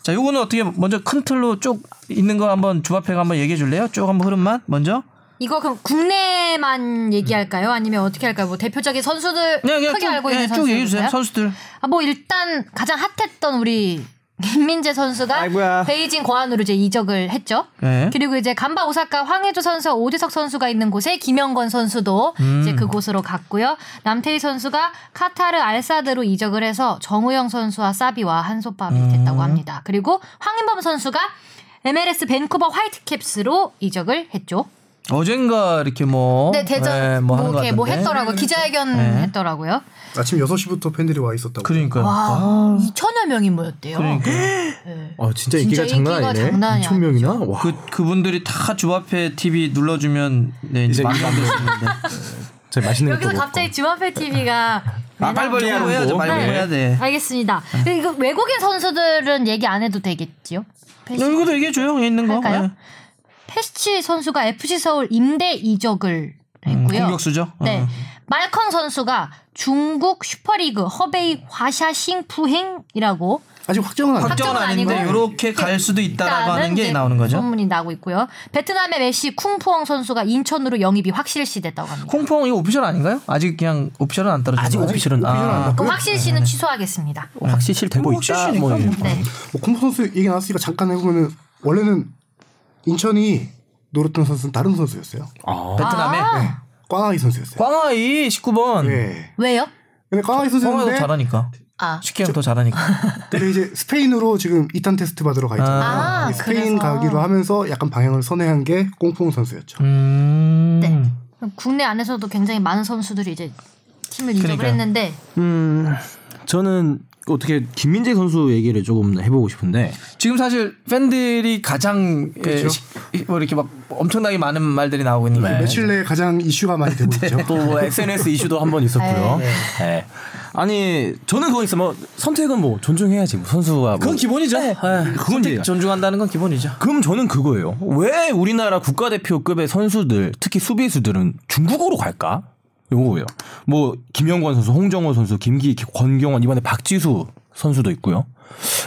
Speaker 1: 자, 요거는 어떻게 먼저 큰 틀로 쭉 있는 거 한번 주바페가 한번 얘기해 줄래요? 쭉 한번 흐름만 먼저.
Speaker 2: 이거 그럼 국내만 얘기할까요? 아니면 어떻게 할까요? 뭐 대표적인 선수들
Speaker 1: 그냥
Speaker 2: 크게
Speaker 1: 쭉,
Speaker 2: 알고
Speaker 1: 예,
Speaker 2: 있는
Speaker 1: 쭉 얘기해 주세요.
Speaker 2: 선수들.
Speaker 1: 선수들.
Speaker 2: 아, 뭐 일단 가장 핫했던 우리 김민재 선수가
Speaker 4: 아이고야.
Speaker 2: 베이징 고안으로 이제 이적을 했죠.
Speaker 1: 네.
Speaker 2: 그리고 이제 간바 오사카 황혜조 선수와 오대석 선수가 있는 곳에 김영건 선수도
Speaker 1: 음.
Speaker 2: 이제 그곳으로 갔고요. 남태희 선수가 카타르 알사드로 이적을 해서 정우영 선수와 사비와 한솥밥이
Speaker 1: 음.
Speaker 2: 됐다고 합니다. 그리고 황인범 선수가 MLS 밴쿠버 화이트캡스로 이적을 했죠.
Speaker 1: 어젠가 이렇게 뭐,
Speaker 2: 네, 대전
Speaker 1: 예,
Speaker 2: 뭐,
Speaker 1: 뭐
Speaker 2: 이렇게 뭐. 했더라고요. 기자회견
Speaker 1: 네.
Speaker 2: 했더라고요.
Speaker 3: 아침 6시부터 팬들이 와 있었다고.
Speaker 1: 그러니까요.
Speaker 2: 와, 2천여 명이 모였대요.
Speaker 1: 그러니까.
Speaker 4: 아 진짜
Speaker 2: 진짜
Speaker 4: 인기가 장난
Speaker 2: 인기가
Speaker 4: 아니네.
Speaker 2: 장난이
Speaker 4: 2천 명이나. 와.
Speaker 1: 그 그분들이 다 주바페 TV 눌러 주면 네 이제 안 됐는데.
Speaker 4: 저 맛있는
Speaker 2: 여기서. 갑자기 주마페 TV가
Speaker 1: 아, 빨리빨리 하고 해야죠. 빨리빨리
Speaker 4: 네.
Speaker 1: 해야 돼.
Speaker 2: 알겠습니다. 이거 외국인 선수들은 얘기 안 해도 되겠지요?
Speaker 1: 이것도 얘기해 줘요. 여기 있는 거.
Speaker 2: 할까요?
Speaker 1: 네.
Speaker 2: 페시치 선수가 FC 서울 임대 이적을 했고요.
Speaker 1: 음, 공격수죠.
Speaker 2: 네.
Speaker 1: 어.
Speaker 2: 말컹 선수가 중국 슈퍼리그 허베이 화샤싱푸 행이라고
Speaker 3: 아직 확정은 안
Speaker 1: 확정은 아닌데 이렇게 갈 수도 있다라고 하는 게 나오는 거죠.
Speaker 2: 소문이 나고 있고요. 베트남의 메시 콩푸엉 선수가 인천으로 영입이 확실시됐다고 합니다.
Speaker 1: 콩푸엉 이거 official 아닌가요? 아직 그냥 official은 안 떨어진
Speaker 4: 아직? official은
Speaker 1: 아,
Speaker 2: 그럼 확실시는 취소하겠습니다.
Speaker 4: 확실히 되고
Speaker 1: 뭐
Speaker 4: 있다. 뭐.
Speaker 2: 네.
Speaker 3: 뭐콩 선수 얘기 나왔으니까 잠깐 해보면은 원래는 인천이 노렸던 선수는 다른 선수였어요.
Speaker 4: 아.
Speaker 1: 베트남에
Speaker 2: 아,
Speaker 3: 꽝아이 선수였어요.
Speaker 1: 꽝아이 19번.
Speaker 3: 네.
Speaker 2: 왜요?
Speaker 3: 근데 꽝아이
Speaker 1: 꽝아이가 더 잘하니까.
Speaker 2: 아,
Speaker 1: 쉽게 하면 더 잘하니까.
Speaker 3: 근데 이제 스페인으로 지금 이탄 테스트 받으러 가 있잖아요.
Speaker 2: 아,
Speaker 3: 스페인
Speaker 2: 그래서.
Speaker 3: 가기로 하면서 약간 방향을 선회한 게 꽁퐁 선수였죠.
Speaker 1: 음.
Speaker 2: 네. 국내 안에서도 굉장히 많은 선수들이 이제 팀을 이적을
Speaker 1: 그러니까요.
Speaker 2: 했는데
Speaker 4: 음, 저는 어떻게 김민재 선수 얘기를 조금 해보고 싶은데
Speaker 1: 지금 사실 팬들이 가장 예, 시- 뭐 이렇게 막 엄청나게 많은 말들이 나오고 있는 게
Speaker 4: 네.
Speaker 3: 며칠 내에 가장 이슈가 많이 되고 있죠.
Speaker 4: 또 SNS 이슈도 한 번 있었고요. 네. 아니 저는 그거 있어 뭐 선택은 뭐 존중해야지 뭐 선수가 뭐.
Speaker 1: 그건 기본이죠. 예,
Speaker 4: 그건
Speaker 1: 선택
Speaker 4: 이제-
Speaker 1: 존중한다는 건 기본이죠.
Speaker 4: 그럼 저는 그거예요. 왜 우리나라 국가대표급의 선수들, 특히 수비수들은 중국으로 갈까? 요거예요. 뭐 김영권 선수, 홍정호 선수, 김기, 권경원 이번에 박지수 선수도 있고요.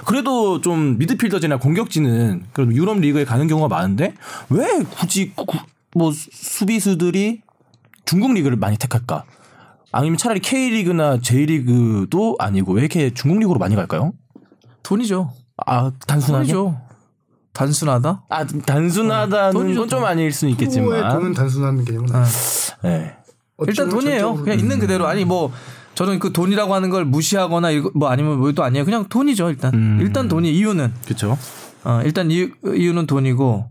Speaker 4: 그래도 좀 미드필더지나 공격진은 그래도 유럽 리그에 가는 경우가 많은데 왜 굳이 구- 뭐 수비수들이 중국 리그를 많이 택할까? 아니면 차라리 K리그나 J리그도 아니고 왜 이렇게 중국 리그로 많이 갈까요?
Speaker 1: 돈이죠.
Speaker 4: 아 단순하게
Speaker 1: 돈이죠. 단순하다?
Speaker 4: 아 단순하다는
Speaker 1: 돈이죠,
Speaker 4: 건좀 아닐 수는 있겠지만
Speaker 3: 돈은 단순한 개념은 아니죠.
Speaker 4: 네.
Speaker 1: 일단 돈이에요. 그냥 있는 그대로. 아니 뭐 저는 그 돈이라고 하는 걸 무시하거나 이거 뭐 아니면 뭐도 아니에요. 그냥 돈이죠. 일단
Speaker 4: 음.
Speaker 1: 일단 돈이 이유는
Speaker 4: 그렇죠.
Speaker 1: 어, 일단 이유, 이유는 돈이고.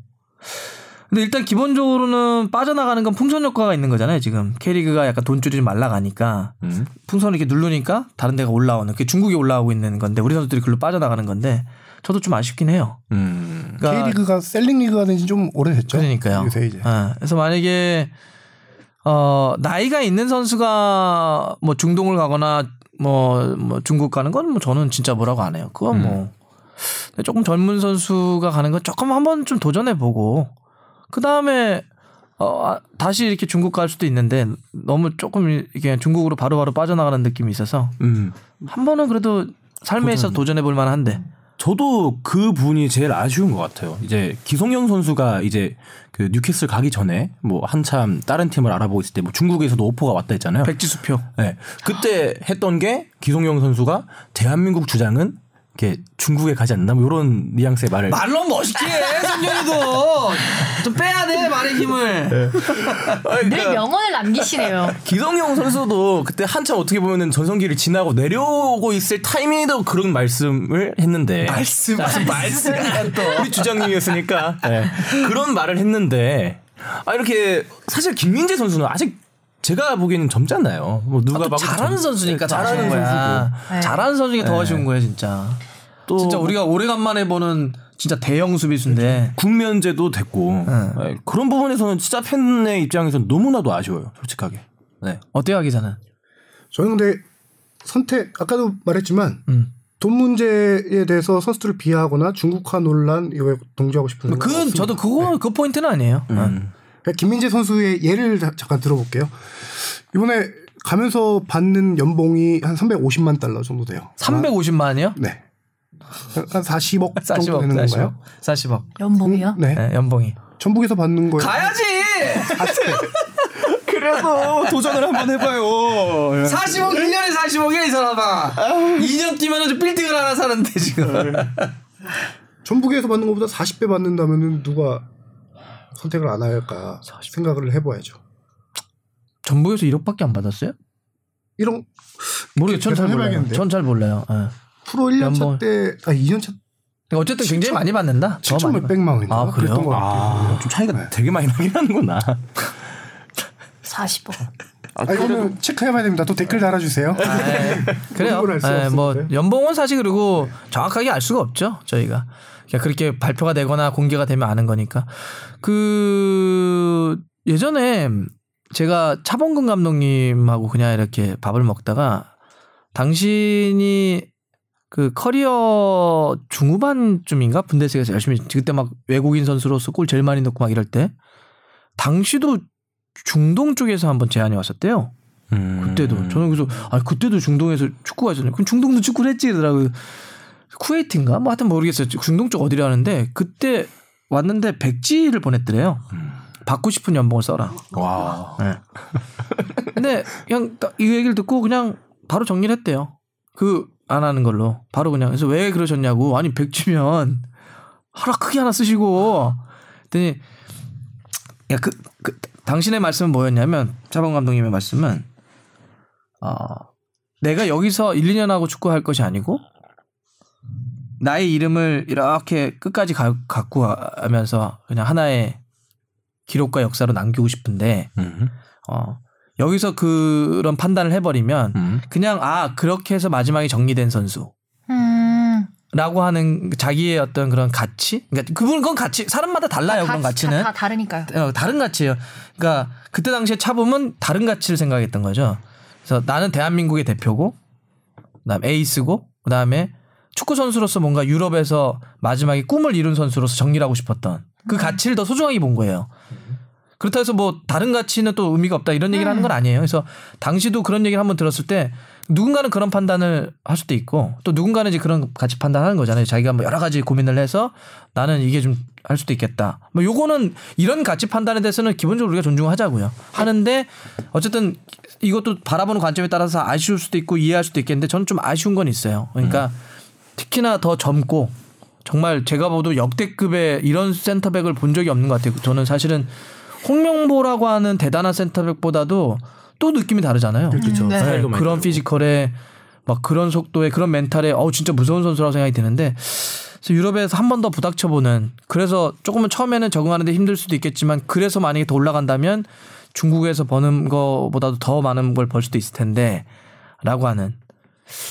Speaker 1: 근데 일단 기본적으로는 빠져나가는 건 풍선 효과가 있는 거잖아요. 지금 K리그가 약간 돈줄이 좀 말라가니까
Speaker 4: 음.
Speaker 1: 풍선을 이렇게 누르니까 다른 데가 올라오는 그게 중국이 올라오고 있는 건데 우리 선수들이 글로 빠져나가는 건데 저도 좀 아쉽긴 해요.
Speaker 4: 음.
Speaker 1: 그러니까
Speaker 3: K리그가 셀링 리그가 된 지 좀 오래됐죠.
Speaker 1: 그러니까요.
Speaker 3: 요새 이제.
Speaker 1: 어, 그래서 만약에 어 나이가 있는 선수가 뭐 중동을 가거나 뭐, 뭐 중국 가는 건 뭐 저는 진짜 뭐라고 안 해요. 그건 뭐. 근데 조금 젊은 선수가 가는 건 조금 한번 좀 도전해 보고. 그 다음에 어 아, 다시 이렇게 중국 갈 수도 있는데 너무 조금 이게 중국으로 바로바로 빠져나가는 느낌이 있어서
Speaker 4: 음.
Speaker 1: 한 번은 그래도 삶에 있어서 도전해 볼 만한데
Speaker 4: 저도 그 분이 제일 아쉬운 것 같아요. 이제 기성용 선수가 이제 그 뉴캐슬 가기 전에 뭐 한참 다른 팀을 알아보고 있을 때 뭐 중국에서도 오퍼가 왔다 했잖아요.
Speaker 1: 백지수표
Speaker 4: 네. 그때 했던 게 기성용 선수가 대한민국 주장은 이렇게 중국에 가지 않나? 뭐 이런 뉘앙스의 말을.
Speaker 1: 말로 멋있게 해 선정이도. 좀 빼야 돼 말의 힘을.
Speaker 4: 아니,
Speaker 2: 늘
Speaker 4: 그러니까
Speaker 2: 명언을 남기시네요.
Speaker 4: 기성용 선수도 그때 한참 어떻게 보면은 전성기를 지나고 내려오고 있을 타이밍에도 그런 말씀을 했는데.
Speaker 1: 말씀 무슨 말씀이야 또.
Speaker 4: 우리 주장님이었으니까. 네. 그런 말을 했는데. 아 이렇게 사실 김민재 선수는 아직 제가 보기에는 젊잖아요. 뭐 누가
Speaker 1: 아, 또
Speaker 4: 봐도
Speaker 1: 잘하는
Speaker 4: 젊-
Speaker 1: 선수니까 더
Speaker 4: 잘하는
Speaker 1: 거야.
Speaker 2: 네.
Speaker 1: 잘하는 선수니까 더
Speaker 4: 네.
Speaker 1: 아쉬운 거야 진짜.
Speaker 4: 또
Speaker 1: 진짜 우리가 오래간만에 보는 진짜 대형 수비수인데
Speaker 4: 국면제도 됐고
Speaker 1: 네.
Speaker 4: 네. 그런 부분에서는 진짜 팬의 입장에서는 너무나도 아쉬워요. 솔직하게. 네.
Speaker 1: 어때요 하기자는?
Speaker 3: 저는 근데 선택 아까도 말했지만
Speaker 1: 음.
Speaker 3: 돈 문제에 대해서 선수들을 비하하거나 중국화 논란 이거에 동조하고 싶은 생각
Speaker 1: 그 저도 그거 그 포인트는 아니에요. 어.
Speaker 4: 음.
Speaker 3: 그러니까 김민재 선수의 예를 자- 잠깐 들어볼게요. 이번에 가면서 받는 연봉이 한 350만 달러 정도 돼요.
Speaker 1: 350만이요?
Speaker 3: 네. 한- 한 40억 정도
Speaker 1: 40억,
Speaker 3: 되는
Speaker 1: 40억.
Speaker 3: 건가요?
Speaker 1: 40억.
Speaker 2: 연봉이요?
Speaker 3: 네.
Speaker 1: 네, 연봉이.
Speaker 3: 전북에서 받는 거예요.
Speaker 1: 가야지.
Speaker 4: 그래서 도전을 한번 해봐요.
Speaker 1: 40억 1년에 40억이야 이 사람아. 2년 뛰면은 좀 빌딩을 하나 사는데 지금.
Speaker 3: 전북에서 받는 것보다 40배 받는다면은 누가 선택을 안 할까 생각을 해봐야죠.
Speaker 1: 전북에서 1억밖에 안 받았어요?
Speaker 3: 이런
Speaker 1: 모르겠어요. 전잘 몰라요.
Speaker 3: 계산해봐야겠는데요?
Speaker 1: 전잘 몰라요. 예.
Speaker 3: 프로 1년차
Speaker 1: 연봉.
Speaker 3: 때, 아 2년차
Speaker 1: 그러니까 어쨌든 굉장히 많이 받는다. 더
Speaker 3: 7천
Speaker 1: 많이
Speaker 3: 몇백만 원인가
Speaker 1: 아, 그래요?
Speaker 3: 그랬던 것 같아요.
Speaker 4: 아, 좀 차이가 되게 많이 나긴 하는구나.
Speaker 2: 40억.
Speaker 3: 아, 이거는 체크해봐야 됩니다. 또 댓글 달아주세요.
Speaker 1: 네. 그래요.
Speaker 3: 공부를 할수
Speaker 1: 예, 뭐. 연봉은 사실 그리고 정확하게 알 수가 없죠. 저희가 그냥 그렇게 발표가 되거나 공개가 되면 아는 거니까. 그 예전에 제가 차범근 감독님하고 그냥 이렇게 밥을 먹다가 당신이 그 커리어 중후반쯤인가 분데스에서 열심히 그때 막 외국인 선수로서 골 제일 많이 넣고 막 이럴 때 당시도 중동 쪽에서 한번 제안이 왔었대요.
Speaker 4: 음.
Speaker 1: 그때도 저는 그래서 아 그때도 중동에서 축구가 있었네. 그럼 중동도 축구를 했지 그러더라고요. 쿠웨이트인가 뭐 하여튼 모르겠어요. 중동 쪽 어디라는데 그때 왔는데 백지를 보냈더래요. 받고 싶은 연봉을 써라.
Speaker 4: 와.
Speaker 1: 네. 근데 그냥 딱이 얘기를 듣고 그냥 바로 정리를 했대요. 그 안 하는 걸로 바로 그냥 그래서 왜 그러셨냐고 아니 백지면 하나 크게 하나 쓰시고 그랬더니 야그 그, 당신의 말씀은 뭐였냐면 차범 감독님의 말씀은 어 내가 여기서 1, 2년 하고 축구할 것이 아니고 나의 이름을 이렇게 끝까지 가, 갖고 가면서 그냥 하나의 기록과 역사로 남기고 싶은데
Speaker 4: 음.
Speaker 1: 어 여기서 그런 판단을 해버리면
Speaker 4: 음.
Speaker 1: 그냥 아 그렇게 해서 마지막에 정리된 선수.
Speaker 2: 음.
Speaker 1: 라고 하는 자기의 어떤 그런 가치? 그러니까 그분 그건 가치 사람마다 달라요 그런 가치는
Speaker 2: 다, 다 다르니까요.
Speaker 1: 어, 다른 가치예요. 그러니까 그때 당시에 차범은 다른 가치를 생각했던 거죠. 그래서 나는 대한민국의 대표고, 그다음 에이스고, 그다음에 축구 선수로서 뭔가 유럽에서 마지막에 꿈을 이룬 선수로서 정리를 하고 싶었던 그 가치를 더 소중하게 본 거예요. 그렇다 해서 뭐 다른 가치는 또 의미가 없다 이런 얘기를 하는 건 아니에요. 그래서 당시도 그런 얘기를 한번 들었을 때 누군가는 그런 판단을 할 수도 있고 또 누군가는 이제 그런 가치 판단하는 거잖아요. 자기가 뭐 여러 가지 고민을 해서 나는 이게 좀 할 수도 있겠다. 뭐 요거는 이런 가치 판단에 대해서는 기본적으로 우리가 존중하자고요. 하는데 어쨌든 이것도 바라보는 관점에 따라서 아쉬울 수도 있고 이해할 수도 있겠는데 저는 좀 아쉬운 건 있어요. 그러니까 특히나 더 젊고 정말 제가 봐도 역대급의 이런 센터백을 본 적이 없는 것 같아요. 저는 사실은 홍명보라고 하는 대단한 센터백보다도 또 느낌이 다르잖아요.
Speaker 4: 그렇죠.
Speaker 2: 네.
Speaker 1: 그런. physical에 막 그런 속도에 그런 mental에 어우 진짜 무서운 선수라고 생각이 드는데 그래서 유럽에서 한 번 더 부닥쳐보는 그래서 조금은 처음에는 적응하는데 힘들 수도 있겠지만 그래서 만약에 더 올라간다면 중국에서 버는 거보다도 더 많은 걸 벌 수도 있을 텐데라고 하는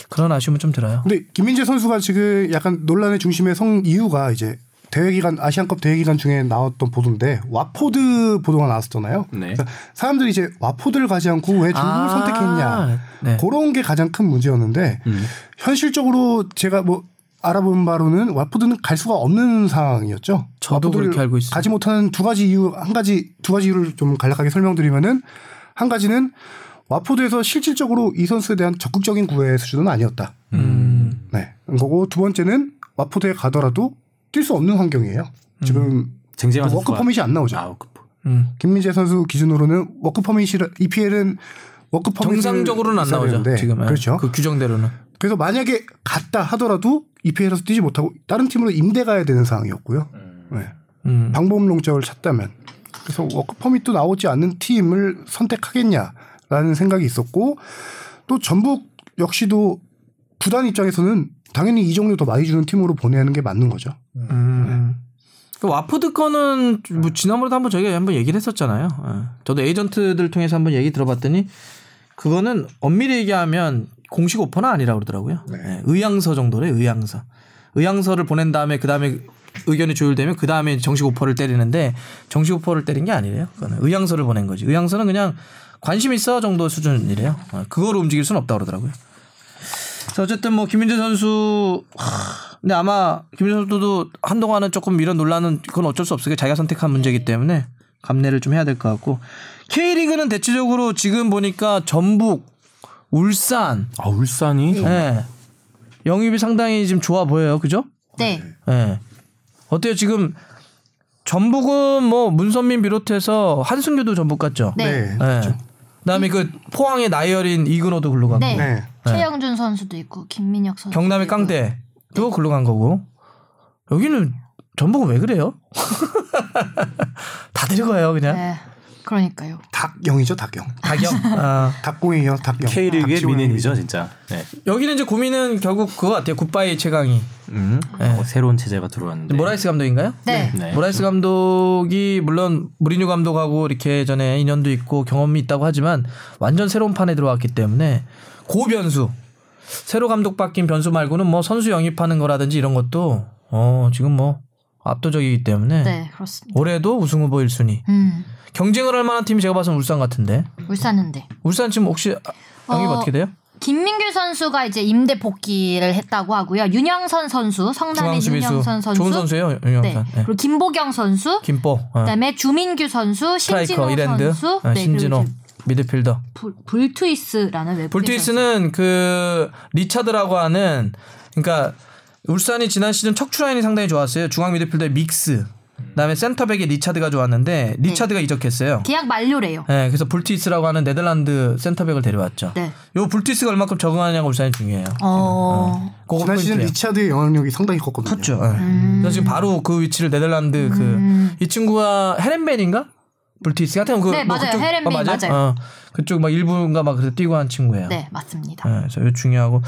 Speaker 1: 그런 아쉬움은 좀 들어요.
Speaker 3: 근데 김민재 선수가 지금 약간 논란의 중심에 선 이유가 이제 대회 기간 아시안컵 대회 기간 중에 나왔던 보도인데 와포드 보도가 나왔었잖아요.
Speaker 4: 네.
Speaker 3: 그래서 사람들이 이제 와포드를 가지 않고 왜 중국을
Speaker 1: 아,
Speaker 3: 선택했냐
Speaker 1: 네.
Speaker 3: 그런 게 가장 큰 문제였는데
Speaker 4: 음.
Speaker 3: 현실적으로 제가 뭐 알아본 바로는 와포드는 갈 수가 없는 상황이었죠.
Speaker 1: 저도 그렇게 알고 있어요.
Speaker 3: 가지 못하는 두 가지 이유 한 가지 두 가지 이유를 좀 간략하게 설명드리면은 한 가지는 왓포드에서 실질적으로 이 선수에 대한 적극적인 구애 수준은 아니었다.
Speaker 1: 음.
Speaker 3: 네. 그거고 두 번째는 왓포드에 가더라도 뛸 수 없는 환경이에요. 지금
Speaker 4: 쟁쟁한
Speaker 3: 워크 퍼밋이 안 나오죠.
Speaker 4: 아,
Speaker 1: 음.
Speaker 3: 김민재 선수 기준으로는 워크 퍼밋이 EPL은 work permit
Speaker 1: 정상적으로는 안 나오죠. 지금
Speaker 3: 그렇죠.
Speaker 1: 그 규정대로는.
Speaker 3: 그래서 만약에 갔다 하더라도 EPL에서 뛰지 못하고 다른 팀으로 임대 가야 되는 상황이었고요. 네.
Speaker 1: 음.
Speaker 3: 방법론적으로 찾다면 그래서 워크 퍼밋도 나오지 않는 팀을 선택하겠냐라는 생각이 있었고 또 전북 역시도 구단 입장에서는 당연히 이적료 더 많이 주는 팀으로 보내는 게 맞는 거죠.
Speaker 1: 음. 그 왓포드 거는 뭐 지난번에도 한번 저희가 한번 얘기를 했었잖아요. 예. 저도 에이전트들 통해서 한번 얘기 들어봤더니 그거는 엄밀히 얘기하면 공식 오퍼는 아니라고 그러더라고요. 예. 의향서 정도래 의향서. 의향서를 보낸 다음에 그 다음에 의견이 조율되면 그 다음에 정식 오퍼를 때리는데 정식 오퍼를 때린 게 아니래요. 그거는 의향서를 보낸 거지. 의향서는 그냥 관심 있어 정도 수준이래요. 어, 그거로 움직일 수는 없다고 그러더라고요. 그래서 어쨌든 뭐 김민재 선수 하, 근데 아마 김민재 선수도 한동안은 조금 이런 논란은 그건 어쩔 수 없어요. 자기가 선택한 문제이기 때문에 감내를 좀 해야 될 것 같고 K리그는 대체적으로 지금 보니까 전북, 울산,
Speaker 4: 아, 울산이
Speaker 1: 예. 영입이 상당히 지금 좋아 보여요. 그죠?
Speaker 2: 네.
Speaker 1: 예. 어때요? 지금 전북은 뭐 문선민 비롯해서 한승규도 전북 같죠?
Speaker 2: 네.
Speaker 1: 예. 그 다음에 그 포항의 나이어린 이근호도 글로 가고
Speaker 2: 네.
Speaker 3: 네.
Speaker 2: 최영준 선수도 있고 김민혁 선수.
Speaker 1: 경남의 깡대도 글로 간 거고 여기는 전북은 왜 그래요? 다 데려가요 그냥
Speaker 2: 네. 그러니까요.
Speaker 3: 닥영이죠, 닥영.
Speaker 1: 가격. 아,
Speaker 3: 닥공이요, 닥영.
Speaker 4: K리그의. 뮌헨이죠, 진짜. 네.
Speaker 1: 여기는 이제 고민은 결국 그거 같아요. goodbye 최강희
Speaker 4: 음.
Speaker 1: 네.
Speaker 4: 어, 새로운 체제가 들어왔는데.
Speaker 1: 모라이스 감독인가요?
Speaker 2: 네.
Speaker 4: 네.
Speaker 1: 모라이스 감독이 물론 무리뉴 감독하고 이렇게 전에 인연도 있고 경험이 있다고 하지만 완전 새로운 판에 들어왔기 때문에 그 변수 새로 감독 바뀐 변수 말고는 뭐 선수 영입하는 거라든지 이런 것도 어 지금 뭐 압도적이기 때문에
Speaker 2: 네, 그렇습니다.
Speaker 1: 올해도 우승 후보 1순위
Speaker 2: 음.
Speaker 1: 경쟁을 할 만한 팀이 제가 봐서는 울산 같은데
Speaker 2: 울산은데.
Speaker 1: 울산 지금 혹시 영입
Speaker 2: 어,
Speaker 1: 어... 떻게 돼요?
Speaker 2: 김민규 선수가 이제 임대 복귀를 했다고 하고요. 윤영선 선수, 성남의 윤영선 선수.
Speaker 1: 좋은 선수예요
Speaker 2: 네.
Speaker 1: 윤영선 네.
Speaker 2: 그리고 김보경 선수.
Speaker 1: 김보 어.
Speaker 2: 그다음에 주민규 선수, 신진호
Speaker 1: 이랜드
Speaker 2: 선수,
Speaker 1: 어,
Speaker 2: 네,
Speaker 1: 신진호 미드필더
Speaker 2: 불, 불트위스라는 외국인 선수.
Speaker 1: 볼트위스는 그 리차드라고 하는 그러니까 울산이 지난 시즌 척추 라인이 상당히 좋았어요. 중앙 미드필더의 믹스. 그다음에 센터백의 리차드가 좋았는데 리차드가 이적했어요.
Speaker 2: 계약 만료래요.
Speaker 1: 네, 그래서 불티스라고 하는 네덜란드 센터백을 데려왔죠.
Speaker 2: 네.
Speaker 1: 요 불티스가 얼마큼 적응하냐가 울산이 중요해요.
Speaker 2: 어.
Speaker 1: 그거
Speaker 3: 지난 시즌
Speaker 1: 포인트예요.
Speaker 3: 리차드의 영향력이 상당히 컸거든요.
Speaker 1: 컸죠. 예. 그래서 지금 바로 그 위치를 네덜란드 그 이 친구가 헤렌벤인가? 불티스 하여튼 그
Speaker 2: 네,
Speaker 1: 뭐
Speaker 2: 맞아요.
Speaker 1: 그쪽-
Speaker 2: 헤렌벤
Speaker 1: 어, 맞아?
Speaker 2: 맞아요.
Speaker 1: 어, 그쪽 막 일부인가 막 그래서 뛰고 한 친구예요.
Speaker 2: 네, 맞습니다.
Speaker 1: 네, 그래서 이거 중요하고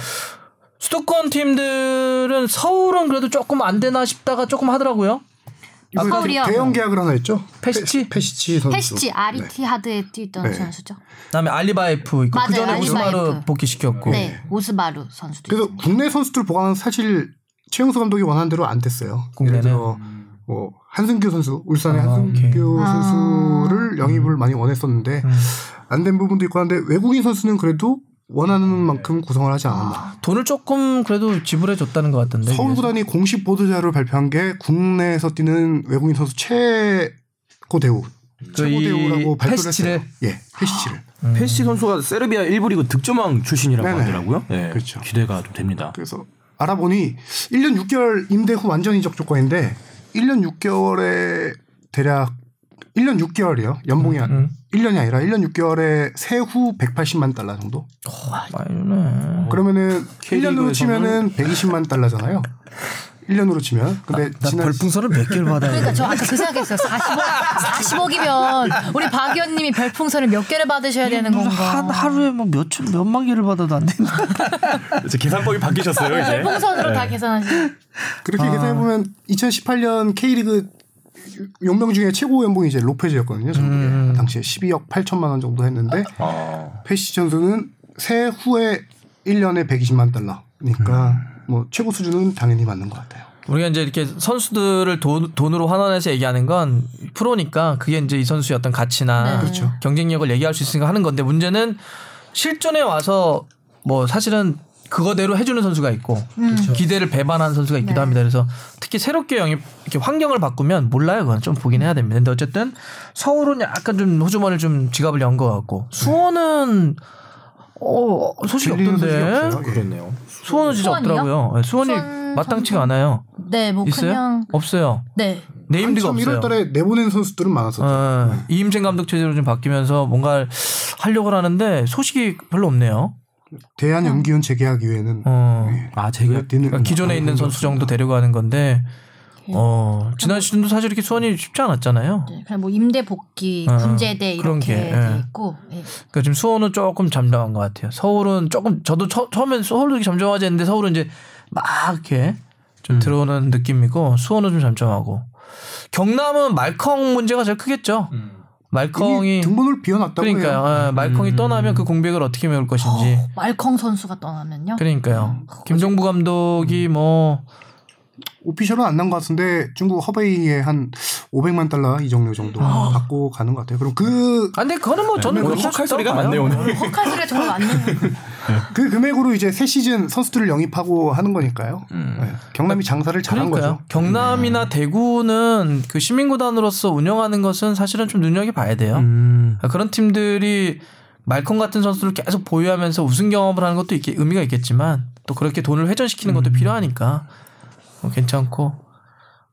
Speaker 1: 수도권 팀들은 서울은 그래도 조금 안 되나 싶다가 조금 하더라고요.
Speaker 3: 이번에
Speaker 2: 서울이요?
Speaker 3: 대형 계약을 하나 했죠.
Speaker 1: 페시치?
Speaker 3: 페, 시치 선수.
Speaker 2: 페시치
Speaker 3: 네.
Speaker 2: 알 이티하드에 뛰던
Speaker 3: 네.
Speaker 2: 선수죠.
Speaker 1: 그다음에 알리바예프 있고
Speaker 2: 맞아요,
Speaker 1: 그 전에 오스마르
Speaker 2: 알리바예프.
Speaker 1: 복귀시켰고
Speaker 2: 네, 오스마르 선수도
Speaker 3: 그래서
Speaker 2: 있습니다.
Speaker 3: 국내 선수들 보강은 사실 최용수 감독이 원하는 대로 안 됐어요.
Speaker 1: 국내는?
Speaker 3: 예를 들어 뭐 한승규 선수, 울산의
Speaker 1: 아,
Speaker 3: 한승규
Speaker 2: 오케이.
Speaker 3: 선수를 영입을 많이 원했었는데
Speaker 1: 음.
Speaker 3: 안된 부분도 있고 한데 외국인 선수는 그래도 원하는 만큼 구성을 하지 않았나.
Speaker 1: 돈을 조금 그래도 지불해 줬다는 것 같던데.
Speaker 3: 서울 구단이 공식 보도 자료를 발표한 게 국내에서 뛰는 외국인 선수 최고 대우, 최고
Speaker 1: 이
Speaker 3: 대우라고 발표를
Speaker 1: 페시치를?
Speaker 3: 했어요. 예, 페시치를.
Speaker 4: 페시 선수가 세르비아 1부 리그 득점왕 출신이라고
Speaker 3: 네네.
Speaker 4: 하더라고요. 네,
Speaker 3: 그렇죠.
Speaker 4: 기대가 좀 됩니다.
Speaker 3: 그래서 알아보니 1년 6개월 임대 후 완전 이적 조건인데 1년 6개월에 대략 1년 6개월이요. 연봉이 한
Speaker 1: 음.
Speaker 3: 1년이 아니라 1년 6개월에 세후 180만 달러 정도?
Speaker 1: 많이네.
Speaker 3: 그러면은 1년으로
Speaker 4: K리그에서는
Speaker 3: 치면은 120만 달러잖아요. 1년으로 치면. 근데
Speaker 1: 나
Speaker 3: 지난
Speaker 1: 별풍선을 몇 개를 받아야
Speaker 2: 그러니까
Speaker 1: 돼?
Speaker 2: 저 아까 그 생각했어요. 40억, 40억이면 우리 박 의원님이 별풍선을 몇 개를 받으셔야 되는 건가?
Speaker 1: 한 하루에 뭐 몇천 몇만 개를 받아도 안 된다.
Speaker 4: 이제 계산법이 바뀌셨어요 이제.
Speaker 2: 별풍선으로 다 계산하시고.
Speaker 3: 그렇게
Speaker 1: 아.
Speaker 3: 계산해 보면 2018년 K리그 용병 중에 최고 연봉이 이제 로페즈였거든요.
Speaker 1: 음.
Speaker 3: 당시에 12억 8천만 원 정도 했는데 페시 선수는 세후에 1년에 120만 달러니까
Speaker 1: 음.
Speaker 3: 뭐 최고 수준은 당연히 맞는 것 같아요.
Speaker 1: 우리가 이제 이렇게 선수들을 돈, 돈으로 환원해서 얘기하는 건 프로니까 그게 이제 이 선수의 어떤 가치나
Speaker 2: 네. 그렇죠.
Speaker 1: 경쟁력을 얘기할 수 있으니까 하는 건데 문제는 실전에 와서 뭐 사실은 그거대로 해주는 선수가 있고 기대를 배반하는 선수가 있기도
Speaker 2: 네.
Speaker 1: 합니다. 그래서 특히 새롭게 영입 이렇게 환경을 바꾸면 몰라요. 그건 좀 보긴 해야 됩니다. 근데 어쨌든 서울은 약간 좀 호주머니를 좀 지갑을 연 것 같고 수원은 어 소식이 없던데.
Speaker 3: 예.
Speaker 4: 그렇네요.
Speaker 1: 수원은 진짜
Speaker 2: 수원이요?
Speaker 1: 없더라고요. 네, 수원이
Speaker 2: 수원
Speaker 1: 마땅치가
Speaker 2: 선수?
Speaker 1: 않아요.
Speaker 2: 네, 뭐
Speaker 1: 있어요?
Speaker 2: 그냥
Speaker 1: 없어요.
Speaker 2: 네.
Speaker 1: 네임드가
Speaker 3: 한참
Speaker 1: 없어요.
Speaker 3: 1월달에 내보낸 선수들은 많았었죠.
Speaker 1: 어, 이임생 감독 체제로 좀 바뀌면서 뭔가 하려고 하는데 소식이 별로 없네요.
Speaker 3: 대한 연기원 재계약 이외에는
Speaker 1: 어,
Speaker 4: 아 제가
Speaker 3: 눈에 띄는
Speaker 1: 그러니까 기존에
Speaker 3: 아무
Speaker 1: 있는 선수 정도. 데려가는 건데 어, 지난 시즌도 사실 이렇게 수원이 쉽지 않았잖아요.
Speaker 2: 네, 그냥 뭐 임대 복귀,
Speaker 1: 어,
Speaker 2: 군제대 이렇게
Speaker 1: 게,
Speaker 2: 돼
Speaker 1: 예.
Speaker 2: 있고. 예.
Speaker 1: 그러니까 지금 수원은 조금 잠잠한 것 같아요. 서울은 조금 저도 처, 처음엔 서울도 이렇게 잠잠하지 않는데 서울은 이제 막 이렇게 좀 들어오는 느낌이고 수원은 좀 잠잠하고 경남은 말컹 문제가 제일 크겠죠.
Speaker 3: 이미
Speaker 1: 말컹이
Speaker 3: 등번호를 비워놨다고.
Speaker 1: 그러니까요. 예, 말컹이 떠나면 그 공백을 어떻게 메울 것인지.
Speaker 2: 말컹 선수가 떠나면요.
Speaker 1: 그러니까요. 김종부 감독이 뭐
Speaker 3: 오피셜은 안 난 것 같은데 중국 허베이에 한 500만 달러 이적료 정도 받고 가는 것 같아요. 그럼 그,
Speaker 1: 아, 근데 그거는 뭐 저는
Speaker 4: 오늘
Speaker 1: 그렇게
Speaker 4: 헉할 소리가. 많네요 오늘.
Speaker 2: 헛갈 소리가 정말 많네요.
Speaker 3: 그 금액으로 이제 새 시즌 선수들을 영입하고 하는 거니까요. 네. 경남이 장사를 잘한
Speaker 1: 그러니까요.
Speaker 3: 거죠.
Speaker 1: 경남이나 대구는 그 시민구단으로서 운영하는 것은 사실은 좀 눈여겨 봐야 돼요.
Speaker 4: 음.
Speaker 1: 그러니까 그런 팀들이 말콤 같은 선수를 계속 보유하면서 우승 경험을 하는 것도 있 의미가 있겠지만 또 그렇게 돈을 회전시키는 것도 필요하니까 뭐 괜찮고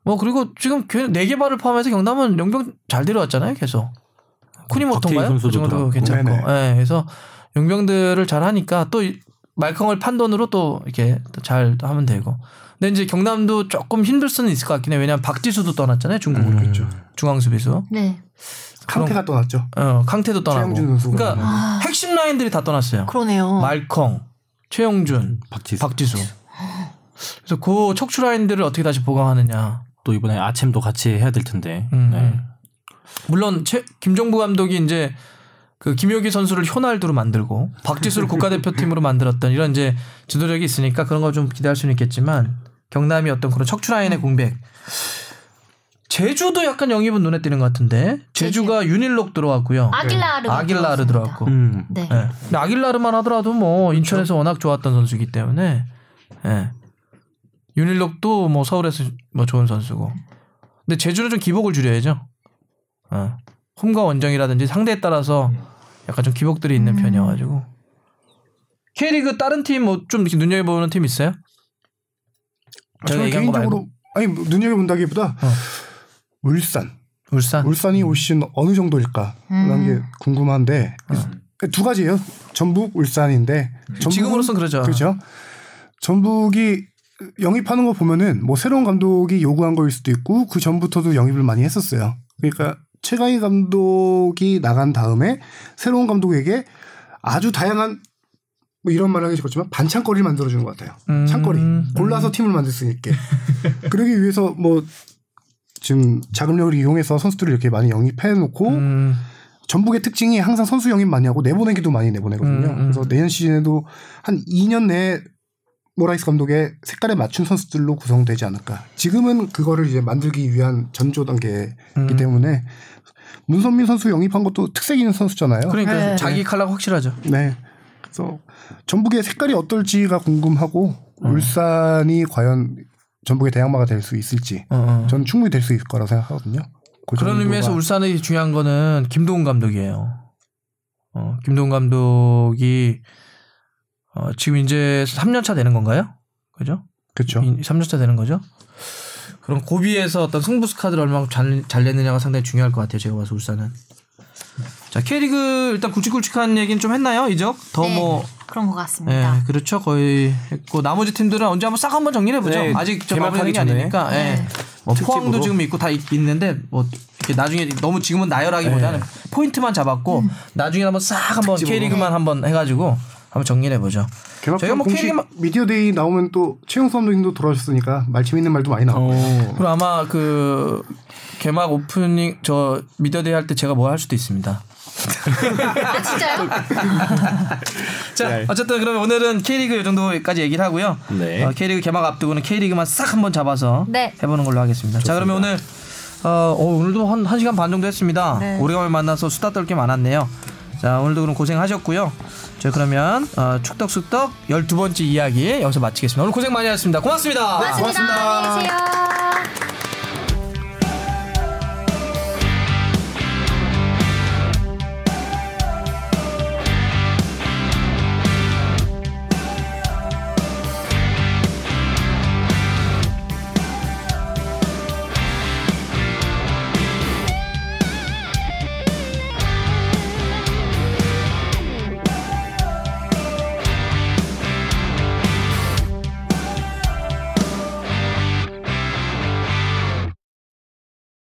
Speaker 1: 뭐 그리고 지금 네 개 발을 포함해서 경남은 용병 잘 데려왔잖아요 계속 쿠니모토인가요?
Speaker 4: 선수도
Speaker 1: 그 정도
Speaker 4: 들어왔고.
Speaker 1: 괜찮고
Speaker 3: 네네.
Speaker 1: 예, 그래서 용병들을 잘 하니까 또 이- 말컹을 판돈으로 또 이렇게 또잘 하면 되고 근데 이제 경남도 조금 힘들 수는 있을 것 같긴 해요 왜냐하면 박지수도 떠났잖아요 중국으로
Speaker 3: 그렇죠.
Speaker 1: 중앙 수비수
Speaker 2: 네.
Speaker 3: 캉테가 떠났죠.
Speaker 1: 어, 강태도 떠나고.
Speaker 3: 최영준 선수가
Speaker 1: 그러니까
Speaker 2: 아.
Speaker 1: 핵심 라인들이 다 떠났어요.
Speaker 2: 그러네요.
Speaker 1: 말컹, 최용준,
Speaker 4: 박지수.
Speaker 1: 박지수. 그래서 그 척추 라인들을 어떻게 다시 보강하느냐.
Speaker 4: 또 이번에 아침도 같이 해야 될 텐데.
Speaker 1: 음.
Speaker 4: 네.
Speaker 1: 물론 최, 김종부 감독이 이제 그 김효기 선수를 효날두로 만들고 박지수를 국가대표팀으로 만들었던 이런 이제 지도력이 있으니까 그런 거 좀 기대할 수는 있겠지만 경남이 어떤 그런 척추 라인의 공백. 제주도 약간 영입은 눈에 띄는 것 같은데 제주가 윤일록 들어왔고요.
Speaker 2: 아길라르가
Speaker 1: 아길라르
Speaker 2: 들어왔습니다.
Speaker 1: 들어왔고.
Speaker 4: 음.
Speaker 2: 네.
Speaker 1: 예. 근데 아길라르만 하더라도 뭐 인천에서 워낙 좋았던 선수이기 때문에 예. 윤일록도 뭐 서울에서 뭐 좋은 선수고. 근데 제주는 좀 기복을 줄여야죠. 어. 홈과 원정이라든지 상대에 따라서 약간 좀 기복들이 있는
Speaker 2: 음.
Speaker 1: 편이어가지고. K리그 다른 팀 뭐 좀 이렇게 눈여겨보는 팀 있어요?
Speaker 3: 저는. 개인적으로 아니 뭐 눈여겨본다기보다
Speaker 1: 어.
Speaker 3: 울산
Speaker 1: 울산.
Speaker 3: 울산이 올 시즌 어느 정도일까라는 게 궁금한데 두 가지예요. 전북 울산인데 전북은-
Speaker 1: 지금으로선 그러죠.
Speaker 3: 그렇죠. 전북이 영입하는 거 보면은 뭐 새로운 감독이 요구한 거일 수도 있고 그 전부터도 영입을 많이 했었어요. 그러니까 최강희 감독이 나간 다음에 새로운 감독에게 아주 다양한 뭐 이런 말하기 그렇지만 반찬거리를 만들어주는 것 같아요.
Speaker 1: 음.
Speaker 3: 찬거리 골라서 팀을 만들 수 있게 그러기 위해서 뭐 지금 자금력을 이용해서 선수들을 이렇게 많이 영입해 놓고
Speaker 1: 음.
Speaker 3: 전북의 특징이 항상 선수 영입 많이 하고 내보내기도 많이 내보내거든요.
Speaker 1: 음, 음.
Speaker 3: 그래서 내년 시즌에도 한 2년 내에 모라이스 감독의 색깔에 맞춘 선수들로 구성되지 않을까. 지금은 그거를 이제 만들기 위한 전조 단계이기
Speaker 1: 음.
Speaker 3: 때문에 문선민 선수 영입한 것도 특색 있는 선수잖아요.
Speaker 1: 그러니까
Speaker 2: 네.
Speaker 1: 자기 칼라가 확실하죠.
Speaker 3: 네. 그래서 전북의 색깔이 어떨지가 궁금하고 울산이 과연 전북의 대항마가 될 수 있을지
Speaker 1: 어, 어.
Speaker 3: 저는 충분히 될 수 있을 거라고 생각하거든요. 그
Speaker 1: 그런 의미에서 울산의 중요한 거는 김도훈 감독이에요. 어, 김도훈 감독이 어, 지금 이제 3년 차 되는 건가요? 그죠?
Speaker 3: 그렇죠.
Speaker 1: 3년 차 되는 거죠? 그럼 고비에서 어떤 승부수 카드를 얼마나 잘, 잘 냈느냐가 상당히 중요할 것 같아요. 제가 봐서 울산은. 자, K리그 일단 굵직굵직한 얘기는 좀 했나요? 이적? 더
Speaker 2: 네,
Speaker 1: 뭐.
Speaker 2: 그런 것 같습니다.
Speaker 1: 예, 그렇죠. 거의 했고 나머지 팀들은 언제 한번 싹 한번 정리해 보죠.
Speaker 4: 네,
Speaker 1: 아직 저
Speaker 4: 개막하기 전에.
Speaker 1: 아니니까. 예.
Speaker 2: 네.
Speaker 1: 뭐. 포항도 지금 있고 다 있, 있는데 뭐 이렇게 나중에 너무 지금은 나열하기보다는 포인트만 잡았고 나중에 한번 싹 한번 K리그만 한번 해가지고 한번 정리해 보죠. 저희가 뭐
Speaker 3: 공식
Speaker 1: K리그만
Speaker 3: media day 나오면 또 최용수 감독님도 돌아오셨으니까 말 재밌는 말도 많이 나오고
Speaker 4: 어.
Speaker 1: 그리고 아마 그 개막 오프닝 저 media day 할 때 제가 뭐 할 수도 있습니다.
Speaker 2: 아 진짜요?
Speaker 1: 자,
Speaker 4: 네.
Speaker 1: 어쨌든 그러면 오늘은 K리그 이 정도까지 얘기를 하고요.
Speaker 4: 네.
Speaker 1: 어, K리그 개막 앞두고는 K리그만 싹 한번 잡아서
Speaker 2: 네.
Speaker 1: 해보는 걸로 하겠습니다. 자, 그러면 오늘 어, 어, 오늘도 한 1시간 반 정도 했습니다.
Speaker 2: 네.
Speaker 1: 오래간만에 만나서 수다 떨 게 많았네요. 자, 오늘도 그럼 고생하셨고요. 저 그러면 어, 축덕수덕 12번째 이야기 여기서 마치겠습니다. 오늘 고생 많이 하셨습니다. 고맙습니다.
Speaker 2: 고맙습니다. 안녕히 계세요.